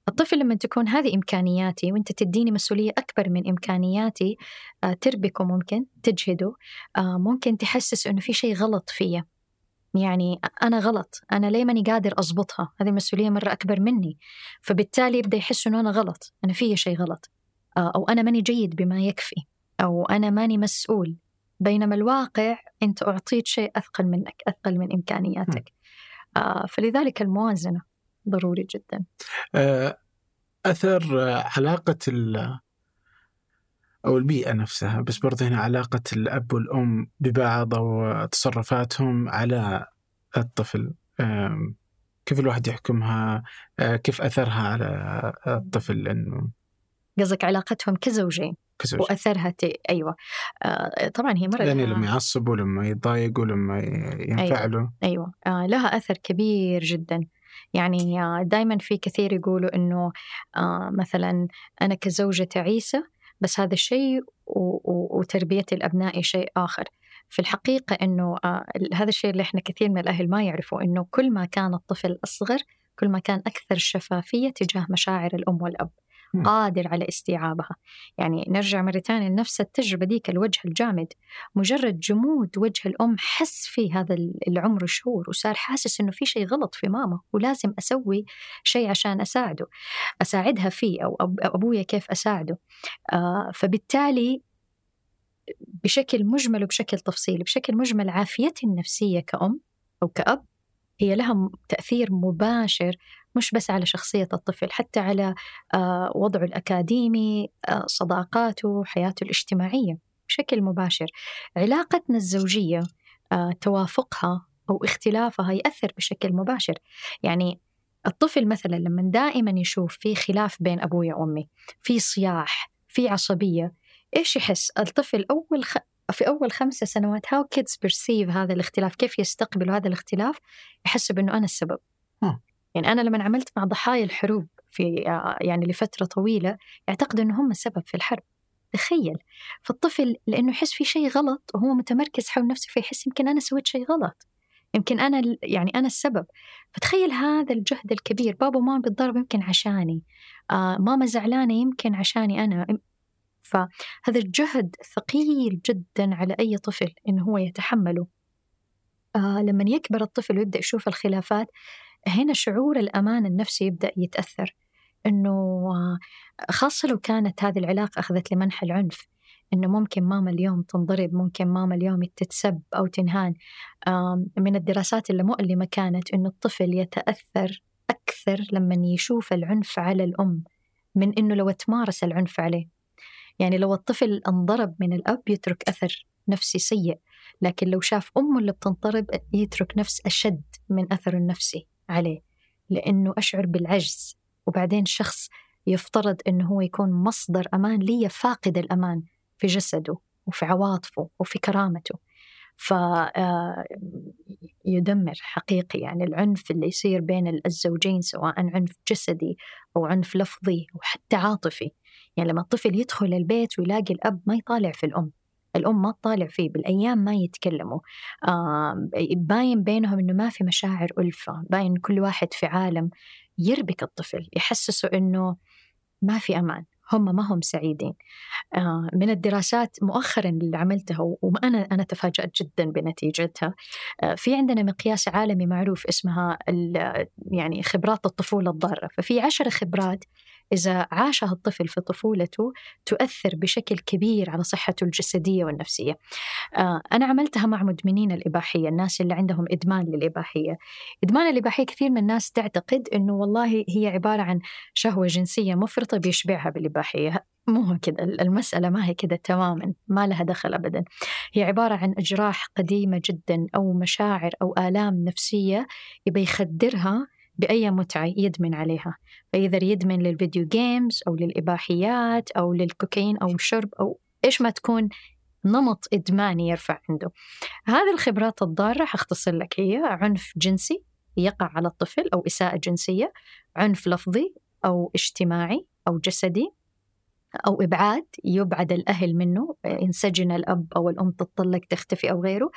Speaker 3: الطفل لما تكون هذه إمكانياتي وأنت تديني مسؤولية أكبر من إمكانياتي آه، تربكه ممكن تجهده آه، ممكن تحسس إنه في شيء غلط فيا. يعني أنا غلط أنا ليه ماني قادر أضبطها؟ هذه مسؤولية مرة أكبر مني. فبالتالي يبدأ يحس إنه أنا غلط أنا في شيء غلط آه، أو أنا ماني جيد بما يكفي أو أنا ماني مسؤول. بينما الواقع أنت أعطيت شيء أثقل منك أثقل من إمكانياتك. فلذلك الموازنة ضروري جدا.
Speaker 1: أثر علاقة أو البيئة نفسها بس برضه هنا علاقة الأب والأم ببعض أو تصرفاتهم على الطفل. كيف الواحد يحكمها؟ كيف أثرها على الطفل؟ لأنه
Speaker 3: قصدك علاقتهم كزوجين
Speaker 1: كزوجين.
Speaker 3: وأثرها ت... أيوه. آه طبعا هي مره
Speaker 1: يعني لما يعصبوا لما يتضايقوا لما ينفعلوا
Speaker 3: أيوه, أيوة. آه لها أثر كبير جدا. يعني آه دائما في كثير يقولوا إنه آه مثلا أنا كزوجة تعيسه بس هذا الشيء وتربية الأبناء شيء آخر. في الحقيقة أنه آه هذا الشيء اللي إحنا كثير من الأهل ما يعرفوا أنه كل ما كان الطفل أصغر كل ما كان أكثر شفافية تجاه مشاعر الأم والأب. قادر على استيعابها. يعني نرجع مرة ثانية لنفس التجربة ديك الوجه الجامد. مجرد جمود وجه الأم حس فيه هذا العمر شهور وصار حاسس إنه في شيء غلط في ماما ولازم أسوي شيء عشان أساعده أساعدها فيه أو أبويا كيف أساعده. آه فبالتالي بشكل مجمل وبشكل تفصيلي بشكل مجمل عافيتي النفسية كأم أو كأب هي لها تأثير مباشر مش بس على شخصية الطفل حتى على آه، وضعه الأكاديمي آه، صداقاته حياته الاجتماعية بشكل مباشر. علاقتنا الزوجية آه، توافقها أو اختلافها يأثر بشكل مباشر. يعني الطفل مثلا لما دائما يشوف في خلاف بين أبوي وأمي في صياح في عصبية إيش يحس؟ الطفل أول خ... في أول خمسة سنوات how kids perceive هذا الاختلاف كيف يستقبلوا هذا الاختلاف يحسوا بأنه أنا السبب. يعني أنا لما عملت مع ضحايا الحروب في يعني لفترة طويلة يعتقدوا أنه هم السبب في الحرب. تخيل فالطفل لأنه يحس في شيء غلط وهو متمركز حول نفسه فيحس يمكن أنا سويت شيء غلط. يمكن أنا يعني أنا السبب. فتخيل هذا الجهد الكبير بابا وماما بيتضرب يمكن عشاني آه ماما زعلانة يمكن عشاني أنا. فهذا الجهد ثقيل جدا على أي طفل إنه هو يتحمله. آه لما يكبر الطفل ويبدأ يشوف الخلافات هنا شعور الأمان النفسي يبدأ يتأثر إنه خاصة لو كانت هذه العلاقة أخذت لمنح العنف إنه ممكن ماما اليوم تنضرب ممكن ماما اليوم تتسب أو تنهان. من الدراسات اللي مؤلمة كانت إنه الطفل يتأثر أكثر لما يشوف العنف على الأم من إنه لو تمارس العنف عليه. يعني لو الطفل انضرب من الأب يترك أثر نفسي سيء لكن لو شاف أمه اللي بتنضرب يترك نفس أشد من أثر النفسي. عليه لأنه أشعر بالعجز. وبعدين شخص يفترض أنه هو يكون مصدر أمان لي فاقد الأمان في جسده وفي عواطفه وفي كرامته. ف آه، يدمر حقيقي. يعني العنف اللي يصير بين الزوجين سواء عنف جسدي أو عنف لفظي وحتى عاطفي. يعني لما الطفل يدخل البيت ويلاقي الأب ما يطالع في الأم. الأم ما تطالع فيه بالأيام ما يتكلموا. آه باين بينهم إنه ما في مشاعر ألفة باين كل واحد في عالم يربك الطفل يحسسه إنه ما في أمان هم ما هم سعيدين. آه من الدراسات مؤخرا اللي عملتها وأنا أنا تفاجأت جدا بنتيجتها. آه في عندنا مقياس عالمي معروف اسمها يعني خبرات الطفولة الضارة. ففي عشر خبرات إذا عاشها الطفل في طفولته تؤثر بشكل كبير على صحته الجسدية والنفسية. آه، أنا عملتها مع مدمنين الإباحية الناس اللي عندهم إدمان للإباحية. إدمان الإباحية كثير من الناس تعتقد أنه والله هي عبارة عن شهوة جنسية مفرطة بيشبعها بالإباحية. مو كذا المسألة ما هي كذا تماما ما لها دخل أبدا. هي عبارة عن أجراح قديمة جدا أو مشاعر أو آلام نفسية يبي يخدرها بأي متعة يدمن عليها. فإذا يدمن للفيديو جيمز أو للإباحيات أو للكوكايين أو الشرب أو إيش ما تكون نمط إدماني يرفع عنده. هذه الخبرات الضارة حختصر لك هي عنف جنسي يقع على الطفل أو إساءة جنسية عنف لفظي أو اجتماعي أو جسدي أو إبعاد يبعد الأهل منه ينسجن الأب أو الأم تطلق تختفي أو غيره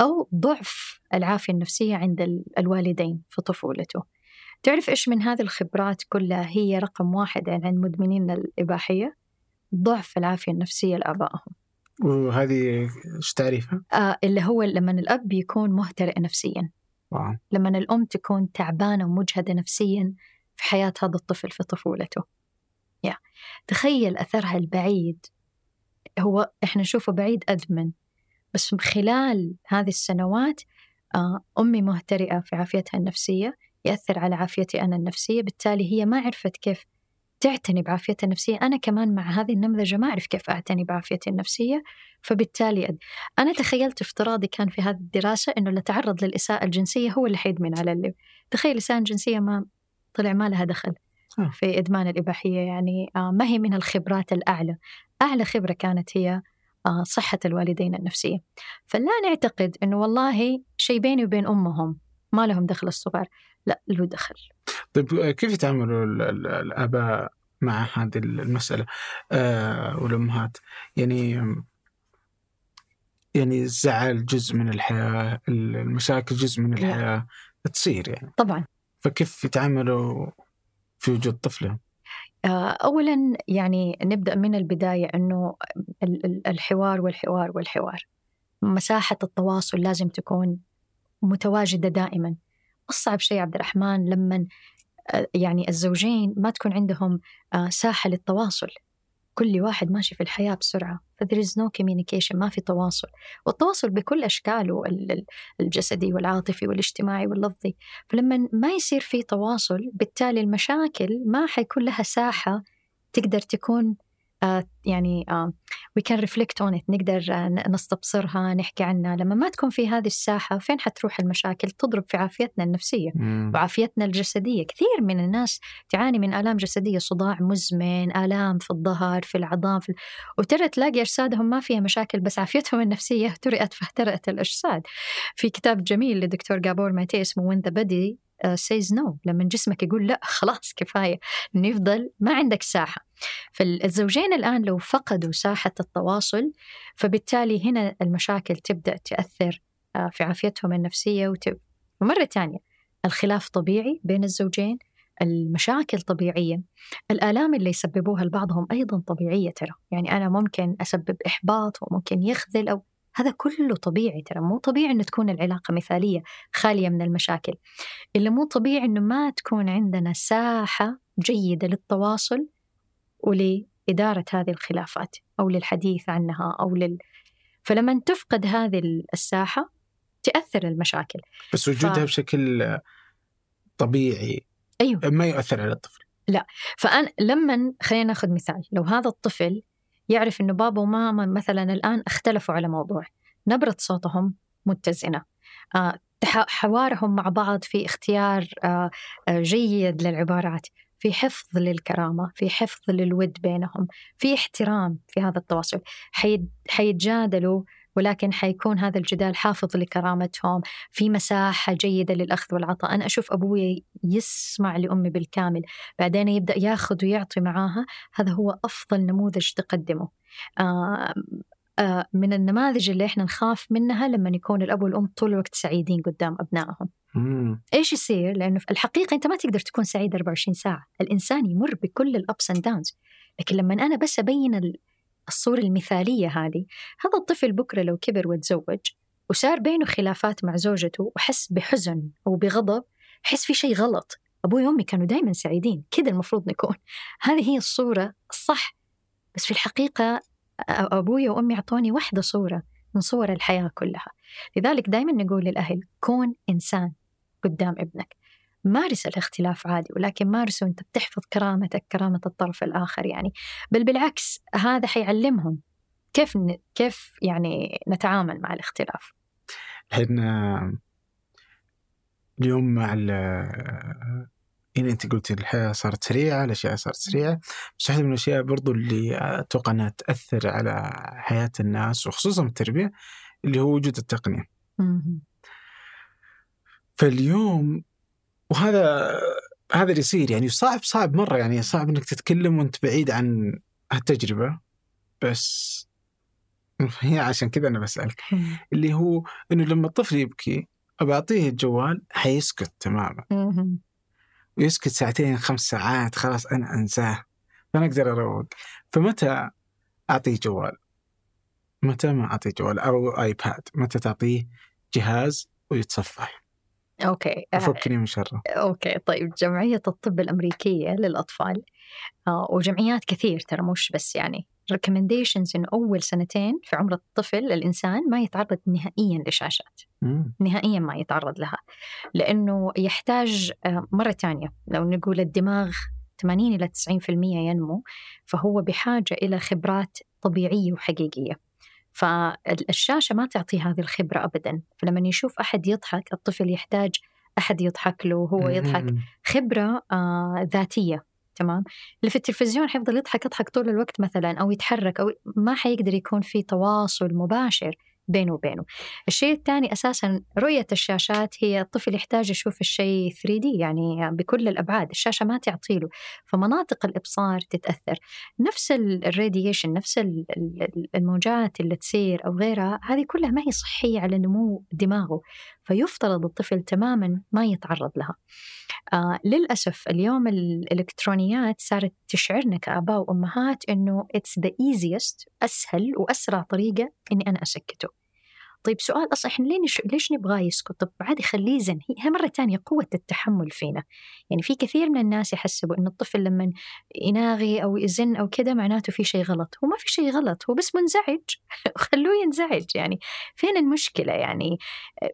Speaker 3: أو ضعف العافية النفسية عند الوالدين في طفولته. تعرف إيش من هذه الخبرات كلها هي رقم واحد عند مدمنين الإباحية؟ ضعف العافية النفسية لآبائهم
Speaker 1: وهذه إيش تعريفها؟
Speaker 3: آه اللي هو لما الأب يكون مهترئ نفسيا.
Speaker 1: واو.
Speaker 3: لما الأم تكون تعبانة ومجهدة نفسيا في حياة هذا الطفل في طفولته. يا. تخيل أثرها البعيد. هو إحنا نشوفه بعيد أدمن. بس خلال هذه السنوات آه أمي مهترئة في عافيتها النفسية. يأثر على عافيتي أنا النفسية بالتالي هي ما عرفت كيف تعتني بعافيتها النفسية أنا كمان مع هذه النمذجة ما أعرف كيف أعتني بعافيتي النفسية فبالتالي. أنا تخيلت افتراضي كان في هذه الدراسة إنه اللي تعرض للإساءة الجنسية هو اللي حيدمن على اللي تخيل الإساءة الجنسية ما طلع ما لها دخل
Speaker 1: آه.
Speaker 3: في إدمان الإباحية يعني آه، ما هي من الخبرات الأعلى أعلى خبرة كانت هي آه، صحة الوالدين النفسية فلا نعتقد إنه والله شيء بيني وبين أمهم ما لهم دخل الصغار لا له دخل.
Speaker 1: طيب كيف يتعاملوا ال- ال- الآباء مع هذه المسألة؟ آه والأمهات. يعني يعني الزعل جزء من الحياة المشاكل جزء من الحياة تصير يعني.
Speaker 3: طبعا.
Speaker 1: فكيف يتعاملوا في وجود طفلهم؟
Speaker 3: آه، أولا يعني نبدأ من البداية أنه ال- ال- الحوار والحوار والحوار. مساحة التواصل لازم تكون متواجدة دائما. أصعب شيء عبد الرحمن لما آه، يعني الزوجين ما تكون عندهم آه، ساحة للتواصل. كل واحد ماشي في الحياة بسرعة. ف there is no communication ما في تواصل. والتواصل بكل أشكاله ال- ال- الجسدي والعاطفي والاجتماعي واللفظي. فلما ما يصير في تواصل بالتالي المشاكل ما حيكون لها ساحة تقدر تكون يعني آه we can reflect on it نقدر آه نستبصرها نحكي عنها. لما ما تكون في هذه الساحة فين حتروح المشاكل؟ تضرب في عافيتنا النفسية وعافيتنا الجسدية. كثير من الناس تعاني من آلام جسدية صداع مزمن آلام في الظهر في العظام في... وترى تلاقي أجسادهم ما فيها مشاكل بس عافيتهم النفسية اهترئت فاهترأت الأجساد. في كتاب جميل للدكتور جابور ماتي اسمه the Body uh, says no. لما جسمك يقول لا خلاص كفاية. إنه يفضل ما عندك ساحة. فالزوجين الآن لو فقدوا ساحة التواصل فبالتالي هنا المشاكل تبدأ تأثر آه، في عافيتهم النفسية وت... ومرة تانية الخلاف طبيعي بين الزوجين المشاكل طبيعية الآلام اللي يسببوها لبعضهم أيضا طبيعية ترى. يعني أنا ممكن أسبب إحباط وممكن يخذل أو هذا كله طبيعي ترى. مو طبيعي أنه تكون العلاقة مثالية خالية من المشاكل. اللي مو طبيعي أنه ما تكون عندنا ساحة جيدة للتواصل ولإدارة هذه الخلافات أو للحديث عنها أو لل... فلما تفقد هذه الساحة تأثر المشاكل.
Speaker 1: بس وجودها
Speaker 3: ف-
Speaker 1: بشكل طبيعي
Speaker 3: أيوه.
Speaker 1: ما يؤثر على الطفل.
Speaker 3: فأنا لما خلينا ناخذ مثال. لو هذا الطفل يعرف إنه بابا وماما مثلا الآن اختلفوا على موضوع. نبرة صوتهم متزنة. آه، حوارهم مع بعض في اختيار آه، آه، جيد للعبارات. في حفظ للكرامة في حفظ للود بينهم في احترام في هذا التواصل. حيتجادلوا ولكن حيكون هذا الجدال حافظ لكرامتهم في مساحة جيدة للأخذ والعطاء. أنا أشوف أبوي يسمع لأمي بالكامل. بعدين يبدأ ياخذ ويعطي معاها. هذا هو أفضل نموذج تقدمه. آه من النماذج اللي إحنا نخاف منها لما يكون الأب والأم طول الوقت سعيدين قدام أبنائهم
Speaker 1: مم.
Speaker 3: إيش يصير؟ لأنه في الحقيقة أنت ما تقدر تكون سعيد 24 ساعة، الإنسان يمر بكل الابس اند داونز، لكن لما أنا بس أبين ال- الصورة المثالية هذه، هذا الطفل بكرة لو كبر وتزوج وصار بينه خلافات مع زوجته وحس بحزن أو بغضب، حس في شيء غلط، أبوي وأمي كانوا دائما سعيدين، كذا المفروض نكون. هذه هي الصورة الصح. بس في الحقيقة أ- أبوي وأمي أعطوني واحدة صورة من صور الحياة كلها. لذلك دائما نقول للأهل كون إنسان قدام ابنك. مارس الاختلاف عادي ولكن مارسه وأنت بتحفظ كرامتك كرامة الطرف الآخر يعني. بل بالعكس هذا حيعلمهم كيف ن... كيف يعني نتعامل مع الاختلاف.
Speaker 1: آه، اليوم مع يعني أنت قلتي الحياة صارت سريعة الأشياء صارت سريعة. بس واحدة من الأشياء برضو اللي أتوقع إنها تأثر على حياة الناس وخصوصا التربية اللي هو وجود
Speaker 3: التقنية.
Speaker 1: فاليوم وهذا هذا اللي يصير يعني صعب صعب مرة يعني صعب إنك تتكلم وأنت بعيد عن هالتجربة. بس هي عشان كذا أنا بسألك. اللي هو إنه لما الطفل يبكي ابى اعطيه الجوال حيسكت تماما. ويسكت ساعتين خمس ساعات خلاص أنا أنساه. فأنا أقدر أروق. فمتى أعطيه جوال؟ متى ما أعطيه جوال؟ أو آيباد. متى تعطيه جهاز ويتصفح.
Speaker 3: okay. آه،
Speaker 1: فكني من شره.
Speaker 3: okay. طيب جمعية الطب الأمريكية للأطفال. آه، وجمعيات كثير ترى مش بس يعني recommendations انه أول سنتين في عمر الطفل الإنسان ما يتعرض نهائيا لشاشات
Speaker 1: مم.
Speaker 3: نهائيا ما يتعرض لها. لأنه يحتاج آه، مرة ثانية لو نقول الدماغ 80 إلى 90% ينمو فهو بحاجة إلى خبرات طبيعية وحقيقية. فالشاشة ما تعطي هذه الخبرة ابدا. فلما يشوف أحد يضحك الطفل يحتاج أحد يضحك له وهو يضحك. خبرة آه ذاتية. تمام؟ اللي في التلفزيون حيفضل يضحك يضحك طول الوقت مثلا أو يتحرك أو ما حيقدر يكون في تواصل مباشر بينه وبينه. الشيء الثاني أساسا رؤية الشاشات هي الطفل يحتاج يشوف الشيء 3 دي يعني بكل الأبعاد الشاشة ما تعطي له فمناطق الإبصار تتأثر. نفس الراديشن نفس ال- ال- الموجات اللي تصير أو غيرها هذه كلها ما هي صحية على نمو دماغه فيفترض الطفل تماما ما يتعرض لها. آه للأسف اليوم الإلكترونيات صارت تشعرنا كآباء وأمهات إنه it's the easiest أسهل وأسرع طريقة إني أنا أسكته. طيب سؤال أصلا إحنا ليش ليش نبغاه يسكت؟ طب عادي خليه يزن هي مرة تانية قوة التحمل فينا. يعني في كثير من الناس يحسبوا إنه الطفل لما يناغي أو يزن أو كذا معناته في شيء غلط. هو ما في شيء غلط هو بس منزعج. خلوه ينزعج يعني. فين المشكلة يعني؟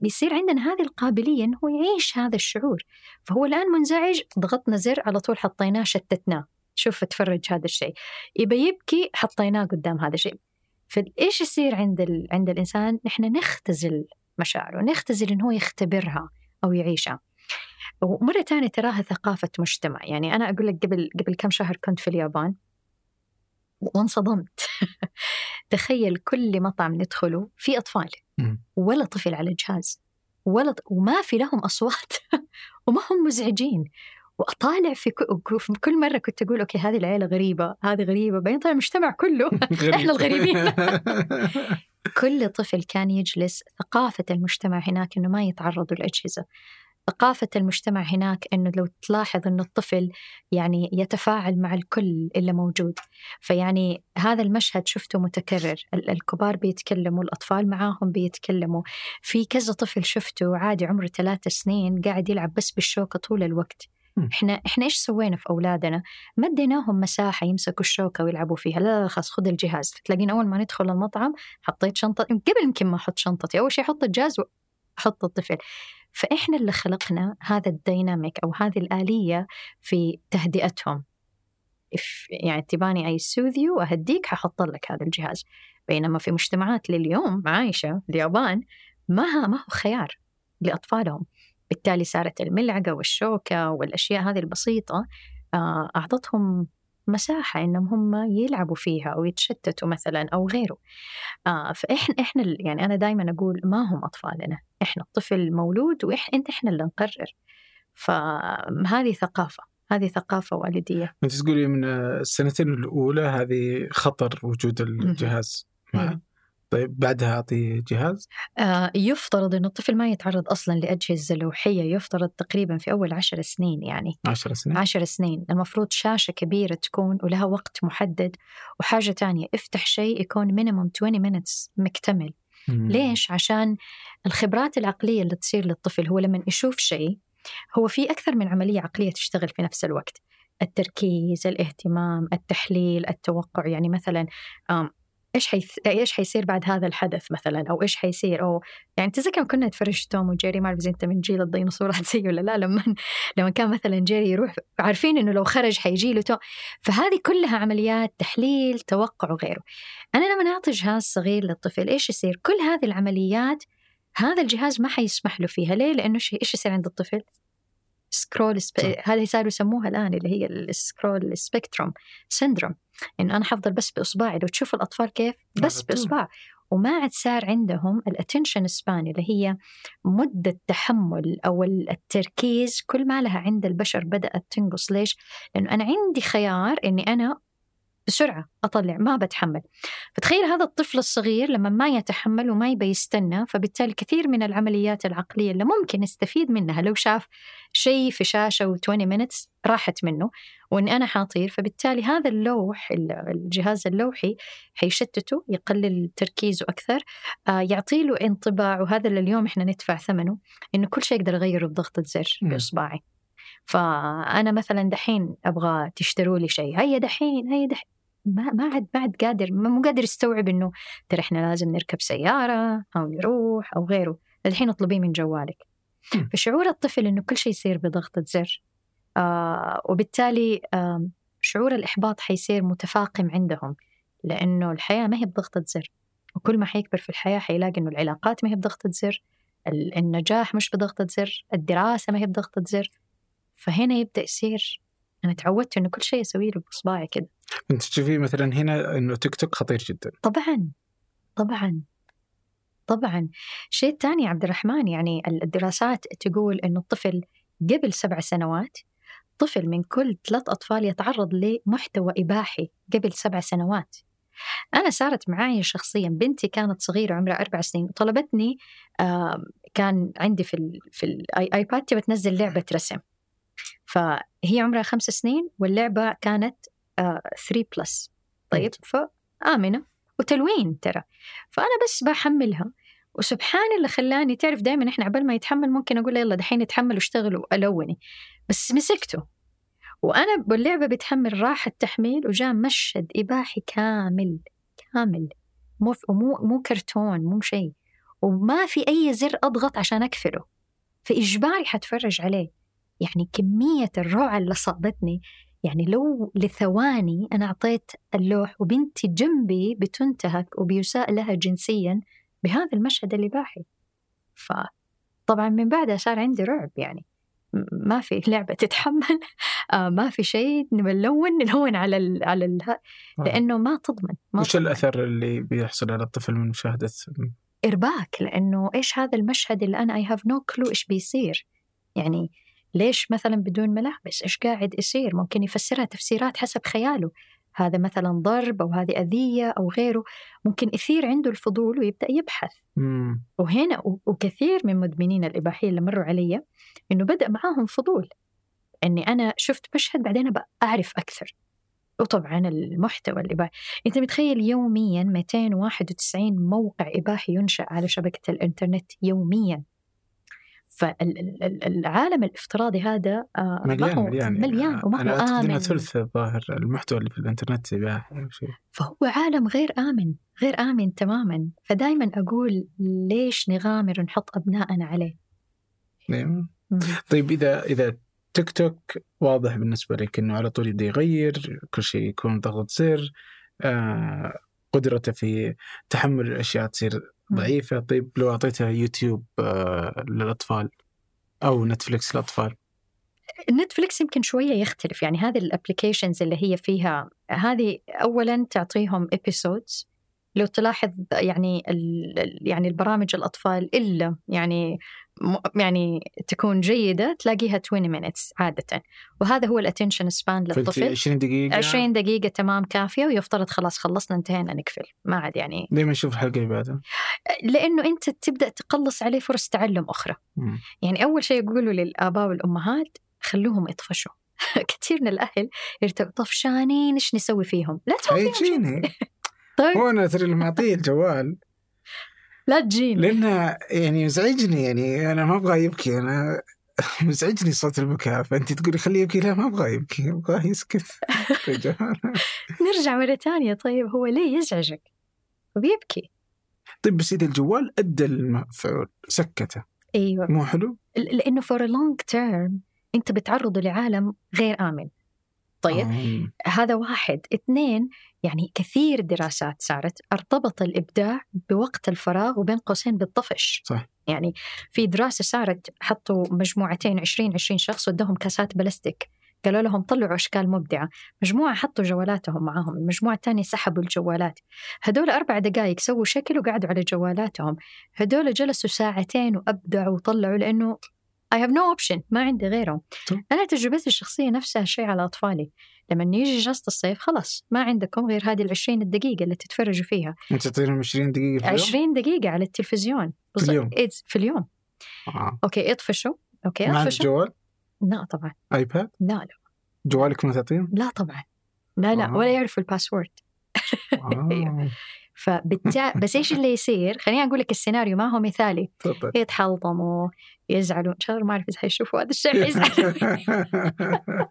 Speaker 3: بيصير عندنا هذه القابلية إنه هو يعيش هذا الشعور. فهو الآن منزعج ضغطنا زر على طول حطيناه شتتناه. شوف تفرج هذا الشيء. يبى يبكي حطيناه قدام هذا الشيء. فايش يصير عند ال... عند الإنسان؟ نحن نختزل مشاعره نختزل انه هو يختبرها أو يعيشها. ومرة تانية تراها ثقافة مجتمع. يعني أنا أقول لك قبل قبل كم شهر كنت في اليابان. وانصدمت. تخيل كل مطعم ندخله في أطفال.
Speaker 1: مم.
Speaker 3: ولا طفل على جهاز. ولا وما في لهم أصوات. وما هم مزعجين. وأطالع في كل مرة كنت أقول أوكي هذه العيلة غريبة هذه غريبة بعدين طلع المجتمع كله إحنا الغريبين. كل طفل كان يجلس ثقافة المجتمع هناك إنه ما يتعرضوا للأجهزة. ثقافة المجتمع هناك إنه لو تلاحظ إنه الطفل يعني يتفاعل مع الكل اللي موجود. فيعني هذا المشهد شفته متكرر. ال- الكبار بيتكلموا الأطفال معاهم بيتكلموا. في كذا طفل شفته عادي عمره ثلاث سنين قاعد يلعب بس بالشوكة طول الوقت. إحنا إحنا إيش سوينا في أولادنا؟ ما اديناهم مساحة يمسكوا الشوكة ويلعبوا فيها، لا لا خلاص خذ الجهاز، تلاقين أول ما ندخل المطعم حطيت شنطة قبل يمكن ما أحط شنطتي، أول شيء أحط الجهاز وأحط الطفل. فإحنا اللي خلقنا هذا الديناميك أو هذه الآلية في تهدئتهم. يعني تباني اي سوذيو واهديك ححط لك هذا الجهاز. بينما في مجتمعات لليوم عايشة اليابان ما ما هو خيار لأطفالهم. بالتالي صارت الملعقة والشوكة والأشياء هذه البسيطة آه، أعطتهم مساحة إنهم هم يلعبوا فيها أو يتشتتوا مثلا أو غيره. آه، فاحنا إحنا ال- يعني أنا دائما أقول ما هم أطفالنا، إحنا الطفل مولود وإحنا إنت إحنا اللي نقرر. فهذه ثقافة، هذه ثقافة والدية.
Speaker 1: أنت تقولي من السنتين الأولى هذه خطر وجود الجهاز معه. طيب بعدها اعطيه جهاز.
Speaker 3: آه، يفترض أن الطفل ما يتعرض أصلا لأجهزة لوحية يفترض تقريبا في أول عشر سنين يعني.
Speaker 1: 10 سنين.
Speaker 3: عشر سنين. المفروض شاشة كبيرة تكون ولها وقت محدد وحاجة تانية افتح شيء يكون minimum 20 minutes مكتمل.
Speaker 1: مم.
Speaker 3: ليش؟ عشان الخبرات العقلية اللي تصير للطفل هو لما يشوف شيء هو في أكثر من عملية عقلية تشتغل في نفس الوقت. التركيز الاهتمام التحليل التوقع. يعني مثلا إيش حيث... إيش حيصير بعد هذا الحدث مثلا؟ أو إيش حيصير؟ أو يعني تذكر كنا نتفرج توم وجيري ما أعرف أنت من جيل الديناصورات زي ولا لا لما لما كان مثلا جيري يروح عارفين إنه لو خرج حيجي له توم. فهذه كلها عمليات تحليل توقع وغيره. أنا لما أعطي جهاز صغير للطفل إيش يصير؟ كل هذه العمليات هذا الجهاز ما حيسمح له فيها. ليه؟ لأنه إيش يصير عند الطفل؟ scroll
Speaker 1: sp...
Speaker 3: هذا صاروا يسموها الآن اللي هي ال scroll spectrum syndrome انه أنا حفضل بس بإصبعي لو تشوف الأطفال كيف؟ بس. باصبع وما عاد صار عندهم ال attention span اللي هي مدة تحمل أو التركيز كل ما لها عند البشر بدأت تنقص. ليش؟ لأنه أنا عندي خيار إني أنا بسرعة أطلع ما بتحمل. فتخيل هذا الطفل الصغير لما ما يتحمل وما يبي يستنى فبالتالي كثير من العمليات العقلية اللي ممكن يستفيد منها لو شاف شيء في شاشة و20 minutes راحت منه وإني أنا حاطير فبالتالي هذا اللوح الجهاز اللوحي حيشتته يقلل تركيزه أكثر آه يعطي له انطباع وهذا اللي اليوم إحنا ندفع ثمنه إنه كل شيء أقدر أغيره بضغطة زر بإصبعي فأنا مثلا دحين أبغى تشتروا لي شيء هيا دحين هيا دحين. ما ما عاد ما عاد قادر مو قادر يستوعب إنه ترى إحنا لازم نركب سيارة أو نروح أو غيره الحين اطلبيه من جوالك. فشعور الطفل إنه كل شيء يصير بضغطه زر. آه وبالتالي آه شعور الإحباط حيصير متفاقم عندهم لأنه الحياة ما هي بضغطه زر. وكل ما حيكبر في الحياة حيلاقي إنه العلاقات ما هي بضغطه زر النجاح مش بضغطه زر الدراسة ما هي بضغطه زر. فهنا يبدأ يصير أنا تعودت إنه كل شيء أسويه له بإصبعي كذا
Speaker 1: انت تشوفي مثلا هنا إنه تيك توك خطير جدا.
Speaker 3: طبعا طبعا طبعا. شيء ثاني عبد الرحمن يعني الدراسات تقول إنه الطفل قبل سبع سنوات طفل من كل ثلاث أطفال يتعرض لمحتوى إباحي قبل سبع سنوات. أنا صارت معايا شخصيا بنتي كانت صغيرة عمرها أربع سنين وطلبتني كان عندي في ال في الآيباد تبى تنزل لعبة رسم. فهي عمرها خمس سنين واللعبة كانت 3 آه بلس طيب فآمنة. وتلوين ترى. فأنا بس بحملها. وسبحان اللي خلاني تعرف دائما إحنا عبال ما يتحمل ممكن أقول يلا دحين اتحمل واشتغل وألوني. بس مسكته. وأنا باللعبة بتحمل راح التحميل وجاء مشهد إباحي كامل كامل. مو مو مو كرتون مو شيء. وما في أي زر أضغط عشان اقفله فإجباري حتفرج عليه. يعني كمية الروعه اللي صابتني. يعني لو لثواني أنا أعطيت اللوح وبنتي جنبي بتنتهك وبيساء لها جنسيا بهذا المشهد الإباحي فطبعا من بعدها صار عندي رعب يعني ما في لعبة تتحمل آه ما في شيء نلون نلون على ال على ال آه. لأنه ما تضمن ما
Speaker 1: وش تضمن. الأثر اللي بيحصل على الطفل من مشاهدة
Speaker 3: إرباك لأنه إيش هذا المشهد اللي أنا I have no clue إيش بيصير يعني ليش مثلا بدون ملابس؟ إيش قاعد يصير؟ ممكن يفسرها تفسيرات حسب خياله. هذا مثلا ضرب أو هذه أذية أو غيره. ممكن يثير عنده الفضول ويبدأ يبحث.
Speaker 1: مم.
Speaker 3: وهنا وكثير من مدمنين الإباحية اللي مروا علي إنه بدأ معاهم فضول. إني أنا شفت مشهد بعدين أبغى أعرف أكثر. وطبعا المحتوى الإباحي. أنت متخيل يوميا 291 موقع إباحي ينشأ على شبكة الإنترنت يوميا؟ فالعالم الافتراضي هذا
Speaker 1: آه، مليان مليان
Speaker 3: مليان وما هو آمن.
Speaker 1: ثلث الظاهر المحتوى اللي في الإنترنت إباحي
Speaker 3: فهو عالم غير آمن غير آمن تماما. فدائما أقول ليش نغامر ونحط أبنائنا عليه؟
Speaker 1: نعم. طيب إذا إذا تيك توك واضح بالنسبة لك إنه على طول يبدأ يغير كل شيء يكون ضغط زر آه قدرته في تحمل الأشياء تصير ضعيفة. طيب لو أعطيتها يوتيوب آه للأطفال أو نتفليكس للأطفال؟
Speaker 3: نتفليكس يمكن شوية يختلف. يعني هذه ال applications اللي هي فيها هذه أولا تعطيهم episodes لو تلاحظ يعني يعني البرامج الأطفال إلا يعني يعني تكون جيدة تلاقيها 20 minutes عادة. وهذا هو الاتنشن سبان للطفل.
Speaker 1: 20 دقيقة.
Speaker 3: 20 دقيقة تمام كافية ويفترض خلاص خلصنا انتهينا نقفل. ما عاد يعني.
Speaker 1: ليه ما نشوف الحلقة اللي بعدها؟
Speaker 3: لأنه أنت تبدأ تقلص عليه فرص تعلم أخرى.
Speaker 1: م.
Speaker 3: يعني أول شيء يقولوا للآباء والأمهات خلوهم يطفشوا. كثير من الأهل يرتبوا طفشانين إيش نسوي فيهم؟ لا تسوي
Speaker 1: فيهم طيب. هو أنا ترى اللي معطيه الجوال
Speaker 3: لا تجيني.
Speaker 1: لأنه يعني يزعجني يعني أنا ما أبغى يبكي أنا مزعجني صوت البكاء. فأنت تقولي خليه يبكي لا ما أبغى يبكي أبغاه يسكت.
Speaker 3: نرجع مرة ثانية. طيب هو ليه يزعجك؟ وبيبكي
Speaker 1: طيب بس إذا الجوال أدى المفعول سكته.
Speaker 3: أيوة.
Speaker 1: مو حلو؟
Speaker 3: لأنه for long term أنت بتعرضه لعالم غير آمن. طيب آه. هذا واحد. اثنين يعني كثير دراسات صارت أرتبط الإبداع بوقت الفراغ وبين قوسين بالطفش.
Speaker 1: صح.
Speaker 3: يعني في دراسة صارت حطوا مجموعتين 20 20 شخص ودهم كاسات بلاستيك. قالوا لهم طلعوا أشكال مبدعة. مجموعة حطوا جوالاتهم معاهم المجموعة الثانية سحبوا الجوالات. هدول أربع دقائق سووا شكل وقعدوا على جوالاتهم. هدول جلسوا ساعتين وأبدعوا وطلعوا لأنه I have no option ما عندي غيرهم
Speaker 1: صح.
Speaker 3: أنا تجربتي الشخصية نفسها الشيء على أطفالي لما يجي إجازة الصيف خلاص ما عندكم غير هذه العشرين دقيقة اللي تتفرجوا فيها
Speaker 1: أنت تعطيهم 20 دقيقة في اليوم؟
Speaker 3: 20 دقيقة على التلفزيون
Speaker 1: في اليوم؟
Speaker 3: It's- في اليوم
Speaker 1: آه.
Speaker 3: okay اطفشوا okay
Speaker 1: ما عندك
Speaker 3: اطفشوا
Speaker 1: جوال؟
Speaker 3: لا طبعا
Speaker 1: آيباد؟
Speaker 3: لا لا
Speaker 1: جوالك ما تعطيهم؟
Speaker 3: لا طبعا لا لا
Speaker 1: آه.
Speaker 3: ولا يعرفوا ال password
Speaker 1: آه.
Speaker 3: فبالتالي بس إيش اللي يصير؟ خليني أقول لك السيناريو ما هو مثالي.
Speaker 1: تفضل.
Speaker 3: يتحلطموا يزعلوا ان شاء الله ما أعرف إذا حيشوفوا هذا الشيء حيزعلوا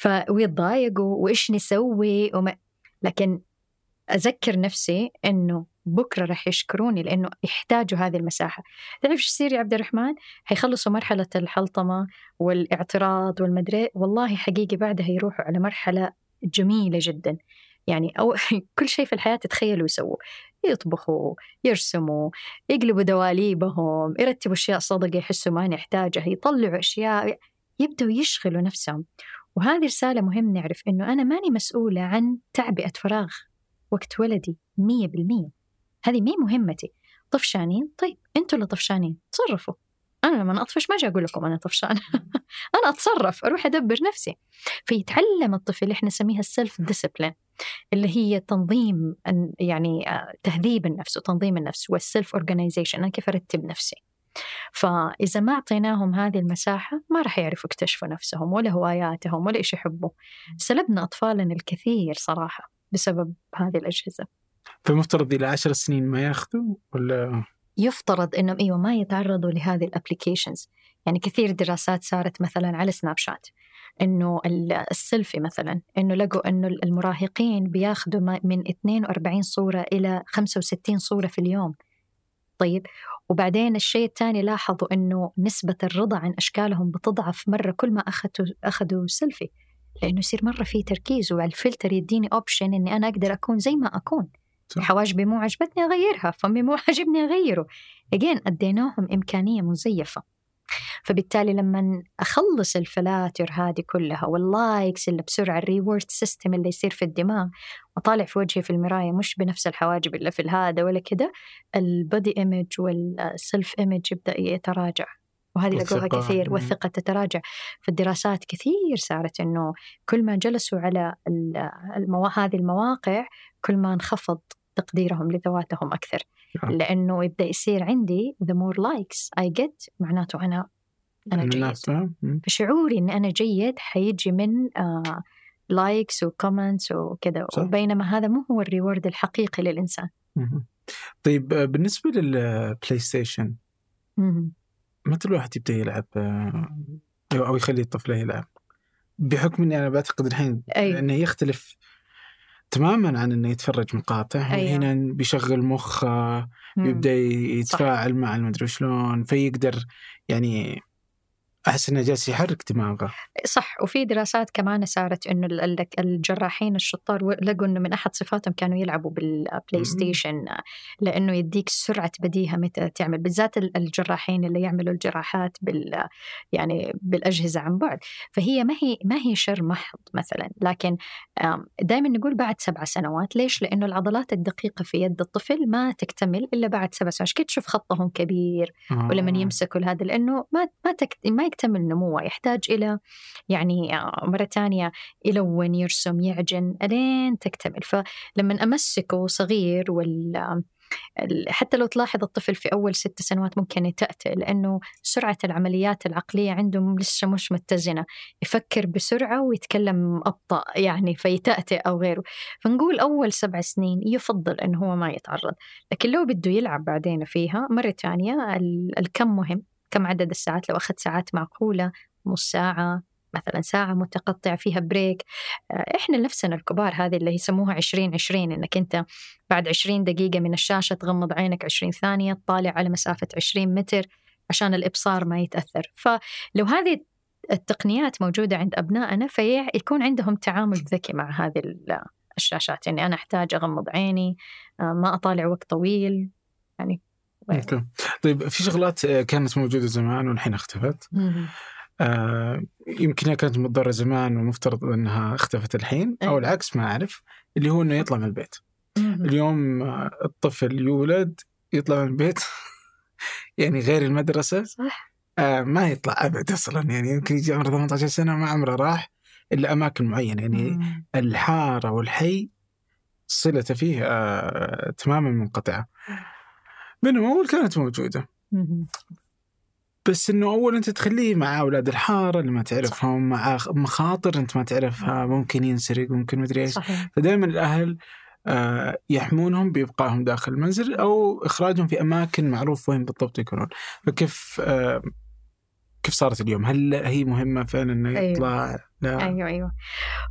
Speaker 3: ف ويتضايقوا وإيش نسوي؟ وما... لكن أذكر نفسي إنه بكرة راح يشكروني لإنه يحتاجوا هذه المساحة. تعرف إيش يصير يا عبد الرحمن؟ حيخلصوا مرحلة الحلطمة والاعتراض والمدري والله حقيقي بعدها يروحوا على مرحلة جميلة جدا. يعني أو كل شيء في الحياة تتخيلوا يسووا يطبخوا يرسموا يقلبوا دواليبهم يرتبوا أشياء صدقه يحسوا ما نحتاجها يطلعوا أشياء يبدأوا يشغلوا نفسهم. وهذه رسالة مهم نعرف إنه أنا ماني مسؤولة عن تعبئة فراغ وقت ولدي مية بالمية. هذه مي مهمتي. طفشانين؟ طيب أنتوا اللي طفشانين. تصرفوا. أنا لما أطفش ما أجي أقول لكم أنا طفشان. أنا أتصرف أروح أدبر نفسي. فيتعلم الطفل إحنا نسميها ال self discipline اللي هي تنظيم يعني آه، تهذيب النفس وتنظيم النفس وال self organization أنا كيف أرتب نفسي؟ فإذا ما أعطيناهم هذه المساحة ما راح يعرفوا يكتشفوا نفسهم ولا هواياتهم ولا إيش يحبوا. سلبنا أطفالنا الكثير صراحة بسبب هذه الأجهزة.
Speaker 1: فالمفترض إلى 10 سنين ما ياخذوا ولا؟
Speaker 3: يفترض إنهم أيوه ما يتعرضوا لهذه ال applications يعني كثير دراسات صارت مثلا على سناب شات إنه ال- السيلفي مثلا إنه لقوا إنه المراهقين بياخذوا من 42 صورة إلى 65 صورة في اليوم. طيب؟ وبعدين الشيء الثاني لاحظوا إنه نسبة الرضا عن أشكالهم بتضعف مرة كل ما أخذوا أخذوا سيلفي. لأنه يصير مرة في تركيز والفلتر يديني option إني أنا أقدر أكون زي ما أكون.
Speaker 1: صح.
Speaker 3: حواجبي مو عجبتني أغيرها فمي مو عجبني أغيره. again أديناهم إمكانية مزيفة. فبالتالي لما أخلص الفلاتر هذه كلها وال likes اللي بسرعة ال reward system اللي يصير في الدماغ واطالع في وجهي في المراية مش بنفس الحواجب اللي في الهذا ولا كده ال body image وال self image يبدأ يتراجع وهذه لقوها. كثير. والثقة تتراجع في الدراسات كثير صارت إنه كل ما جلسوا على ال- الموا... هذه المواقع كل ما انخفض تقديرهم لذواتهم أكثر
Speaker 1: آه.
Speaker 3: لأنه يبدأ يصير عندي the more likes I get معناته أنا
Speaker 1: من
Speaker 3: جيد
Speaker 1: آه؟
Speaker 3: فشعوري إن أنا جيد حيجي من likes و comments
Speaker 1: وكذا.
Speaker 3: بينما هذا مو هو ال reward الحقيقي للإنسان
Speaker 1: مم. طيب آه، بالنسبة للبلاي ستيشن
Speaker 3: مم.
Speaker 1: متى الواحد يبدأ يلعب آه، أو يخلي الطفل يلعب بحكم إني أنا بعتقد الحين
Speaker 3: أيوة.
Speaker 1: إنه يختلف تماما عن إنه يتفرج مقاطع
Speaker 3: أيوة.
Speaker 1: هنا بيشغل مخه
Speaker 3: مم.
Speaker 1: يبدأ يتفاعل مع المدري شلون فيقدر يعني أحس إنه جالس يحرك دماغه
Speaker 3: صح وفي دراسات كمان صارت إنه ال- ال- الجراحين الشطار لقوا إنه من أحد صفاتهم كانوا يلعبوا بالبلاي. ستيشن لأنه يديك سرعة بديهة متى تعمل بالذات ال- الجراحين اللي يعملوا الجراحات بال يعني بالأجهزة عن بعد فهي ما هي ما هي شر محض مثلا لكن دائما نقول بعد سبع سنوات ليش؟ لأنه العضلات الدقيقة في يد الطفل ما تكتمل إلا بعد سبع سنوات عشان كده تشوف خطهم كبير
Speaker 1: آه.
Speaker 3: ولما يمسكوا هذا لأنه ما ما تك... ما يكتمل نموه يحتاج إلى يعني آه، مرة ثانية يلون يرسم يعجن ألين تكتمل. فلما أمسكه صغير وال ال- حتى لو تلاحظ الطفل في أول ست سنوات ممكن يتأتئ لأنه سرعة العمليات العقلية عنده لسه مش متزنة. يفكر بسرعة ويتكلم أبطأ يعني فيتأتئ أو غيره. فنقول أول سبع سنين يفضل انه هو ما يتعرض. لكن لو بده يلعب بعدين فيها مرة ثانية ال- الكم مهم. كم عدد الساعات؟ لو أخذ ساعات معقولة نص ساعة مثلا ساعة متقطعة فيها بريك آه، إحنا نفسنا الكبار هذه اللي يسموها عشرين عشرين إنك أنت بعد عشرين دقيقة من الشاشة تغمض عينك عشرين ثانية تطالع على مسافة عشرين متر عشان الإبصار ما يتأثر. فلو هذه التقنيات موجودة عند أبنائنا فيكون عندهم تعامل ذكي مع هذه ال- الشاشات. يعني أنا أحتاج أغمض عيني آه، ما أطالع وقت طويل. يعني
Speaker 1: أوكي. طيب في شغلات آه، كانت موجودة زمان والحين اختفت. آه يمكن كانت متضرره زمان ومفترض إنها اختفت الحين
Speaker 3: أو.
Speaker 1: العكس ما أعرف. اللي هو إنه يطلع من البيت. اليوم آه، الطفل يولد يطلع من البيت. يعني غير المدرسة.
Speaker 3: صح.
Speaker 1: آه ما يطلع أبد أصلا. يعني يمكن يجي عمره 18 سنة ما عمره راح إلا أماكن معينة. يعني
Speaker 3: مم.
Speaker 1: الحارة والحي صلته فيه آه تماما منقطعة. منهم أول كانت
Speaker 3: موجودة.
Speaker 1: بس إنه أول أنت تخليه مع أولاد الحارة اللي ما تعرفهم مع مخاطر أنت ما تعرفها ممكن ينسرق ممكن مدري
Speaker 3: إيش
Speaker 1: فدائما الأهل آه، يحمونهم بإبقائهم داخل المنزل أو إخراجهم في أماكن معروف وين بالضبط يكونون فكيف آه، كيف صارت اليوم؟ هل هي مهمة فعلا إنه
Speaker 3: أيوة.
Speaker 1: لا
Speaker 3: أيوه أيوه.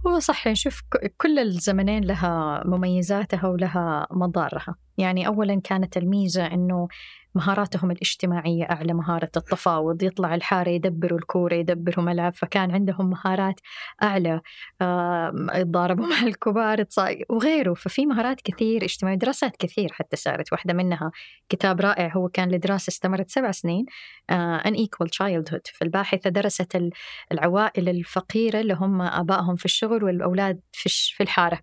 Speaker 3: هو صح نشوف ك- كل الزمنين لها مميزاتها ولها مضارها. يعني اولا كانت الميزة إنه مهاراتهم الاجتماعية أعلى مهارة التفاوض يطلع الحارة يدبروا الكورة يدبروا ملعب فكان عندهم مهارات أعلى. آم، يتضاربوا مع الكبار وغيره. ففي مهارات كثير اجتماعية دراسات كثير حتى صارت. واحدة منها كتاب رائع هو كان لدراسة استمرت سبع سنين آه، Unequal Childhood. فالباحثه درست ال- العوائل الفقيرة اللي هم آبائهم في الشغل والأولاد في في الحارة.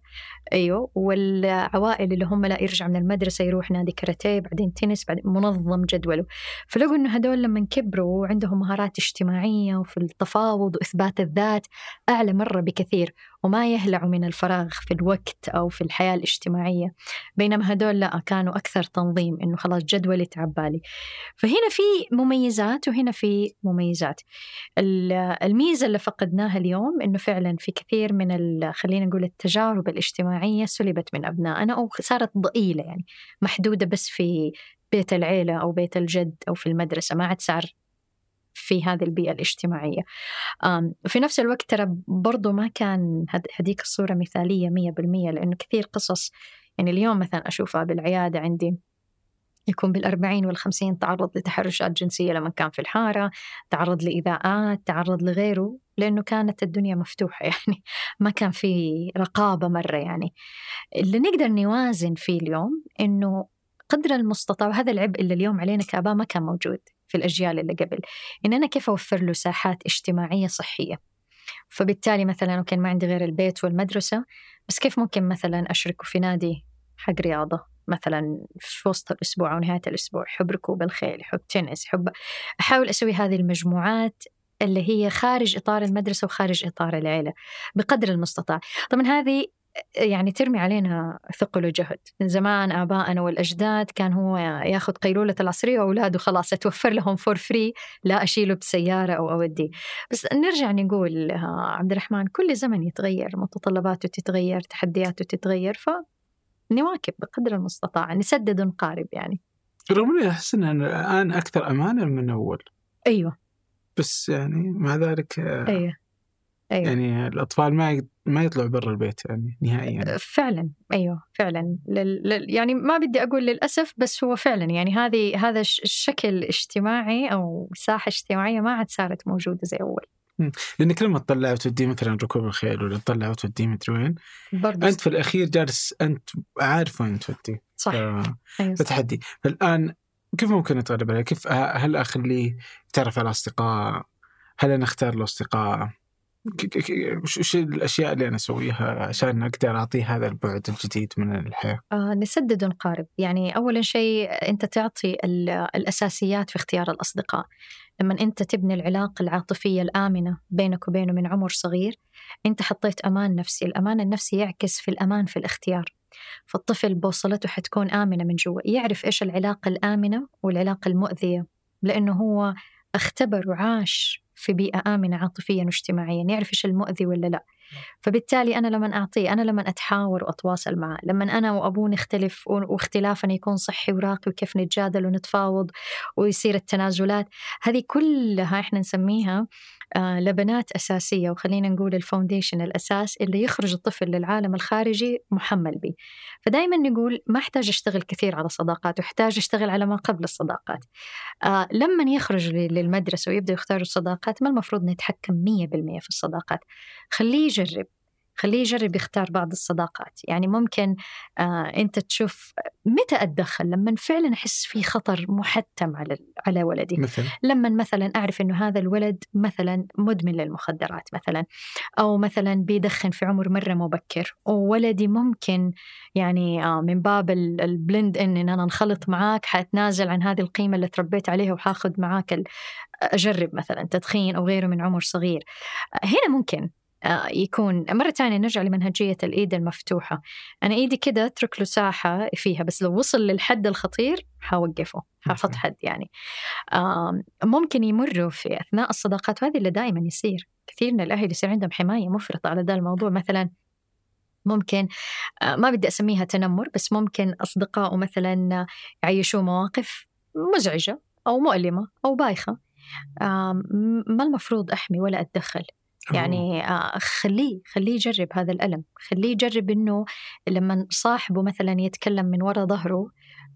Speaker 3: أيوه. والعوائل اللي هم لا يرجع من المدرسة يروح نادي كاراتيه بعدين تنس بعدين منظم جدوله. فلقوا إنه هدول لما كبروا وعندهم مهارات اجتماعية وفي التفاوض وإثبات الذات أعلى مرة بكثير. وما يهلعوا من الفراغ في الوقت أو في الحياة الاجتماعية. بينما هدول لا كانوا أكثر تنظيم إنه خلاص جدولي تعبالي فهنا في مميزات وهنا في مميزات. ال- الميزة اللي فقدناها اليوم إنه فعلا في كثير من خلينا نقول التجارب الاجتماعية سلبت من أبنائنا أو صارت ضئيلة يعني محدودة بس في بيت العيلة أو بيت الجد أو في المدرسة ما عاد صار في هذه البيئة الاجتماعية. في نفس الوقت ترى برضو ما كان هديك الصورة مثالية مية بالمية لأنه كثير قصص يعني اليوم مثلا أشوفها بالعيادة عندي يكون بالأربعين والخمسين تعرض لتحرشات جنسية لما كان في الحارة تعرض لإيذاءات تعرض لغيره لأنه كانت الدنيا مفتوحة يعني ما كان في رقابة مرة يعني. اللي نقدر نوازن فيه اليوم إنه قدر المستطاع وهذا العبء اللي اليوم علينا كآباء ما كان موجود. في الأجيال اللي قبل إن أنا كيف أوفر له ساحات اجتماعية صحية؟ فبالتالي مثلا أوكي ما عندي غير البيت والمدرسة بس كيف ممكن مثلا أشركه في نادي حق رياضة؟ مثلا في وسط الأسبوع أو نهاية الأسبوع حب ركوب الخيل حب تنس حب أحاول أسوي هذه المجموعات اللي هي خارج إطار المدرسة وخارج إطار العيلة بقدر المستطاع. طبعا هذه يعني ترمي علينا ثقل وجهد. من زمان آبائنا والأجداد كان هو ياخذ قيلولة العصرية وأولاده خلاص أتوفر لهم for free لا أشيله بسيارة أو أوديه بس نرجع نقول آه، عبد الرحمن كل زمن يتغير متطلباته تتغير تحدياته تتغير فنواكب بقدر المستطاع نسدد ونقارب يعني.
Speaker 1: رغم اني أحس انها الآن أكثر أمانة من أول.
Speaker 3: أيوه.
Speaker 1: بس يعني مع ذلك آه،
Speaker 3: أيوه. أيوه.
Speaker 1: يعني الأطفال ما ما يطلعوا برا البيت يعني نهائيا
Speaker 3: فعلا أيوه فعلا لل... لل... يعني ما بدي أقول للأسف بس هو فعلا يعني هذه هذا الشكل اجتماعي أو ساحه اجتماعية ما عاد صارت موجودة زي أول
Speaker 1: لانك لما تطلع وتوديه مثلا ركوب الخيل ولا تطلع وتوديه مدري وين
Speaker 3: برضه
Speaker 1: أنت في الأخير جالس أنت عارف وين توديه
Speaker 3: صح
Speaker 1: ف-
Speaker 3: صح.
Speaker 1: فتحدي فالآن كيف ممكن اتغلب عليه؟ كيف هل أخليه يتعرف على أصدقاء؟ هل أنا أختار له اصدقاء؟ وش الأشياء اللي أنا أسويها عشان أقدر اعطيه هذا البعد الجديد من الحياة؟
Speaker 3: آه نسدد ونقارب. يعني أولا شيء أنت تعطي ال- الأساسيات في اختيار الأصدقاء. لما أنت تبني العلاقة العاطفية الآمنة بينك وبينه من عمر صغير أنت حطيت أمان نفسي. الأمان النفسي يعكس في الأمان في الاختيار. فالطفل بوصلته حتكون آمنة من جوا. يعرف إيش العلاقة الآمنة والعلاقة المؤذية لأنه هو أختبر وعاش في بيئة آمنة عاطفيا واجتماعيا يعرف إيش المؤذي ولا لا. فبالتالي أنا لما أعطيه أنا لما أتحاور وأتواصل معه. لما أنا وأبوه نختلف واختلافنا يكون صحي وراقي وكيف نتجادل ونتفاوض ويصير التنازلات. هذه كلها إحنا نسميها آه لبنات أساسية. وخلينا نقول الفاونديشن الأساس اللي يخرج الطفل للعالم الخارجي محمل به. فدائما نقول ما أحتاج أشتغل كثير على صداقات احتاج أشتغل على ما قبل الصداقات. آه لما يخرج للمدرسة ويبدأ يختار الصداقات ما المفروض نتحكم 100% في الصداقات. خليه يجرب. خليه يجرب يختار بعض الصداقات. يعني ممكن آه أنت تشوف متى أتدخل؟ لما فعلا أحس في خطر محتم على على ولدي.
Speaker 1: مثل
Speaker 3: لما مثلا أعرف أنه هذا الولد مثلا مدمن للمخدرات مثلا أو مثلا بيدخن في عمر مرة مبكر وولدي ممكن يعني آه من باب ال- البلند إن, إن أنا انخلط معاك حأتنازل عن هذه القيمة اللي تربيت عليها وحأخذ معاك أجرب مثلا تدخين أو غيره من عمر صغير. هنا ممكن. يكون مرة ثانية نرجع لمنهجية الإيد المفتوحة. أنا إيدي كده أترك له ساحة فيها بس لو وصل للحد الخطير حوقفه حاحط. حد يعني. ممكن يمروا في أثناء الصداقات وهذا اللي دائما يصير. كثير من الأهل يصير عندهم حماية مفرطة على ذا الموضوع. مثلا ممكن آه، ما بدي أسميها تنمر بس ممكن أصدقائه مثلا يعيشوه مواقف مزعجة أو مؤلمة أو بايخة. ما المفروض أحمي ولا أتدخل. يعني آه، خليه خليه يجرب هذا الألم. خليه يجرب إنه لما صاحبه مثلا يتكلم من وراء ظهره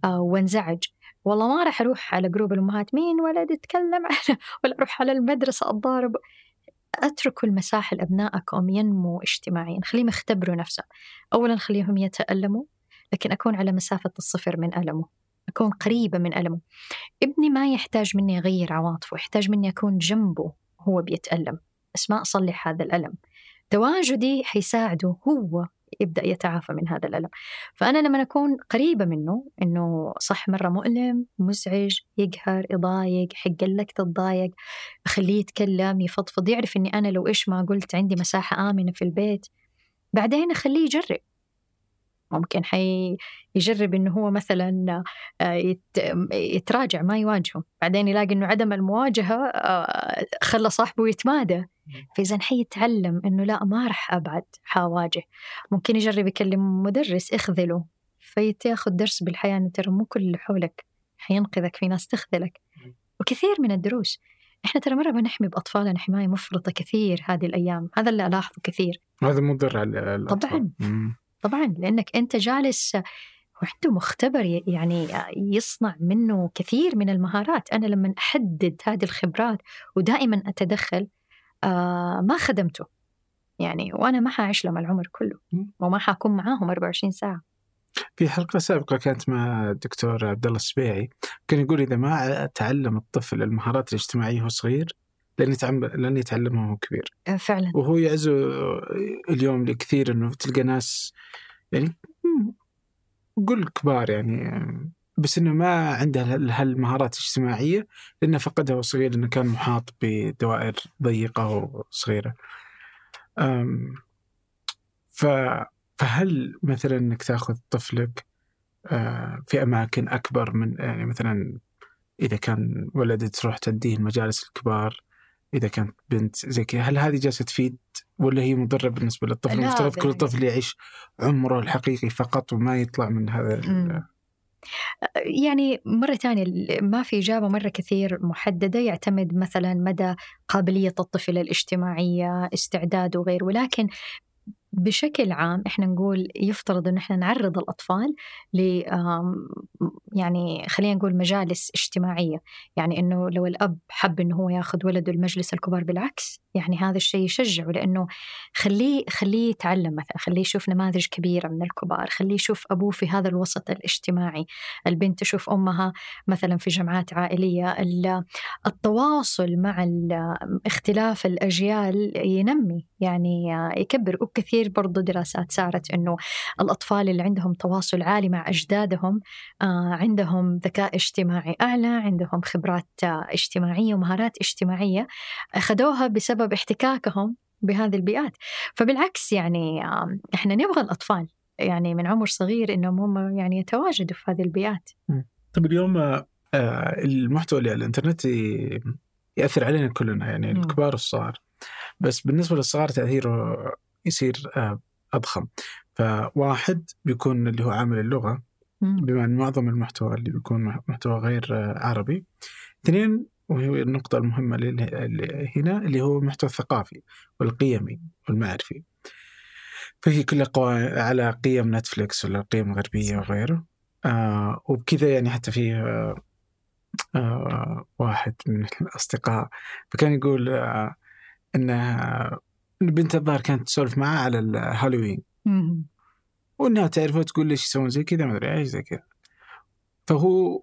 Speaker 3: آه، وانزعج والله ما راح أروح على جروب الأمهات مين ولد يتكلم ولا أروح على المدرسة أتضارب. أتركوا المساحة لأبنائكم ينمو اجتماعيا. خليهم يختبروا نفسه. أولا خليهم يتألموا لكن أكون على مسافة الصفر من ألمه. أكون قريبة من ألمه. ابني ما يحتاج مني أغير عواطفه يحتاج مني أكون جنبه هو بيتألم. بس ما أصلح هذا الألم. تواجدي حيساعده هو يبدأ يتعافى من هذا الألم. فأنا لما أكون قريبة منه إنه صح مرة مؤلم مزعج يقهر يضايق حق لك تتضايق أخليه يتكلم يفضفض يعرف إني أنا لو إيش ما قلت عندي مساحة آمنة في البيت بعدين أخليه يجرب. ممكن حي يجرب إنه هو مثلا آه، يت- يتراجع ما يواجهه. بعدين يلاقي إنه عدم المواجهة آه، خلى صاحبه يتمادى. فإذا حيتعلم إنه لا ما راح أبعد حواجه ممكن يجرب يكلم مدرس اخذله فيتأخذ درس بالحياة إنه ترى مو كل اللي حولك حينقذك في ناس تخذلك. وكثير من الدروس إحنا ترى مرة بنحمي بأطفالنا حماية مفرطة كثير هذه الأيام. هذا اللي ألاحظه كثير.
Speaker 1: هذا مضر على الأطفال.
Speaker 3: طبعاً.
Speaker 1: مم.
Speaker 3: طبعا لأنك أنت جالس وعنده مختبر يعني يصنع منه كثير من المهارات. أنا لما أحدد هذه الخبرات ودائما أتدخل آه ما خدمته. يعني وأنا ما حأعيش لهم العمر كله. وما حأكون معاهم 24 ساعة.
Speaker 1: في حلقة سابقة كانت مع الدكتور عبد الله السبيعي كان يقول إذا ما تعلم الطفل المهارات الاجتماعية وهو صغير لن يتعلم لن يتعلمها وهو كبير.
Speaker 3: آه فعلا.
Speaker 1: وهو يعزو اليوم لكثير إنه تلقى ناس يعني قل كبار يعني بس إنه ما عنده هال- هالمهارات الاجتماعية لأنه فقدها وهو صغير لأنه كان محاط بدوائر ضيقة وصغيرة. ف فهل مثلا إنك تأخذ طفلك آه، في أماكن أكبر من يعني مثلا إذا كان ولد تروح تديه المجالس الكبار إذا كانت بنت زي كذا هل هذه جالسة تفيد ولا هي مضرة بالنسبة للطفل؟ المفترض كل. طفل يعيش عمره الحقيقي فقط وما يطلع من هذا.
Speaker 3: يعني مرة ثانية ما في إجابة مرة كثير محددة يعتمد مثلا مدى قابلية الطفل الاجتماعية استعداده وغيره ولكن بشكل عام إحنا نقول يفترض إن إحنا نعرض الأطفال ل يعني خلينا نقول مجالس اجتماعية، يعني إنه لو الأب حب إنه هو ياخذ ولده المجلس الكبار بالعكس، يعني هذا الشيء يشجعه. لأنه خليه خليه يتعلم مثلا، خليه يشوف نماذج كبيرة من الكبار، خليه يشوف أبوه في هذا الوسط الاجتماعي، البنت تشوف أمها مثلا في جمعات عائلية، ال- التواصل مع اختلاف الأجيال ينمي يعني يكبر. وكثير برضو دراسات سارت إنه الأطفال اللي عندهم تواصل عالي مع أجدادهم آه، عندهم ذكاء اجتماعي أعلى عندهم خبرات آه، اجتماعية ومهارات اجتماعية أخذوها بسبب احتكاكهم بهذه البيئات. فبالعكس يعني آه، إحنا نبغى الأطفال يعني من عمر صغير إنهم هم يعني يتواجدوا في هذه البيئات.
Speaker 1: طيب اليوم المحتوى اللي على الإنترنت يأثر علينا كلنا يعني. الكبار والصغار. بس بالنسبة للصغار تأثيره يصير آه، أضخم. فواحد بيكون اللي هو عامل
Speaker 3: اللغة.
Speaker 1: بما إن معظم المحتوى اللي بيكون مح- محتوى غير آه، عربي. اثنين وهي النقطة المهمة اللي هنا اللي هو المحتوى الثقافي والقيمي والمعرفي. فهي كلها قوا- على قيم نتفليكس ولا القيم الغربية وغيره. آه وبكذا يعني حتى في آه آه واحد من الأصدقاء. فكان يقول آه أنه البنت الظاهر كانت تسولف معاه على الهالوين. وإنها تعرفه وتقول ليش يسوون زي كذا ما أدري إيش زي كذا. فهو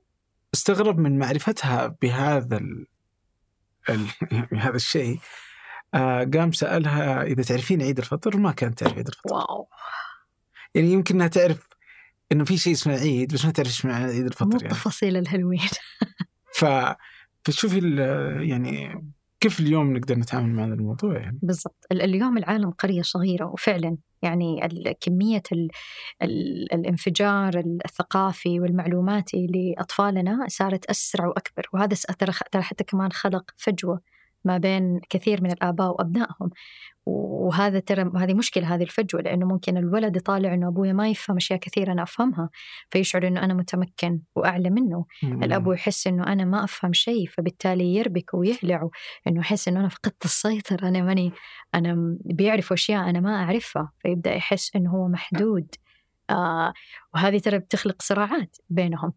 Speaker 1: استغرب من معرفتها بهذا ال... ال... يعني هذا الشيء. آه قام سألها إذا تعرفين عيد الفطر؟ ما كانت تعرف عيد الفطر.
Speaker 3: واو.
Speaker 1: يعني يمكن إنها تعرف إنه في شيء اسمه عيد بس ما تعرف إيش معنى عيد
Speaker 3: مو
Speaker 1: الفطر يعني.
Speaker 3: تفاصيل الهلوين
Speaker 1: ف فشوفي ال- يعني كيف اليوم نقدر نتعامل مع هذا الموضوع يعني؟
Speaker 3: بالضبط. ال- اليوم العالم قرية صغيرة وفعلا يعني كمية ال ال الانفجار الثقافي والمعلوماتي لأطفالنا صارت أسرع وأكبر. وهذا ترى حتى كمان خلق فجوة ما بين كثير من الآباء وأبنائهم. وهذا ترى هذه مشكلة هذه الفجوة لأنه ممكن الولد يطالع إنه أبويا ما يفهم أشياء كثيرة أنا أفهمها فيشعر إنه أنا متمكن وأعلى منه. الأب يحس إنه أنا ما أفهم شيء فبالتالي يربك ويهلع إنه يحس إنه أنا فقدت السيطرة أنا ماني أنا م- بيعرف أشياء أنا ما أعرفها فيبدأ يحس إنه هو محدود. آه وهذه ترى بتخلق صراعات بينهم.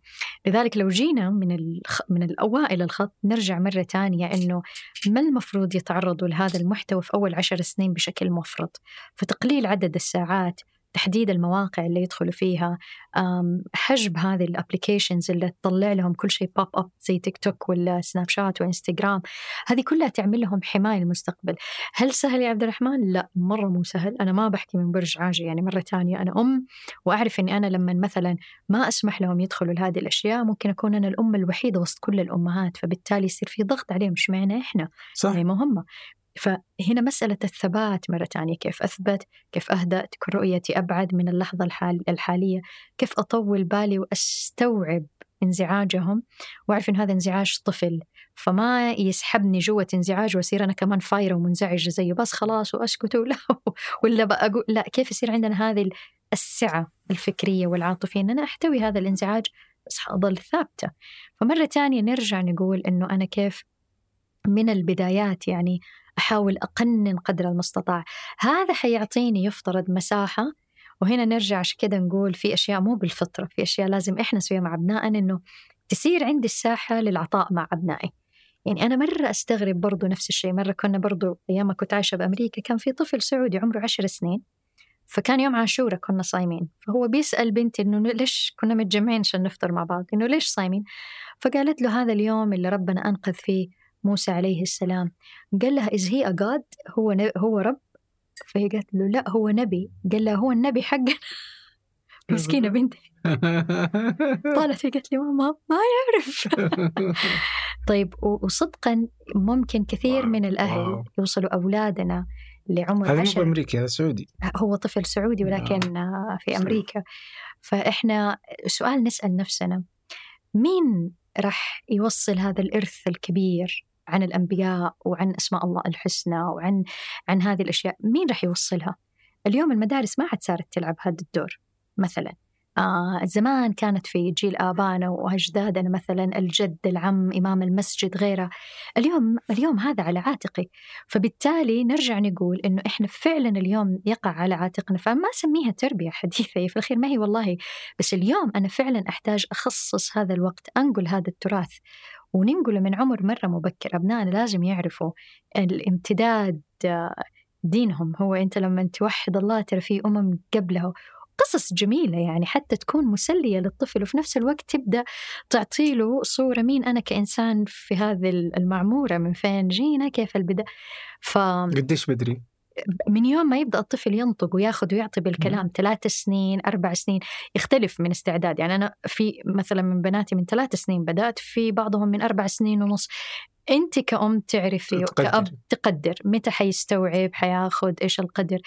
Speaker 3: لذلك لو جينا من الخ... من الأوائل الخط نرجع مرة تانية إنه ما المفروض يتعرضوا لهذا المحتوى في أول عشر سنين بشكل مفرط؟ فتقليل عدد الساعات تحديد المواقع اللي يدخلوا فيها حجب هذه ال applications اللي تطلع لهم كل شيء pop up زي تيك توك ولا سناب شات وانستغرام هذه كلها تعمل لهم حماية للمستقبل. هل سهل يا عبد الرحمن؟ لا مرة مو سهل. أنا ما بحكي من برج عاجي يعني مرة تانية. أنا أم وأعرف إني أنا لما مثلا ما أسمح لهم يدخلوا لهذه الأشياء ممكن أكون أنا الأم الوحيدة وسط كل الأمهات فبالتالي يصير في ضغط عليهم. مش معنا إحنا؟
Speaker 1: صح.
Speaker 3: هي مهمة. فهنا مسألة الثبات مرة تانية كيف أثبت؟ كيف أهدأ تكون رؤيتي أبعد من اللحظة الحال الحالية. كيف أطول بالي وأستوعب انزعاجهم؟ وأعرف إن هذا انزعاج طفل. فما يسحبني جوة انزعاج وأصير أنا كمان فايرة ومنزعجة زيه. بس خلاص وأسكت ولا ولا بقى أقول لا. كيف يصير عندنا هذه السعة الفكرية والعاطفية إن أنا أحتوي هذا الانزعاج بس حأضل ثابتة. فمرة تانية نرجع نقول إنه أنا كيف من البدايات يعني أحاول أقنن قدر المستطاع. هذا حيعطيني يفترض مساحة وهنا نرجع عشان كده نقول في أشياء مو بالفطرة في أشياء لازم إحنا نسويها مع أبنائنا إنه تصير عندي الساحة للعطاء مع أبنائي. يعني أنا مرة أستغرب برضو نفس الشيء مرة كنا برضو أيام ما كنت عايشة بأمريكا كان في طفل سعودي عمره عشر سنين فكان يوم عاشورة كنا صايمين فهو بيسأل بنتي إنه ليش كنا متجمعين عشان نفطر مع بعض؟ إنه ليش صايمين؟ فقالت له هذا اليوم اللي ربنا أنقذ فيه موسى عليه السلام. قال لها إز هي أجاد هو. هو رب. فهي قالت له لا هو نبي. قال لها هو النبي حقنا. مسكينة بنتي طالت هي قالت لي ماما ما يعرف. طيب وصدقا ممكن كثير من الأهل. يوصلوا أولادنا لعمر
Speaker 1: هذا مو
Speaker 3: عشر.
Speaker 1: بأمريكا هذا سعودي.
Speaker 3: هو طفل سعودي ولكن آه، في. أمريكا. فإحنا سؤال نسأل نفسنا. مين راح يوصل هذا الإرث الكبير عن الأنبياء وعن أسماء الله الحسنى وعن عن هذه الأشياء. مين راح يوصلها؟ اليوم المدارس ما عاد صارت تلعب هذا الدور مثلا. آه زمان كانت في جيل آبائنا وأجدادنا مثلا الجد العم إمام المسجد غيره. اليوم اليوم هذا على عاتقي. فبالتالي نرجع نقول إنه إحنا فعلا اليوم يقع على عاتقنا. فما أسميها تربية حديثة في الأخير ما هي والله. بس اليوم أنا فعلا أحتاج أخصص هذا الوقت أنقل هذا التراث. وننقله من عمر مرة مبكر. أبنائنا لازم يعرفوا الامتداد آه، دينهم. هو أنت لما توحد الله ترى في أمم قبله قصص جميلة يعني حتى تكون مسلية للطفل وفي نفس الوقت تبدأ تعطي له صورة مين أنا كإنسان في هذه المعمورة من فين جينا كيف البداية فمن
Speaker 1: قديش بدري؟
Speaker 3: يوم ما يبدأ الطفل ينطق وياخذ ويعطي بالكلام ثلاث سنين أربع سنين يختلف من استعداد. يعني أنا في مثلا من بناتي من ثلاث سنين بدأت في بعضهم من أربع سنين ونص. أنت كأم تعرفي. كأب تقدر متى حيستوعب حياخذ إيش القدر.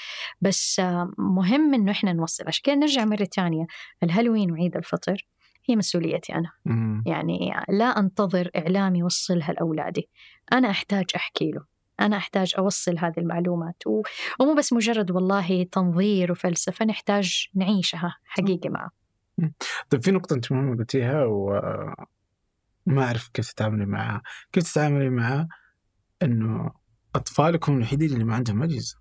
Speaker 3: بس آه، مهم إنه إحنا نوصل. عشان كده نرجع مرة تانية. الهالوين وعيد الفطر هي مسؤوليتي أنا.
Speaker 1: مم.
Speaker 3: يعني لا أنتظر إعلام يوصلها لأولادي. أنا أحتاج أحكي له. أنا أحتاج أوصل هذه المعلومات و... ومو بس مجرد والله تنظير وفلسفة نحتاج نعيشها حقيقة معه.
Speaker 1: طيب في نقطة أنت مهمة قلتيها وما أعرف كيف تتعاملي معها، كيف تتعاملي مع إنه أطفالكم الوحيدين اللي ما عندهم أجهزة،.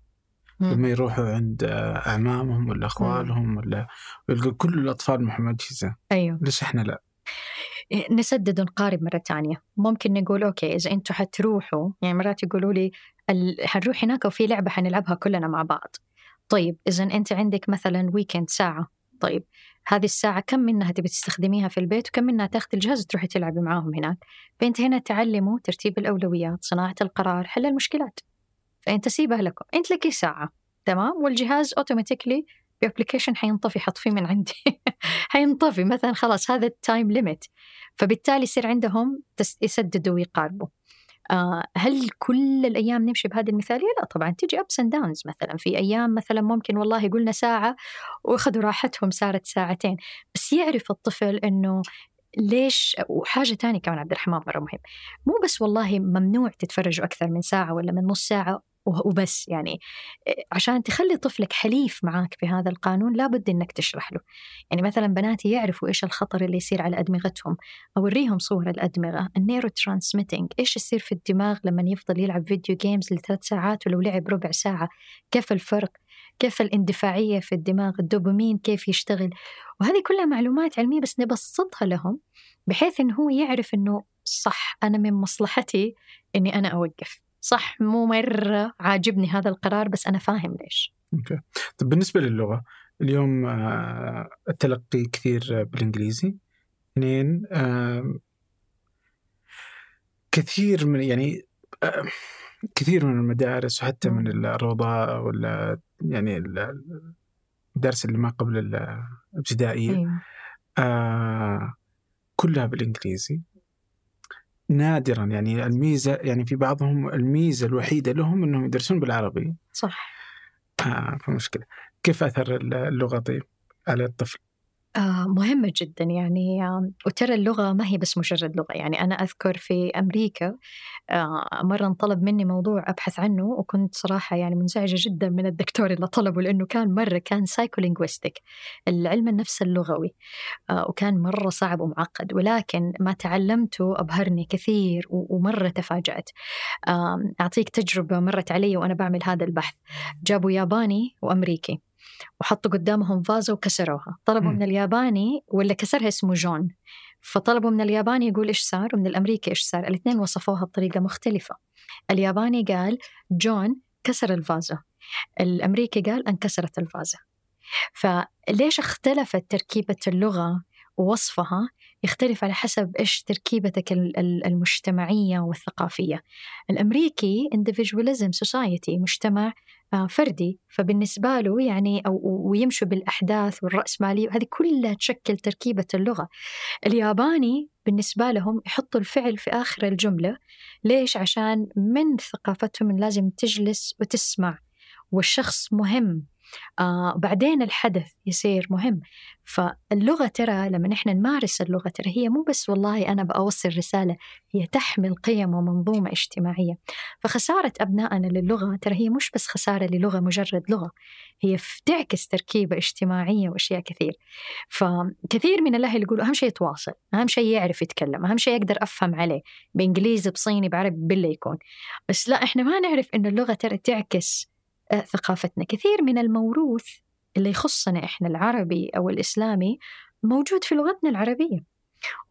Speaker 1: لما يروحوا عند أعمامهم ولا أخوالهم ولا يلقوا كل الأطفال معهم أجهزة،
Speaker 3: أيوه.
Speaker 1: ليش إحنا لا؟
Speaker 3: نسدد ونقارب مرة تانية. ممكن نقول أوكي إذا أنتوا حتروحوا يعني مرات يقولوا لي حنروح هناك وفي لعبة حنلعبها كلنا مع بعض. طيب إذا أنت عندك مثلا weekend ساعة طيب هذه الساعة كم منها تبي تستخدميها في البيت وكم منها تاخذي الجهاز وتروحي تلعبي معاهم هناك؟ فأنت هنا تعلموا ترتيب الأولويات صناعة القرار حل المشكلات. فأنت سيبها لكم. أنت لك ساعة تمام؟ والجهاز automatically ب application حينطفي حطفيه من عندي. حينطفي مثلا خلاص هذا ال time limit فبالتالي يصير عندهم يسددوا ويقاربوا. آه هل كل الأيام نمشي بهذه المثالية؟ لا طبعا تجي ups and downs مثلا. في أيام مثلا ممكن والله قلنا ساعة وأخذوا راحتهم صارت ساعتين. بس يعرف الطفل إنه ليش؟ وحاجة ثانية كمان عبد الرحمن مرة مهم. مو بس والله ممنوع تتفرجوا أكثر من ساعة ولا من نص ساعة. وبس يعني. عشان تخلي طفلك حليف معاك في هذا القانون لابد إنك تشرح له. يعني مثلا بناتي يعرفوا إيش الخطر اللي يصير على أدمغتهم أوريهم صور الأدمغة. ال neurotransmitting إيش يصير في الدماغ لما يفضل يلعب video games لثلاث ساعات ولو لعب ربع ساعة؟ كيف الفرق؟ كيف الاندفاعية في الدماغ؟ الدوبامين كيف يشتغل؟ وهذه كلها معلومات علمية بس نبسطها لهم بحيث انه هو يعرف إنه صح أنا من مصلحتي إني أنا أوقف. صح مو مرة عاجبني هذا القرار بس أنا فاهم ليش.
Speaker 1: أوكي. طيب بالنسبة للغة اليوم آه، التلقي كثير بالإنجليزي. اثنين آم، كثير من يعني آه، كثير من المدارس وحتى من الروضة ولا يعني ال- المدارس اللي ما قبل الابتدائية
Speaker 3: أيوة.
Speaker 1: آه كلها بالإنجليزي. نادرا. يعني الميزة يعني في بعضهم الميزة الوحيدة لهم إنهم يدرسون بالعربي.
Speaker 3: صح.
Speaker 1: آه فمشكله كيف أثر اللغة طيب على الطفل؟
Speaker 3: آه مهمة جدا. يعني وترى اللغة ما هي بس مجرد لغة. يعني أنا أذكر في أمريكا آه مرة انطلب مني موضوع أبحث عنه وكنت صراحة يعني منزعجة جدا من الدكتور اللي طلبه لأنه كان مرة كان سايكولينغويستيك العلم النفس اللغوي. آه وكان مرة صعب ومعقد. ولكن ما تعلمته أبهرني كثير ومرة تفاجأت. أعطيك تجربة مرت علي وأنا بعمل هذا البحث. جابوا ياباني وأمريكي. وحطوا قدامهم فازة وكسروها. طلبوا
Speaker 1: مم.
Speaker 3: من الياباني ولا كسرها اسمه جون. فطلبوا من الياباني يقول إيش صار؟ ومن الأمريكي إيش صار؟ الإثنين وصفوها بطريقة مختلفة. الياباني قال جون كسر الفازة الأمريكي قال انكسرت الفازة فليش اختلفت تركيبة اللغة ووصفها؟ يختلف على حسب إيش تركيبتك ال- ال- المجتمعية والثقافية. الأمريكي individualism society مجتمع فردي. فبالنسبة له يعني أو ويمشوا بالأحداث والرأسمالية هذه كلها تشكل تركيبة اللغة. الياباني بالنسبة لهم يحطوا الفعل في آخر الجملة. ليش؟ عشان من ثقافتهم لازم تجلس وتسمع. والشخص مهم. آه بعدين الحدث يصير مهم. فاللغة ترى لما نحن نمارس اللغة ترى هي مو بس والله أنا بأوصل رسالة هي تحمل قيم ومنظومة اجتماعية. فخسارة أبنائنا للغة ترى هي مش بس خسارة للغة مجرد لغة هي تعكس تركيبة اجتماعية وأشياء كثير. فكثير من الأهل يقولوا أهم شيء يتواصل أهم شيء يعرف يتكلم أهم شيء أقدر أفهم عليه بإنجليزي بصيني بعربي باللي يكون. بس لا إحنا ما نعرف إن اللغة ترى تعكس ثقافتنا. كثير من الموروث اللي يخصنا إحنا العربي أو الإسلامي موجود في لغتنا العربية.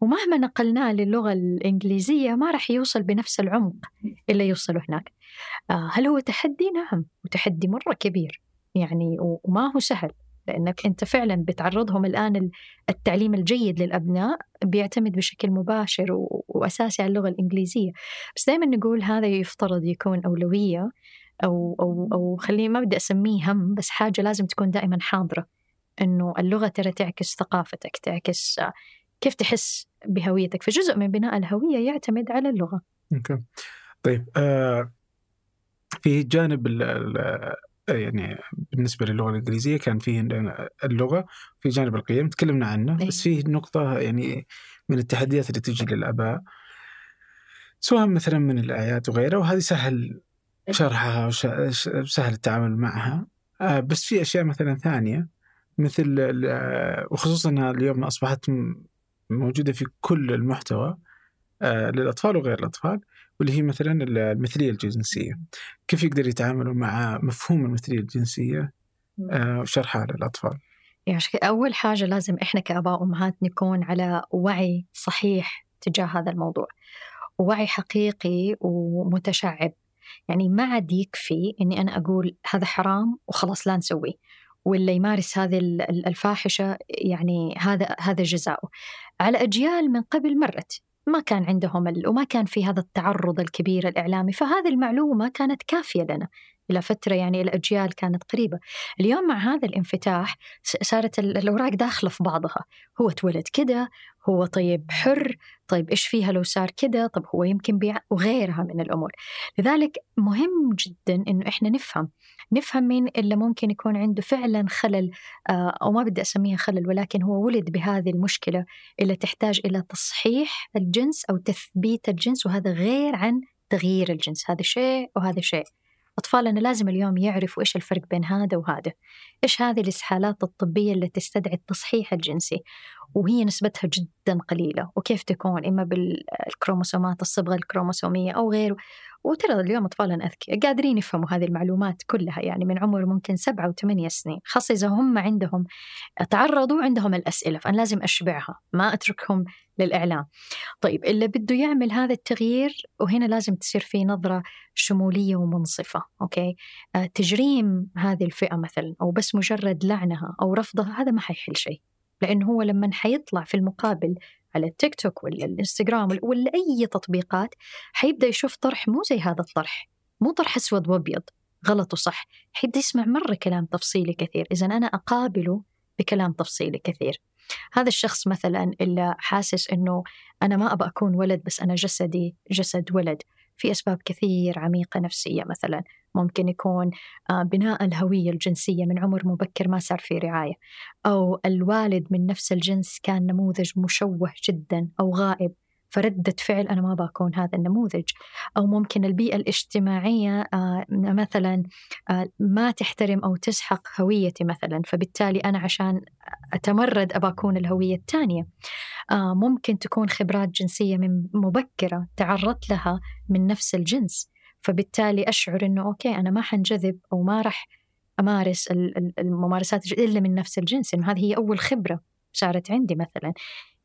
Speaker 3: ومهما نقلناه للغة الإنجليزية ما راح يوصل بنفس العمق اللي يوصله هناك. آه، هل هو تحدي؟ نعم وتحدي مرة كبير. يعني وما هو سهل لأنك أنت فعلا بتعرضهم الآن ال- التعليم الجيد للأبناء بيعتمد بشكل مباشر وأساسي على اللغة الإنجليزية. بس دائما نقول هذا يفترض يكون أولوية أو أو أو خليني ما بدي أسميه هم بس حاجة لازم تكون دائما حاضرة إنه اللغة ترى تعكس ثقافتك تعكس آه، كيف تحس بهويتك. فجزء من بناء الهوية يعتمد على اللغة.
Speaker 1: أوكي. طيب آه في جانب ال ال يعني بالنسبة للغة الإنجليزية كان في عندنا اللغة في جانب القيم تكلمنا عنه بس في نقطة يعني من التحديات اللي تجي للآباء. سواء مثلا من الاعياد وغيره وهذه سهل شرحها وسهل التعامل معها. آه بس في أشياء مثلا ثانية مثل ال- وخصوصا انها اليوم أصبحت موجودة في كل المحتوى آه، للأطفال وغير الأطفال واللي هي مثلا المثلية الجنسية. كيف يقدر يتعاملوا مع مفهوم المثلية الجنسية آه، وشرحها للأطفال؟
Speaker 3: يعني أول حاجة لازم إحنا كآباء وأمهات نكون على وعي صحيح تجاه هذا الموضوع. ووعي حقيقي ومتشعب. يعني ما عاد يكفي إني أنا أقول هذا حرام وخلاص لا نسويه ولا يمارس هذه الفاحشة يعني هذا هذا جزاؤه على أجيال من قبل مرت ما كان عندهم. وما كان في هذا التعرض الكبير الإعلامي فهذه المعلومة كانت كافية لنا إلى فترة يعني الأجيال كانت قريبة. اليوم مع هذا الانفتاح صارت الأوراق داخلة في بعضها. هو اتولد كده هو طيب حر طيب إيش فيها لو صار كده؟ طب هو يمكن بيع وغيرها من الأمور. لذلك مهم جدا إنه إحنا نفهم نفهم مين اللي ممكن يكون عنده فعلا خلل آه، أو ما بدي أسميها خلل ولكن هو ولد بهذه المشكلة اللي تحتاج إلى تصحيح الجنس أو تثبيت الجنس وهذا غير عن تغيير الجنس. هذا شيء وهذا شيء. أطفالنا لازم اليوم يعرفوا إيش الفرق بين هذا وهذا. إيش هذه الإسهالات الطبية اللي تستدعي التصحيح الجنسي؟ وهي نسبتها جدا قليلة. وكيف تكون؟ إما بالكروموسومات الصبغة الكروموسومية أو غيره. وترى اليوم أطفالنا أذكياء قادرين يفهموا هذه المعلومات كلها. يعني من عمر ممكن سبعة وثمانية سنين. خاصة إذا هم عندهم تعرضوا عندهم الأسئلة فأنا لازم أشبعها. ما أتركهم للإعلام. طيب اللي بده يعمل هذا التغيير وهنا لازم تصير في نظرة شمولية ومنصفة أوكي؟ آه تجريم هذه الفئة مثلا أو بس مجرد لعنها أو رفضها هذا ما حيحل شيء. لأنه هو لما حيطلع في المقابل على التيك توك ولا الإنستغرام ولا أي تطبيقات حيبدأ يشوف طرح مو زي هذا الطرح. مو طرح أسود وأبيض غلط وصح. حيبدأ يسمع مرة كلام تفصيلي كثير. إذا أنا أقابله بكلام تفصيلي كثير. هذا الشخص مثلا اللي حاسس إنه أنا ما أبغى أكون ولد بس أنا جسدي جسد ولد في أسباب كثير عميقة نفسية مثلا ممكن يكون آه، بناء الهوية الجنسية من عمر مبكر ما صار في رعاية أو الوالد من نفس الجنس كان نموذج مشوه جدا أو غائب. فردة فعل أنا ما بكون هذا النموذج. أو ممكن البيئة الاجتماعية آه، مثلا آه، ما تحترم أو تسحق هويتي مثلا فبالتالي أنا عشان أتمرد أكون الهوية الثانية. آه، ممكن تكون خبرات جنسية من مبكرة تعرضت لها من نفس الجنس. فبالتالي أشعر أنه okay أنا ما حنجذب أو ما راح أمارس الممارسات إلا من نفس الجنس. إنه هذه هي أول خبرة صارت عندي مثلا.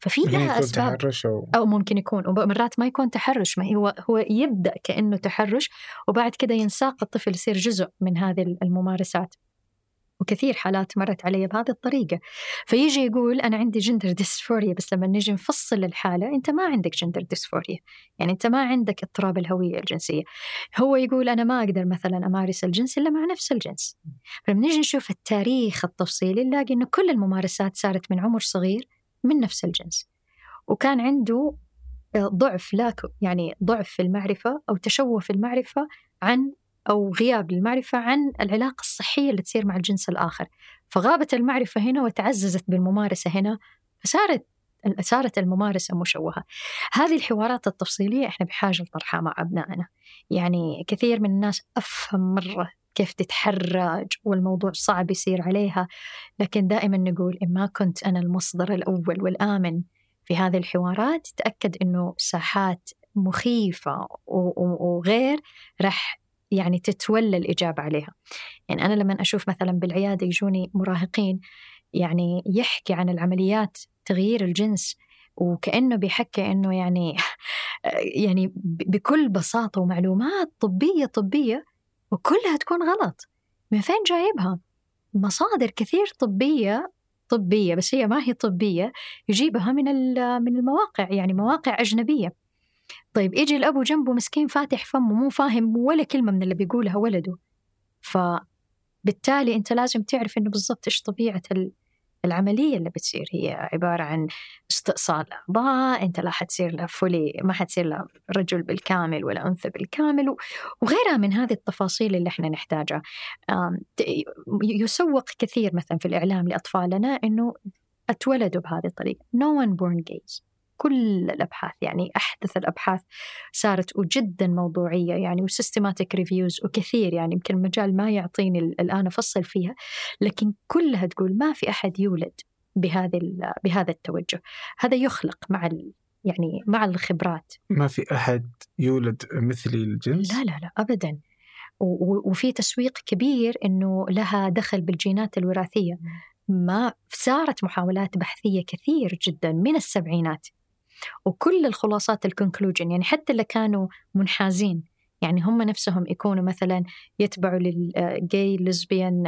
Speaker 3: ففي لها أسباب.
Speaker 1: تحرش أو...
Speaker 3: أو ممكن يكون ومرات ما يكون تحرش ما هو هو يبدأ كأنه تحرش وبعد كده ينساق الطفل يصير جزء من هذه الممارسات. وكثير حالات مرت علي بهذه الطريقة. فيجي يقول أنا عندي gender dysphoria بس لما نجي نفصل الحالة أنت ما عندك gender dysphoria يعني أنت ما عندك اضطراب الهوية الجنسية. هو يقول أنا ما أقدر مثلا أمارس الجنس إلا مع نفس الجنس. فلما نجي نشوف التاريخ التفصيلي نلاقي أنه كل الممارسات صارت من عمر صغير من نفس الجنس. وكان عنده آه، ضعف لا يعني ضعف في المعرفة أو تشوه في المعرفة عن أو غياب المعرفة عن العلاقة الصحية اللي تصير مع الجنس الآخر. فغابت المعرفة هنا وتعززت بالممارسة هنا فصارت صارت الممارسة مشوهة. هذه الحوارات التفصيلية إحنا بحاجة لطرحها مع أبنائنا. يعني كثير من الناس أفهم مرة كيف تتحرج والموضوع صعب يصير عليها. لكن دائما نقول إن ما كنت أنا المصدر الأول والآمن في هذه الحوارات تأكد أنه ساحات مخيفة وغير راح يعني تتولى الإجابة عليها. يعني أنا لما أشوف مثلا بالعيادة يجوني مراهقين يعني يحكي عن العمليات تغيير الجنس وكأنه بيحكي أنه يعني يعني بكل بساطة ومعلومات طبية طبية وكلها تكون غلط. من فين جايبها؟ مصادر كثير طبية طبية بس هي ما هي طبية يجيبها من من المواقع يعني مواقع أجنبية. طيب يجي الأبو جنبه مسكين فاتح فمه مو فاهم ولا كلمة من اللي بيقولها ولده. فبالتالي أنت لازم تعرف إنه بالضبط إيش طبيعة العملية اللي بتصير هي عبارة عن استئصال أعضاء أنت لا حتصير لا فولي ما حتصير لا رجل بالكامل ولا أنثى بالكامل وغيرها من هذه التفاصيل اللي إحنا نحتاجها. يسوق كثير مثلا في الإعلام لأطفالنا أنه اتولدوا بهذه الطريقة. No one born gays كل الأبحاث يعني أحدث الأبحاث صارت وجدا موضوعية يعني و systematic reviews وكثير يعني يمكن المجال ما يعطيني الآن أفصل فيها لكن كلها تقول ما في أحد يولد بهذا بهذا التوجه. هذا يخلق مع يعني مع الخبرات.
Speaker 1: ما في أحد يولد مثلي الجنس؟
Speaker 3: لا لا لا ابدا. وفي تسويق كبير إنه لها دخل بالجينات الوراثية. ما صارت محاولات بحثية كثير جدا من السبعينات. وكل الخلاصات ال conclusion يعني حتى اللي كانوا منحازين يعني هم نفسهم يكونوا مثلا يتبعوا لل gay lesbian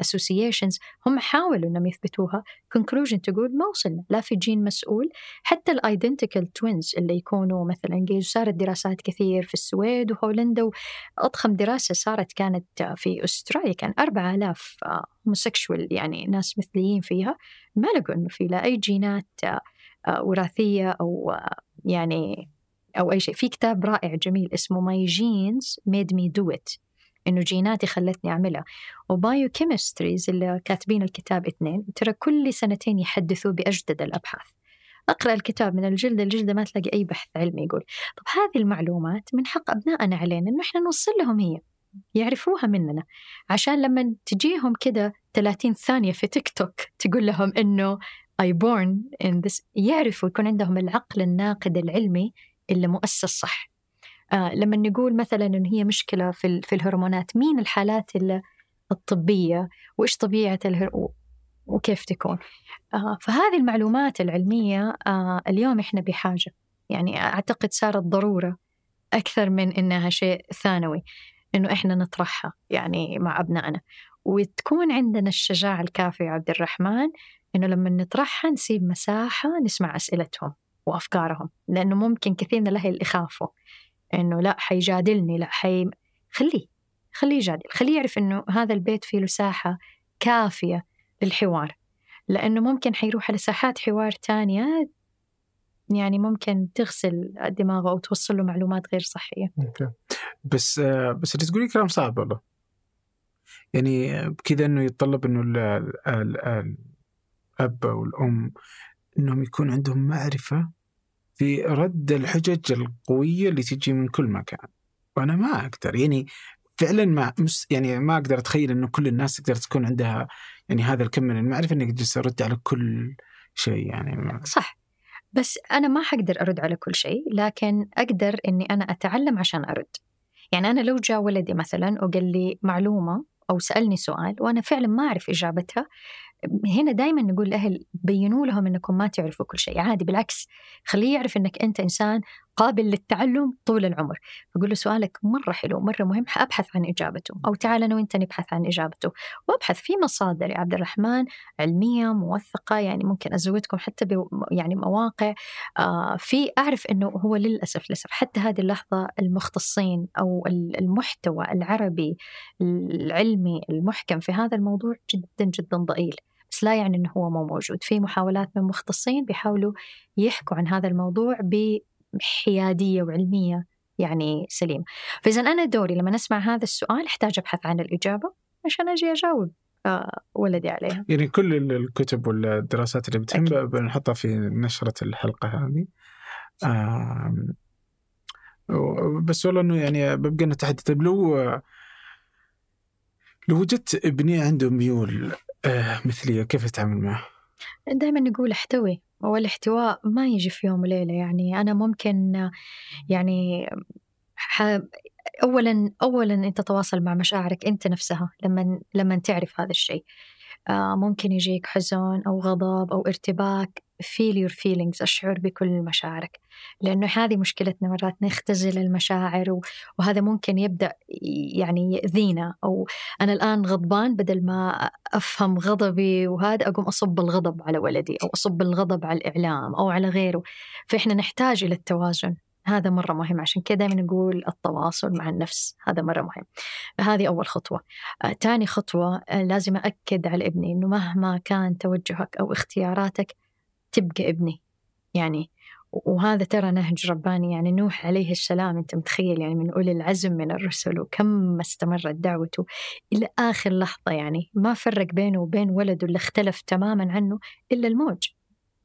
Speaker 3: associations هم حاولوا إنهم يثبتوها. conclusion تقول ما وصلنا لا في جين مسؤول. حتى ال identical twins اللي يكونوا مثلا جاي صارت دراسات كثير في السويد وهولندا وأضخم دراسة صارت كانت في أستراليا كان 4000 homosexual يعني ناس مثليين فيها. ما لقوا إنه في لا أي جينات وراثية أو يعني أو أي شيء. في كتاب رائع جميل اسمه My Genes Made Me Do It إنه جيناتي خلتني أعملها. و biochemistries اللي كاتبين الكتاب اثنين ترى كل سنتين يحدثوا بأجدد الأبحاث. أقرأ الكتاب من الجلد للجلد ما تلاقي أي بحث علمي يقول. طب هذه المعلومات من حق أبنائنا علينا إنه إحنا نوصل لهم هي يعرفوها مننا. عشان لما تجيهم كده 30 ثانية في تيك توك تقول لهم إنه Born in this يعرفوا يكون عندهم العقل الناقد العلمي اللي مؤسس صح. آه لما نقول مثلا إن هي مشكلة في, في الهرمونات مين الحالات الطبية؟ وإيش طبيعة الهر... وكيف تكون؟ آه فهذه المعلومات العلمية آه اليوم إحنا بحاجة. يعني أعتقد صارت ضرورة أكثر من إنها شيء ثانوي إنه إحنا نطرحها يعني مع أبنائنا. وتكون عندنا الشجاعة الكافية عبد الرحمن إنه لما نطرحها نسيب مساحة نسمع أسئلتهم وأفكارهم لأنه ممكن كثير من الأهل يخافوا إنه لا حيجادلني لا حي خليه خليه يجادل خليه يعرف إنه هذا البيت فيه له ساحة كافية للحوار لأنه ممكن حيروح على ساحات حوار تانية يعني ممكن تغسل دماغه أو توصل له معلومات غير صحية.
Speaker 1: بس بس اللي تقولي كلام صعب والله. يعني بكذا إنه يتطلب إنه الأب أو الأم إنهم يكون عندهم معرفة في رد الحجج القوية اللي تجي من كل مكان. وأنا ما أقدر يعني فعلا ما يعني ما أقدر أتخيل إنه كل الناس تقدر تكون عندها يعني هذا الكم من المعرفة إنك تجلس ترد على كل شيء يعني.
Speaker 3: صح. بس أنا ما حقدر أرد على كل شيء لكن أقدر إني أنا أتعلم عشان أرد. يعني أنا لو جاء ولدي مثلا وقال لي معلومة أو سألني سؤال وأنا فعلا ما أعرف إجابتها هنا دائما نقول الأهل بينوا لهم أنكم ما تعرفوا كل شيء عادي بالعكس خليه يعرف أنك أنت إنسان قابل للتعلم طول العمر. فقول له سؤالك مرة حلو مرة مهم حأبحث عن إجابته. أو تعال أنا وأنت نبحث عن إجابته. وأبحث في مصادر يا عبد الرحمن علمية موثقة يعني ممكن أزودكم حتى ب يعني مواقع. آه في أعرف أنه هو للأسف للأسف حتى هذه اللحظة المختصين أو المحتوى العربي العلمي المحكم في هذا الموضوع جدا جدا ضئيل. بس لا يعني أنه هو مو موجود. في محاولات من مختصين بيحاولوا يحكوا عن هذا الموضوع بحيادية وعلمية. يعني سليم. فإذا أنا دوري لما أسمع هذا السؤال أحتاج أبحث عن الإجابة عشان أجي أجاوب آه، ولدي عليها.
Speaker 1: يعني كل الكتب والدراسات اللي بتهم بنحطها في نشرة الحلقة هذه. بس والله إنه يعني ببقى نتحدث طيب لو لو وجدت ابني عنده ميول آه مثلية كيف تتعامل معه؟
Speaker 3: دائما نقول احتوي والاحتواء ما يجي في يوم وليلة. يعني أنا ممكن يعني أولا أولا أنت تتواصل مع مشاعرك أنت نفسها لما لما تعرف هذا الشيء. آه، ممكن يجيك حزن أو غضب أو ارتباك. Feel your feelings أشعر بكل مشاعرك. لأنه هذه مشكلتنا مرات نختزل المشاعر وهذا ممكن يبدأ يعني يأذينا. أو أنا الآن غضبان بدل ما أفهم غضبي وهذا أقوم أصب الغضب على ولدي أو أصب الغضب على الإعلام أو على غيره. فإحنا نحتاج إلى التوازن. هذا مرة مهم. عشان كذا دائما نقول التواصل مع النفس هذا مرة مهم. هذه أول خطوة. ثاني آه، خطوة آه، لازم أكد على ابني أنه مهما كان توجهك أو اختياراتك تبقى ابني. يعني وهذا ترى نهج رباني يعني نوح عليه السلام أنت متخيل؟ يعني من أولي العزم من الرسل وكم استمرت دعوته إلى آخر لحظة يعني ما فرق بينه وبين ولده اللي اختلف تماما عنه إلا الموج.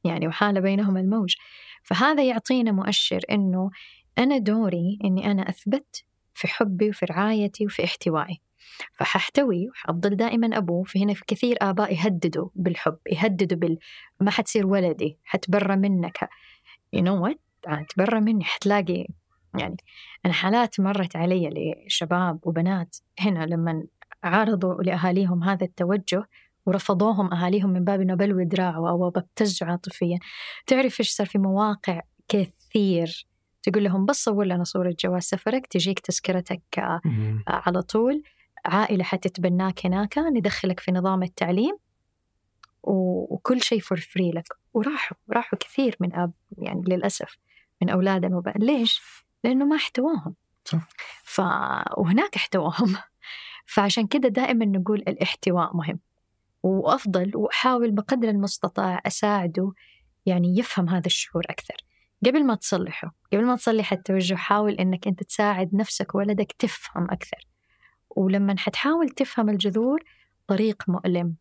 Speaker 3: يعني وحال بينهم الموج. فهذا يعطينا مؤشر إنه أنا دوري إني أنا أثبت في حبي وفي رعايتي وفي احتوائي. فححتوي وحفضل دائما أبوه فهنا في كثير آباء يهددوا بالحب يهددوا بال ما حتصير ولدي حتبرى منك. You know what تبرى مني حتلاقي يعني أنا حالات مرت علي لشباب وبنات هنا لما عارضوا لأهاليهم هذا التوجه ورفضوهم أهاليهم من باب أنه بلوي دراعه أو ببتزه عاطفيا. تعرف إيش صار في مواقع كثير؟ تقول لهم بس صور لنا صورة جواز سفرك تجيك تذكرتك آه،. على طول. عائلة حتتبناك هناك ندخلك في نظام التعليم وكل شيء for free لك وراحوا راحوا كثير من أب يعني للأسف من أولادنا. ليش؟ لأنه ما احتواهم
Speaker 1: صح.
Speaker 3: ف... وهناك احتواهم فعشان كده دائما نقول الاحتواء مهم وأفضل وأحاول بقدر المستطاع أساعده يعني يفهم هذا الشعور أكثر قبل ما تصلحه قبل ما تصلح التوجه حاول إنك أنت تساعد نفسك وولدك تفهم أكثر ولما حتحاول تفهم الجذور طريق مؤلم.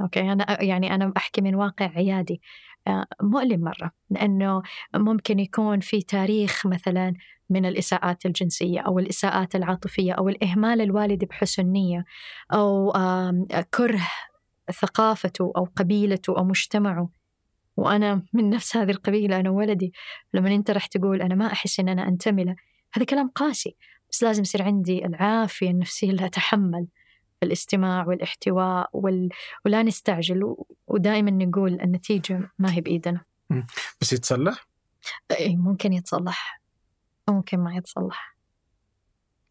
Speaker 3: أوكي أنا يعني أنا أحكي من واقع عيادي. آه، مؤلم مرة لأنه ممكن يكون في تاريخ مثلا من الإساءات الجنسية أو الإساءات العاطفية أو الإهمال الوالد بحسن نية أو كره ثقافته أو قبيلته أو مجتمعه. وأنا من نفس هذه القبيلة أنا ولدي. لما أنت راح تقول أنا ما أحس إن أنا أنتمي له. هذا كلام قاسي. بس لازم يصير عندي العافية النفسية اللي أتحمل الاستماع والاحتواء وال... ولا نستعجل و... ودائما نقول النتيجة ما هي بإيدنا.
Speaker 1: بس يتصلح؟
Speaker 3: أي ممكن يتصلح. أو ممكن ما يتصلح.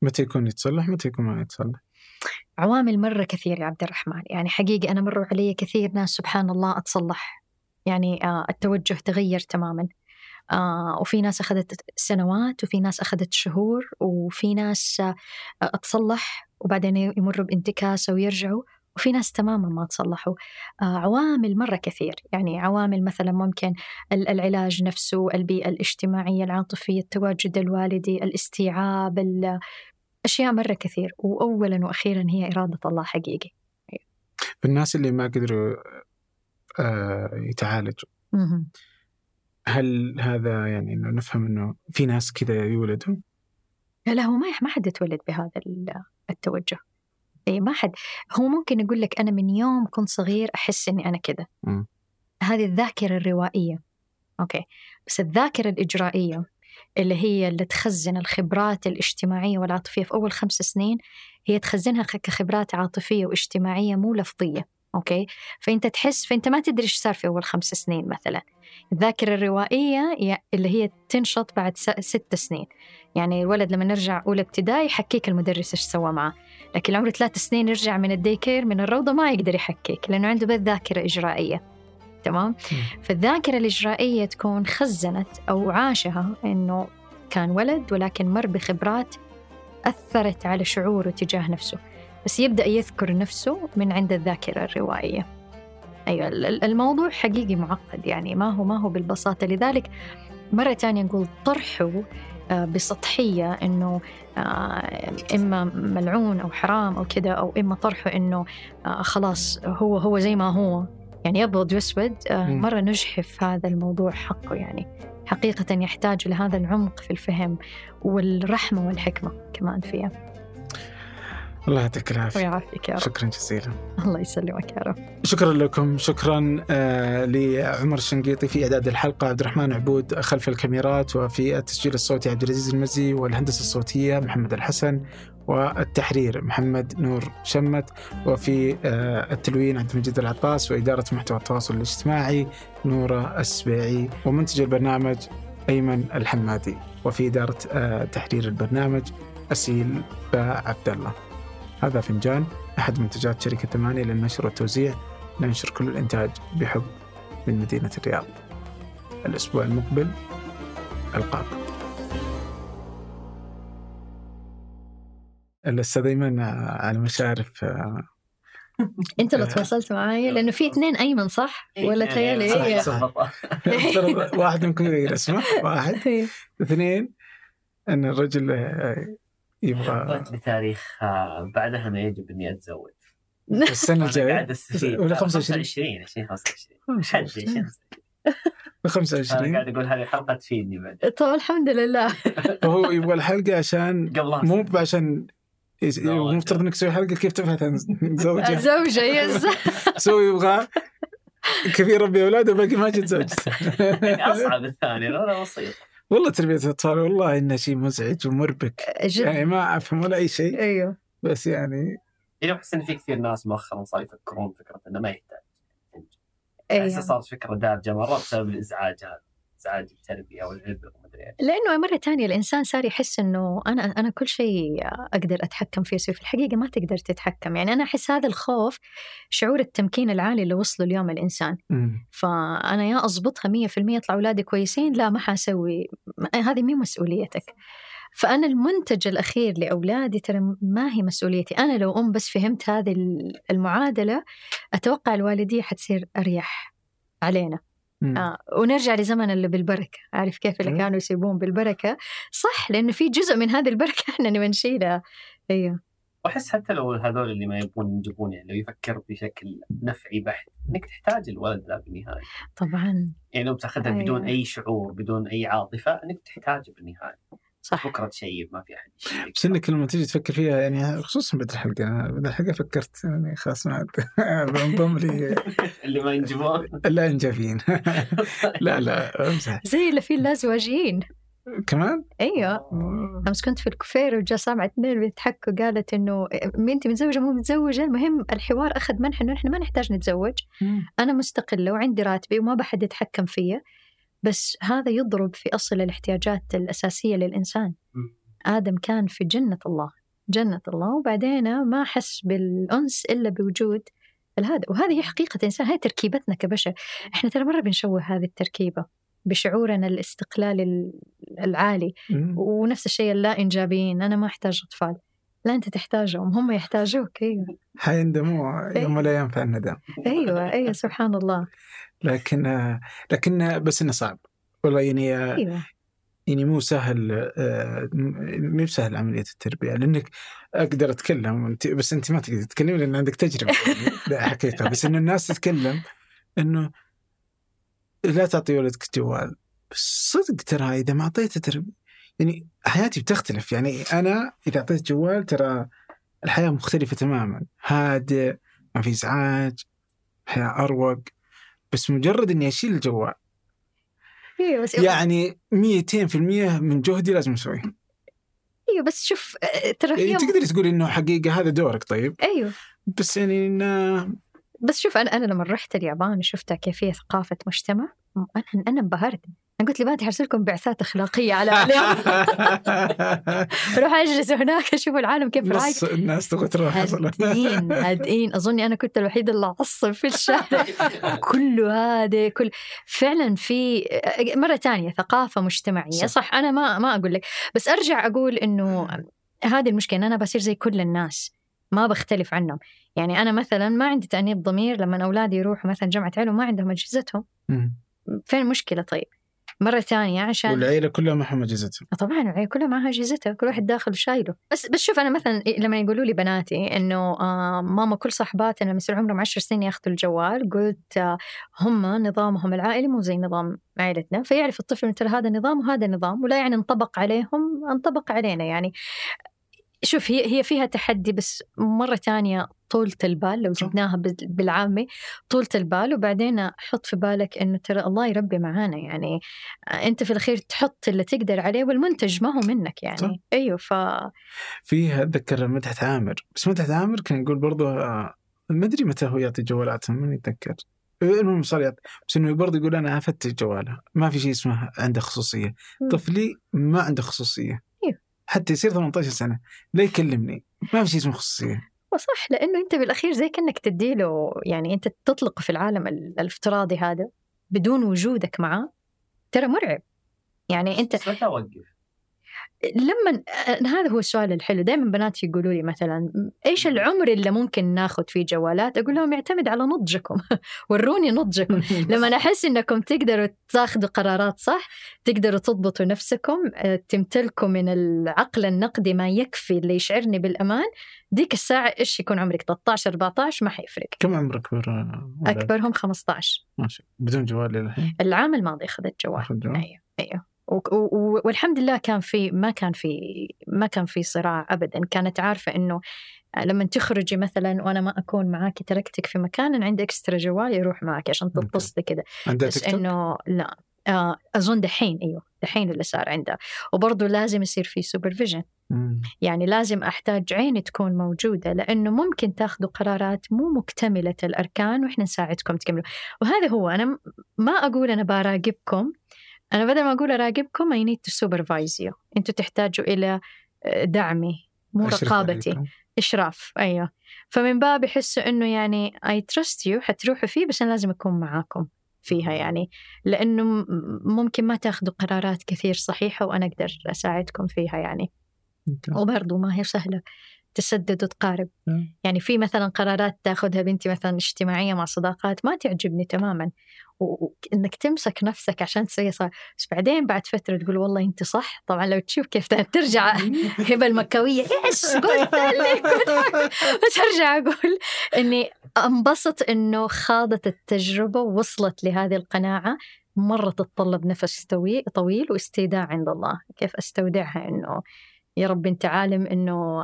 Speaker 1: متى يكون يتصلح؟ متى يكون ما يتصلح؟
Speaker 3: عوامل مرة كثير يا عبد الرحمن. يعني حقيقة أنا مروا علي كثير ناس سبحان الله أتصلح. يعني آه التوجه تغير تماما. آه وفي ناس أخذت سنوات وفي ناس أخذت شهور وفي ناس آه تصلح وبعدين يمروا بانتكاسة ويرجعوا وفي ناس تماما ما تصلحوا آه عوامل مرة كثير. يعني عوامل مثلا ممكن ال- العلاج نفسه البيئة الاجتماعية العاطفية التواجد الوالدي الاستيعاب ال- أشياء مرة كثير. وأولا وأخيرا هي إرادة الله حقيقي.
Speaker 1: بالناس اللي ما قدروا آه، يتعالجوا. هل هذا يعني إنه نفهم إنه في ناس كذا يولدوا
Speaker 3: لا لا هو ما ما حد يتولد بهذا ال- التوجه. اي ما حد. هو ممكن يقول لك أنا من يوم كنت صغير أحس إني أنا كذا. هذه الذاكرة الروائية. okay. بس الذاكرة الإجرائية اللي هي اللي تخزن الخبرات الاجتماعية والعاطفية في أول خمس سنين هي تخزنها كخبرات عاطفية واجتماعية مو لفظية. okay؟ فأنت تحس فأنت ما تدري إيش صار في أول خمس سنين مثلا. الذاكرة الروائية اللي هي تنشط بعد ست سنين. يعني الولد لما نرجع أولى ابتدائي يحكيك المدرس إيش سوى معاه. لكن عمره ثلاث سنين يرجع من الديكير من الروضة ما يقدر يحكيك لأنه عنده بس ذاكرة إجرائية. تمام؟ فالذاكرة الإجرائية تكون خزنت أو عاشها إنه كان ولد ولكن مر بخبرات أثرت على شعوره تجاه نفسه. بس يبدأ يذكر نفسه من عند الذاكرة الروائية. أيوة ال- ال- الموضوع حقيقي معقد يعني ما هو ما هو بالبساطة. لذلك مرة تانية نقول طرحه آه، بسطحية إنه آه، إما ملعون أو حرام أو كده أو إما طرحه إنه آه، خلاص هو هو زي ما هو. يعني أبيض وأسود. مرة نجحف هذا الموضوع حقه يعني. حقيقة يحتاج لهذا العمق في الفهم والرحمة والحكمة كمان فيها.
Speaker 1: الله يعطيك العافية.
Speaker 3: ويعافيك يا رب.
Speaker 1: شكرا جزيلا.
Speaker 3: الله يسلمك يا رب.
Speaker 1: شكرا لكم. شكرا آه لعمر الشنقيطي في إعداد الحلقة عبد الرحمن عبود خلف الكاميرات وفي التسجيل الصوتي عبد العزيز المزي والهندسة الصوتية محمد الحسن والتحرير محمد نور شمت وفي آه التلوين عبد المجيد العطاس وإدارة محتوى التواصل الاجتماعي نورة السبيعي ومنتج البرنامج أيمن الحمادي وفي إدارة آه تحرير البرنامج أسيل عبد الله هذا فنجان أحد منتجات شركة ثمانية للنشر والتوزيع ننشر كل الإنتاج بحب من مدينة الرياض. الأسبوع المقبل ألقاكم الأستاذ أيمن على مشارف آه،
Speaker 3: أنت اللي تواصلت معي لأنه في اثنين أيمن صح؟ ولا تيالي
Speaker 1: صح،
Speaker 3: هي
Speaker 1: صح. افترض واحد منكم يغير اسمه واحد. اثنين أن الرجل آه، يبغى
Speaker 7: حطيت لي تاريخ آه، بعدها ما يجب إني أتزوج.
Speaker 1: السنة
Speaker 7: أنا
Speaker 1: الجاية؟
Speaker 7: قاعد استفيد
Speaker 1: ولا 25
Speaker 7: 25 2025 حد 20 أنا
Speaker 1: 25
Speaker 7: قاعد أقول هذه حلقة تفيدني بعد.
Speaker 3: طب الحمد لله.
Speaker 1: فهو يبغى الحلقة عشان مو. عشان هو المفترض إنك تسوي حلقة كيف تبحث عن زوجة.
Speaker 3: زوجة يس.
Speaker 1: سوي يبغى كثير ربي أولاد وباقي ما جت زوجته
Speaker 7: أصعب الثاني ولا بسيط.
Speaker 1: والله تربية الاطفال والله إنه شيء مزعج ومربك يعني
Speaker 3: جد.
Speaker 1: ما أفهم ولا أي شيء.
Speaker 3: أيوه.
Speaker 1: بس يعني
Speaker 7: يعني أحس إن في كثير ناس مؤخرا صار يفكرون فكرة إنه ما يحتاج.
Speaker 3: أيوه.
Speaker 7: صارت فكرة دارجة مرة بسبب الازعاج هذا ازعاج التربيه والعبء ومدري إيش.
Speaker 3: لأنه مرة ثانية الإنسان صار يحس إنه أنا أنا كل شيء أقدر أتحكم فيه في الحقيقة ما تقدر تتحكم. يعني أنا أحس هذا الخوف شعور التمكين العالي اللي وصله اليوم
Speaker 1: الإنسان.
Speaker 3: فأنا يا أضبطها 100% يطلع أولادي كويسين لا ما حاسوي. هذه مو مسؤوليتك. فأنا المنتج الأخير لأولادي ترى ما هي مسؤوليتي. أنا لو أم بس فهمت هذه المعادلة أتوقع الوالدية حتصير أريح علينا.
Speaker 1: مم.
Speaker 3: آه ونرجع لزمن اللي بالبركة. عارف كيف اللي
Speaker 1: مم.
Speaker 3: كانوا يسيبون بالبركة. صح لأنه في جزء من هذه البركة إحنا نبي نشيلها. أيوه.
Speaker 7: وأحس حتى لو هذول اللي ما يبغون ينجبون يعني لو يفكر بشكل نفعي بحت إنك تحتاج الولد ذا بالنهاية.
Speaker 3: طبعا.
Speaker 7: يعني لو بتأخذها
Speaker 3: أيوة.
Speaker 7: بدون أي شعور بدون أي عاطفة إنك تحتاجه بالنهاية.
Speaker 3: صح.
Speaker 7: بكرة تشيب ما في أحد.
Speaker 1: بس إنك لما تيجي تفكر فيها يعني خصوصا بعد الحلقة أنا بعد الحلقة فكرت يعني خلاص ما عاد بنضم لي
Speaker 7: اللي ما ينجبون
Speaker 1: لا انجابين لا لا امزح
Speaker 3: زي اللي فيه اللازواجيين
Speaker 1: كمان؟
Speaker 3: أيوه. أمس كنت في الكوفير وجا سامع اثنين بيضحكوا قالت إنه بنتي متزوجة مو متزوجة المهم الحوار أخذ منح إنه إحنا ما نحتاج نتزوج. أنا مستقلة وعندي راتبي وما بحد يتحكم فيا. بس هذا يضرب في أصل الاحتياجات الأساسية للإنسان. آدم كان في جنة الله جنة الله وبعدين ما حس بالأنس إلا بوجود هذا وهذه هي حقيقة إنسان هاي تركيبتنا كبشر. إحنا ترى مرة بنشوه هذه التركيبة بشعورنا الاستقلال ال- العالي. ونفس الشيء اللا إنجابيين أنا ما أحتاج أطفال. لا أنت تحتاجهم هم يحتاجوك أيوه.
Speaker 1: حيندموا يوم لا ينفع الندم.
Speaker 3: أيوه أيوه سبحان الله.
Speaker 1: لكن لكن بس إنه صعب. والله يعني
Speaker 3: أيوه.
Speaker 1: يعني مو سهل آه، مو بسهل عملية التربية لأنك أقدر أتكلم أنت بس أنت ما تقدر تتكلم لأن عندك تجربة يعني لا حقيقه بس إن الناس تتكلم إنه لا تعطي ولدك جوال. بس صدق ترى إذا ما أعطيته ترى يعني حياتي بتختلف. يعني أنا إذا أعطيت جوال ترى الحياة مختلفة تماما. هادئ ما في إزعاج حياة أروق بس مجرد إني أشيل الجوال.
Speaker 3: بس
Speaker 1: يعني 200% من جهدي لازم أسويه.
Speaker 3: أيوه بس شوف ترى في
Speaker 1: يعني تقدري تقولي إنه حقيقة هذا دورك طيب.
Speaker 3: أيوه.
Speaker 1: بس يعني انه
Speaker 3: بس شوف أنا أنا لما رحت اليابان وشفتها كيف هي ثقافة مجتمع أنا أنا انبهرت. أنا قلت لبناتي حرسلكم بعثات أخلاقية على عليهم روح أجلس هناك أشوف العالم كيف رايق
Speaker 1: نص الناس تبغى تروح
Speaker 3: هادئين هادئين أظني أنا كنت الوحيدة اللي اعصب في الشارع. كله هادئ كل فعلا في مرة ثانية ثقافة مجتمعية.
Speaker 1: صح.
Speaker 3: صح, أنا ما ما أقول لك. بس أرجع أقول إنه هذه المشكلة إن أنا بصير زي كل الناس. ما بختلف عنهم. يعني أنا مثلا ما عندي تأنيب ضمير لما أولادي يروحوا مثلا جامعة علوم ما عندهم
Speaker 1: أجهزتهم.
Speaker 3: فين المشكلة طيب؟ مرة ثانية عشان
Speaker 1: والعيلة كلها معهم اجهزتهم
Speaker 3: طبعا العيال كلها معها اجهزتها كل واحد داخل شايله. بس بس شوف أنا مثلا لما يقولوا لي بناتي إنه آه ماما كل صاحباتنا لما يصير عمرهم 10 سنين ياخذوا الجوال قلت آه هم نظامهم العائلي مو زي نظام عائلتنا فيعرف الطفل ترى هذا نظام وهذا نظام ولا يعني انطبق عليهم انطبق علينا يعني. شوف هي هي فيها تحدي بس مرة ثانية طولة البال لو. جبناها بال- بالعامي طولة البال وبعدين حط في بالك إنه ترى الله يربي معانا يعني أنت في الاخير تحط اللي تقدر عليه والمنتج ما هو منك يعني
Speaker 1: صح.
Speaker 3: أيوه ف
Speaker 1: فيه اتذكر مدحت عامر بس مدحت عامر كان يقول برضه آه، ما أدري متى هو يعطي جوالاتهم من يتذكر المهم صار يعطي بس إنه برضه يقول أنا أفتش جواله ما في شيء اسمه عنده
Speaker 3: خصوصية.
Speaker 1: طفلي ما عنده خصوصية
Speaker 3: أيوه.
Speaker 1: حتى يصير 18 سنة لا يكلمني ما في شيء اسمه خصوصية
Speaker 3: وصح لأنه أنت بالأخير زي كأنك تديله يعني أنت تطلقه في العالم ال- الافتراضي هذا بدون وجودك معاه ترى مرعب يعني أنت
Speaker 7: بس متى اوقف؟
Speaker 3: لما هذا هو السؤال الحلو. دائما بناتي يقولوا لي مثلا إيش العمر اللي ممكن ناخذ فيه جوالات؟ أقول لهم يعتمد على نضجكم. وروني نضجكم. لما أحس إنكم تقدروا تاخذوا قرارات صح تقدروا تضبطوا نفسكم آه، تمتلكوا من العقل النقدي ما يكفي اللي يشعرني بالأمان ديك الساعة إيش يكون عمرك؟ 13 14 ما حيفرق.
Speaker 1: كم عمر اكبر؟
Speaker 3: اكبرهم 15
Speaker 1: ما شاء الله بدون جوال للحين
Speaker 3: العام الماضي أخذت جوال.
Speaker 1: أخذ جوال؟
Speaker 3: أيوه أيوه. والحمد لله كان في ما كان في ما كان في صراع ابدا كانت عارفة إنه لما تخرجي مثلا وأنا ما أكون معاكي تركتك في مكان عندي extra جوال يروح معك عشان. تتصلي
Speaker 1: عندها
Speaker 3: بس؟ إنه لا آه أظن دحين أيوه دحين اللي صار عندها وبرضه لازم يصير في
Speaker 1: supervision.
Speaker 3: يعني لازم أحتاج عين تكون موجودة لأنه ممكن تاخذوا قرارات مو مكتملة الأركان وإحنا نساعدكم تكملوا وهذا هو أنا ما أقول أنا براقبكم أنا بدل ما أقول أراقبكم I need to supervise you. أنتوا تحتاجوا إلى آه، دعمي مو رقابتي.
Speaker 1: عليكم.
Speaker 3: إشراف أيوه. فمن باب يحسوا إنه يعني I trust you حتروحوا فيه بس أنا لازم أكون معاكم فيها يعني. لأنه م- ممكن ما تاخذوا قرارات كثير صحيحة وأنا أقدر أساعدكم فيها يعني. وبرضه ما هي سهلة تسدد وتقارب.
Speaker 1: مم.
Speaker 3: يعني في مثلا قرارات تاخذها بنتي مثلا اجتماعية مع صداقات ما تعجبني تماما. وإنك تمسك نفسك عشان تسوي صح. بس بعدين بعد فترة تقول والله أنت صح. طبعا لو تشوف كيف ترجع هبة المكوية. يس قلت لك بس أرجع أقول إني أنبسط إنه خاضت التجربة ووصلت لهذه القناعة. مرة تتطلب نفس طويل طويل واستيداع عند الله. كيف أستودعها؟ إنه يا رب أنت عالم إنه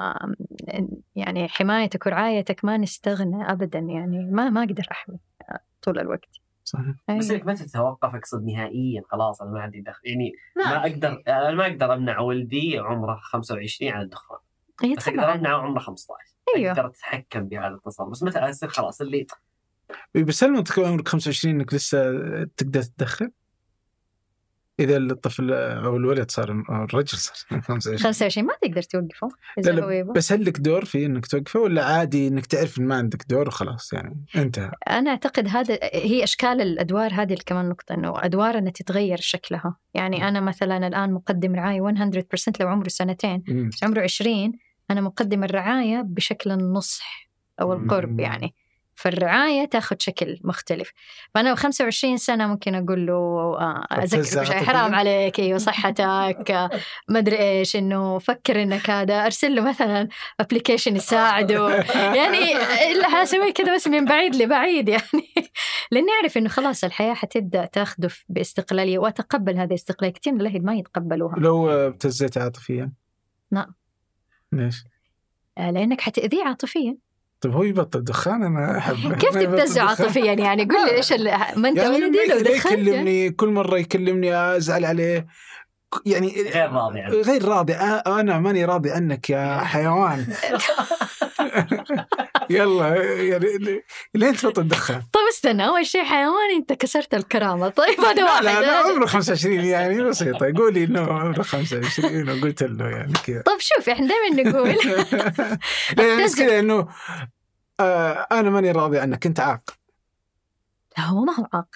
Speaker 3: يعني حمايتك ورعايتك ما نستغنى ابدا. يعني ما ما أقدر أحمي آه، طول الوقت.
Speaker 1: صحيح
Speaker 7: بس. إنك ما تتوقف أقصد نهائيا خلاص أنا ما عندي دخل يعني. ما أقدر أنا ما أقدر أمنع ولدي عمره 25 عن الدخان بس
Speaker 3: أقدر
Speaker 7: أمنعه عمره 15
Speaker 3: أيوة.
Speaker 7: أقدر أتحكم بهذا التصرف بس متى اصير خلاص اللي
Speaker 1: بس هل عمرك 25 إنك لسه تقدر تتدخل؟ إذا الطفل أو الولد صار أو الرجل صار 25
Speaker 3: 25 ما تقدر توقفه. إذا
Speaker 1: لا
Speaker 3: هو يبغى.
Speaker 1: بس هل لك دور في إنك توقفه ولا عادي إنك تعرف إن ما عندك دور وخلاص؟ يعني انتهى.
Speaker 3: أنا أعتقد هذا هي أشكال الأدوار هذه كمان نقطة إنه أدوارنا تتغير شكلها. يعني أنا مثلا الآن مقدم رعاية 100% لو عمره سنتين. بس عمره 20 أنا مقدم الرعاية بشكل النصح أو القرب. يعني. فالرعاية تاخذ شكل مختلف. فأنا 25 سنة ممكن أقول له آه، أذكر بشيء.
Speaker 1: عاطفياً؟
Speaker 3: حرام عليك أيوة صحتك آه، ما أدري إيش إنه فكر إنك هذا. أرسل له مثلا أبلكيشن يساعده. يعني حاسوي كذا بس من بعيد لبعيد يعني. لأني أعرف إنه خلاص الحياة حتبدأ تاخذه باستقلاليه وأتقبل هذه الاستقلاليه كثير من الاهل ما يتقبلوها.
Speaker 1: لو ابتزيت عاطفيا؟
Speaker 3: نعم.
Speaker 1: ليش؟
Speaker 3: آه، لأنك حتأذيه عاطفيا.
Speaker 1: طيب هو يبطل دخان؟ أنا احبه
Speaker 3: كيف
Speaker 1: دخان.
Speaker 3: عاطفيا؟ يعني قل لي إيش ال- ما أنت
Speaker 1: يعني
Speaker 3: ولدي لو يعني.
Speaker 1: يكلمني كل مرة يكلمني أزعل عليه. يعني
Speaker 7: غير راضي عنه.
Speaker 1: غير راضي. أنا ماني راضي عنك يا حيوان. يلا يعني لين تبطل دخان؟
Speaker 3: طيب استنى أول شيء حيوان أنت كسرت الكرامة. طيب هذا واحد.
Speaker 1: لا لا عمره 25 يعني بسيطة. قولي إنه عمره 25 وقلت له يعني كذا.
Speaker 3: طيب شوف إحنا دائما نقول
Speaker 1: لا المشكلة إنه آه أنا ماني راضي عنك انت عاق
Speaker 3: لا هو ما هو عاق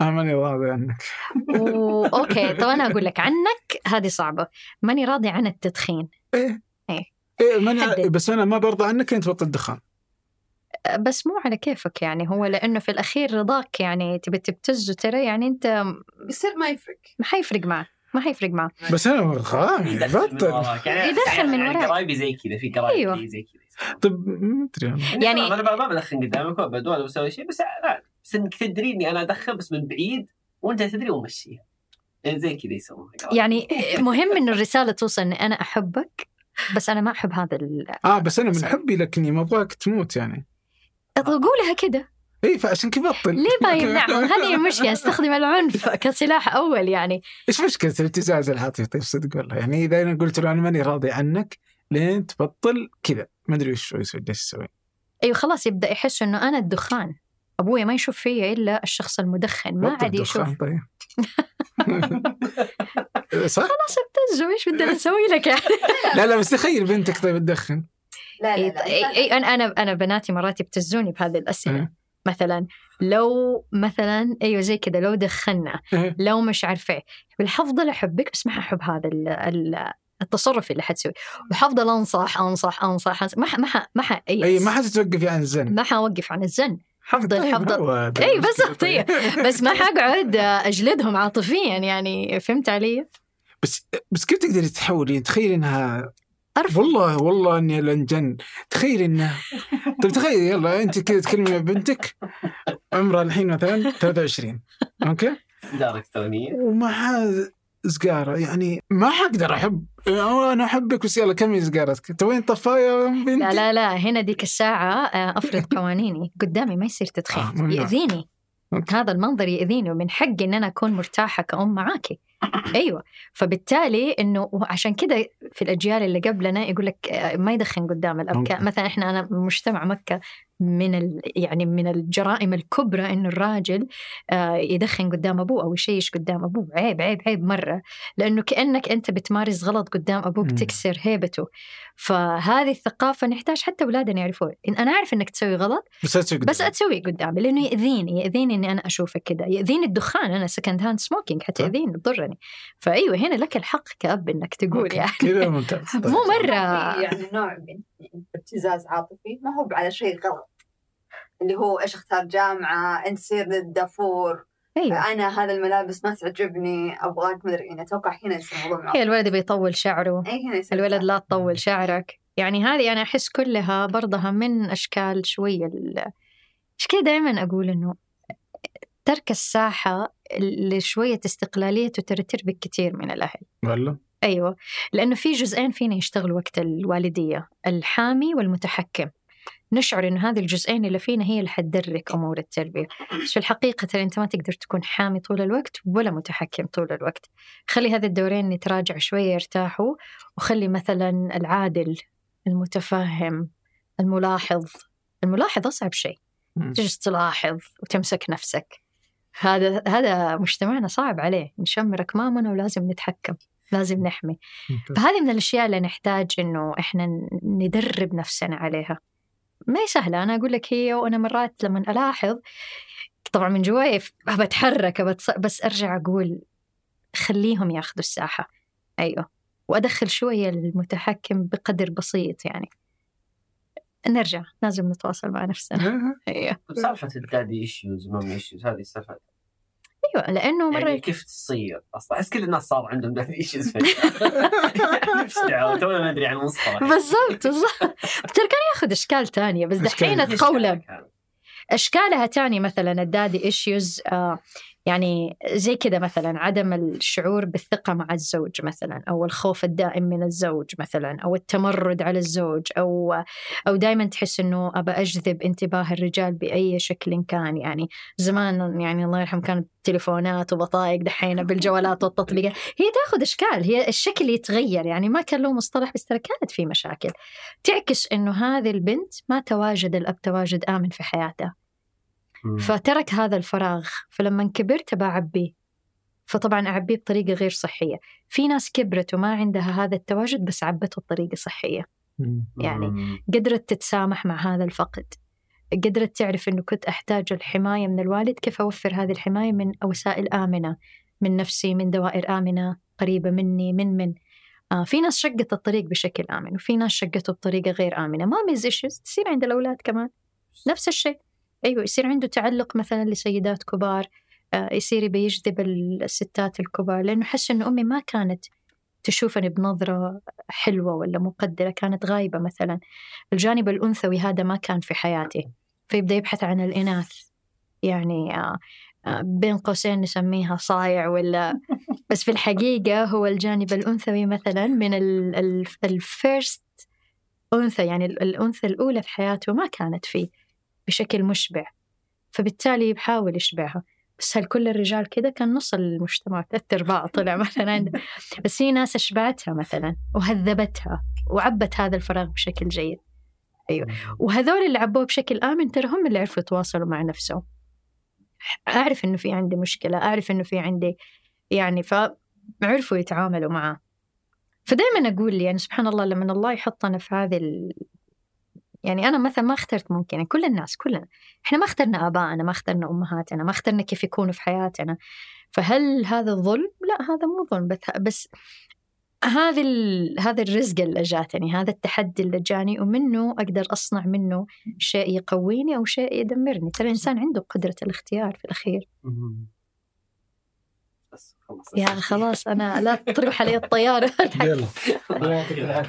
Speaker 1: أنا ماني راضي عنك.
Speaker 3: و- أوكي طب أنا أقول لك عنك هذه صعبة. ماني راضي عن التدخين.
Speaker 1: إيه.
Speaker 3: إيه.
Speaker 1: إيه ماني
Speaker 3: حدد.
Speaker 1: بس أنا ما برضى عنك أنت تبطل دخان
Speaker 3: بس مو على كيفك يعني هو لأنه في الأخير رضاك يعني تبي تبتزه ترى يعني أنت
Speaker 8: بيصير ما يفرق.
Speaker 3: ما حيفرق معه ما حيفرق معه.
Speaker 1: بس أنا خلاص
Speaker 7: يدخل من
Speaker 1: بطل
Speaker 7: وراك. يعني
Speaker 3: يدخل من
Speaker 7: يعني
Speaker 3: وراك.
Speaker 7: قرايبي زي كذا في قرايبي
Speaker 3: أيوة.
Speaker 7: زي كذا.
Speaker 1: طب ما أدري أنا.
Speaker 3: يعني-
Speaker 7: يعني أنا ما بدخن قدامك وابد ولا بسوي شيء بس لا بس إنك تدري اني أنا ادخن بس من بعيد وأنت تدري ومشيها يعني زي كذا يسوون.
Speaker 3: يعني مهم انه الرسالة توصل إني أنا أحبك بس أنا ما أحب هذا.
Speaker 1: آه بس أنا من حبي لكني ما أبغاك تموت يعني.
Speaker 3: قولها كده
Speaker 1: اي فعشان كذا بطل
Speaker 3: ليه ما يمنعهم هذه المشكلة أستخدم العنف كسلاح أول يعني.
Speaker 1: إيش مشكلة الابتزاز العاطفي طيب صدق والله. يعني إذا أنا قلت له أنا ماني راضي عنك لين تبطل كذا. ما أدري وش يسوي إيش يسوي.
Speaker 3: أيوه خلاص يبدأ يحس إنه أنا الدخان. ابويا ما يشوف فيا إلا الشخص المدخن. ما عاد يشوف.
Speaker 1: طيب. صح؟
Speaker 3: خلاص ابتزه إيش بدنا نسوي لك يعني؟
Speaker 1: لا لا بس تخيل بنتك طيب تدخن.
Speaker 8: لا
Speaker 3: اي
Speaker 8: لا لا
Speaker 3: إي، أنا أنا أنا بناتي مرات يبتزوني بهذه الأسئلة.
Speaker 1: إيه.
Speaker 3: مثلا لو مثلا أيوه زي كذا لو دخلنا
Speaker 1: إيه.
Speaker 3: لو مش عارفه إيه. حفضل أحبك بس ما ححب هذا ال ال التصرف اللي حتسويه. وحفضل أنصح أنصح أنصح, أنصح. ما ح ما ح ما ح
Speaker 1: أي ما حتتوقفي عن الزن.
Speaker 3: ما حوقف عن الزن. حفضل
Speaker 1: طيب،
Speaker 3: حفضل. اي بس طيب. بس ما حقعد أجلدهم عاطفيا يعني. فهمت علي؟
Speaker 1: بس بس كيف تقدري تحولي تخيل إنها
Speaker 3: أرفض.
Speaker 1: والله والله إني لنجن تخيل إنها طيب تخيل يلا أنت كذا تكلمي مع بنتك عمرها الحين مثلا 23 أوكي؟
Speaker 7: سيجاره الكترونيه
Speaker 1: ومعها سجارة يعني ما حقدر أحب أنا أحبك بس يلا كمي سجارتك توين طفاية بنتي؟
Speaker 3: لا لا لا هنا ديك الساعة آه، أفرض قوانيني. قدامي ما يصير
Speaker 1: آه،
Speaker 3: تدخين. يأذيني.
Speaker 1: okay.
Speaker 3: هذا المنظر يأذيني ومن حقي إن أنا أكون مرتاحة كأم معاكي. أيوه. فبالتالي إنه عشان كده في الأجيال اللي قبلنا يقول لك آه، ما يدخن قدام الكبار.
Speaker 1: ممكن.
Speaker 3: مثلا إحنا أنا مجتمع مكة من ال يعني من الجرائم الكبرى إنه الراجل آه، يدخن قدام أبوه أو يشيش قدام أبوه. عيب عيب عيب مرة. لأنه كأنك أنت بتمارس غلط قدام أبوك
Speaker 1: مم.
Speaker 3: تكسر هيبته. فهذه الثقافة نحتاج حتى أولادنا يعرفوها. إن أنا أعرف إنك تسوي غلط
Speaker 1: بس لا تسوي
Speaker 3: بس
Speaker 1: قدام.
Speaker 3: أتسوي قدامي لأنه يأذيني يأذيني إني أنا اشوفك كذا يأذيني الدخان. أنا second hand smoking حتى
Speaker 1: صح.
Speaker 3: تضرني فأيوة هنا لك الحق كأب إنك تقول. يعني.
Speaker 1: كذا ممتاز. طيب.
Speaker 3: مو
Speaker 8: مرة. يعني نوع من ابتزاز عاطفي ما هو على شيء غلط. اللي هو إيش أختار جامعة انت تصير الدافور
Speaker 3: أيوه.
Speaker 8: أنا هذا الملابس ما تعجبني أبغاك مدري يعني أتوقع هنا يصير الموضوع
Speaker 3: هي الولد بيطول شعره.
Speaker 8: اي هنا يصير
Speaker 3: الولد لا تطول شعرك. يعني هذه أنا أحس كلها برضها من أشكال شوية ال- مش كده دائما أقول إنه ترك الساحة لشوية استقلاليته ترى تربك كثير من الأهل.
Speaker 1: ولا
Speaker 3: أيوة لأنه في جزئين فينا يشتغلوا وقت الوالدية الحامي والمتحكم. نشعر إنه هذه الجزئين اللي فينا هي اللي حتدرك أمور التربية. بس في الحقيقة ترى أنت ما تقدر تكون حامي طول الوقت ولا متحكم طول الوقت. خلي هذه الدورين يتراجعوا شوية يرتاحوا. وخلي مثلا العادل المتفهم الملاحظ. الملاحظ أصعب شيء. تجلس تلاحظ وتمسك نفسك. هذا هذا مجتمعنا صعب عليه. نشمر أكمامنا ولازم نتحكم لازم نحمي. فهذه من الأشياء اللي نحتاج إنه إحنا ندرب نفسنا عليها. ما هي سهلة. أنا أقول لك هي وأنا مرات لما ألاحظ طبعا من جواي بتحرك بتص... بس أرجع أقول خليهم ياخذوا الساحة. أيوه. وأدخل شوية المتحكم بقدر بسيط يعني. نرجع لازم نتواصل مع نفسنا. أيوه
Speaker 7: سالفة ال daddy issues و mommy issues هذه السالفة.
Speaker 3: أيوه لأنه مرة
Speaker 7: يعني كيف تصير؟ أصلا أحس كل الناس صار عندهم daddy issues فجأة. نفس الدعوة تونا ما ندري عن المصطلح
Speaker 3: بالضبط بالضبط. ترى كان ياخذ أشكال تانية بس دحين
Speaker 1: أشكال.
Speaker 3: تقولب أشكالها تاني مثلا ال daddy issues آه يعني زي كذا مثلا عدم الشعور بالثقة مع الزوج مثلا أو الخوف الدائم من الزوج مثلا أو التمرد على الزوج أو أو دائما تحس إنه أبى أجذب انتباه الرجال بأي شكل كان. يعني زمان يعني الله يرحم كانت تليفونات وبطايق دحين بالجوالات والتطبيقات. هي تاخذ إشكال هي الشكل يتغير يعني ما كان له مصطلح بس ترى كانت في مشاكل. تعكس إنه هذه البنت ما تواجد الأب تواجد آمن في حياتها فترك هذا الفراغ فلما كبرت بعبيه فطبعا أعبيه بطريقة غير صحية. في ناس كبرت وما عندها هذا التواجد بس عبته بطريقة صحية. يعني قدرت تتسامح مع هذا الفقد. قدرت تعرف أنه كنت أحتاج الحماية من الوالد كيف أوفر هذه الحماية من وسائل آمنة؟ من نفسي من دوائر آمنة قريبة مني من من. آه في ناس شقت الطريق بشكل آمن وفي ناس شقته بطريقة غير آمنة. ما ميز إيشوز تصير عند الأولاد كمان. نفس الشيء. أيوة يصير عنده تعلق مثلا لسيدات كبار آه يصير يبي يجذب الستات الكبار لأنه حس إنه أمي ما كانت تشوفني بنظرة حلوة ولا مقدرة كانت غايبة مثلا. الجانب الأنثوي هذا ما كان في حياتي. فيبدأ يبحث عن الإناث. يعني آه آه بين قوسين نسميها صايع ولا بس في الحقيقة هو الجانب الأنثوي مثلا من الفيرست أنثى. يعني ال- الأنثى الأولى في حياته ما كانت فيه. بشكل مشبع. فبالتالي بحاول يشبعها. بس هل كل الرجال كذا كان نص المجتمع ثلاث أرباع طلع مثلا. بس في ناس أشبعتها مثلا وهذبتها وعبت هذا الفراغ بشكل جيد. أيوة. وهذول اللي عبوه بشكل آمن ترى هم اللي عرفوا يتواصلوا مع نفسهم. أعرف إنه في عندي مشكلة أعرف إنه في عندي يعني فعرفوا يتعاملوا معاه فدائما أقول يعني سبحان الله لما الله يحطنا في هذه. يعني أنا مثلا ما اخترت ممكن يعني كل الناس كلنا. إحنا ما اخترنا آبائنا ما اخترنا أمهاتنا ما اخترنا كيف يكونوا في حياتنا. فهل هذا الظلم؟ لا هذا مو ظلم بس, بس هذا. هذا الرزق اللي جاتني هذا التحدي اللي جاني ومنه أقدر أصنع منه شيء يقويني أو شيء يدمرني. ترى الإنسان عنده قدرة الاختيار في الأخير. يا خلاص أنا لا تروح علي الطيارة.
Speaker 1: يلا.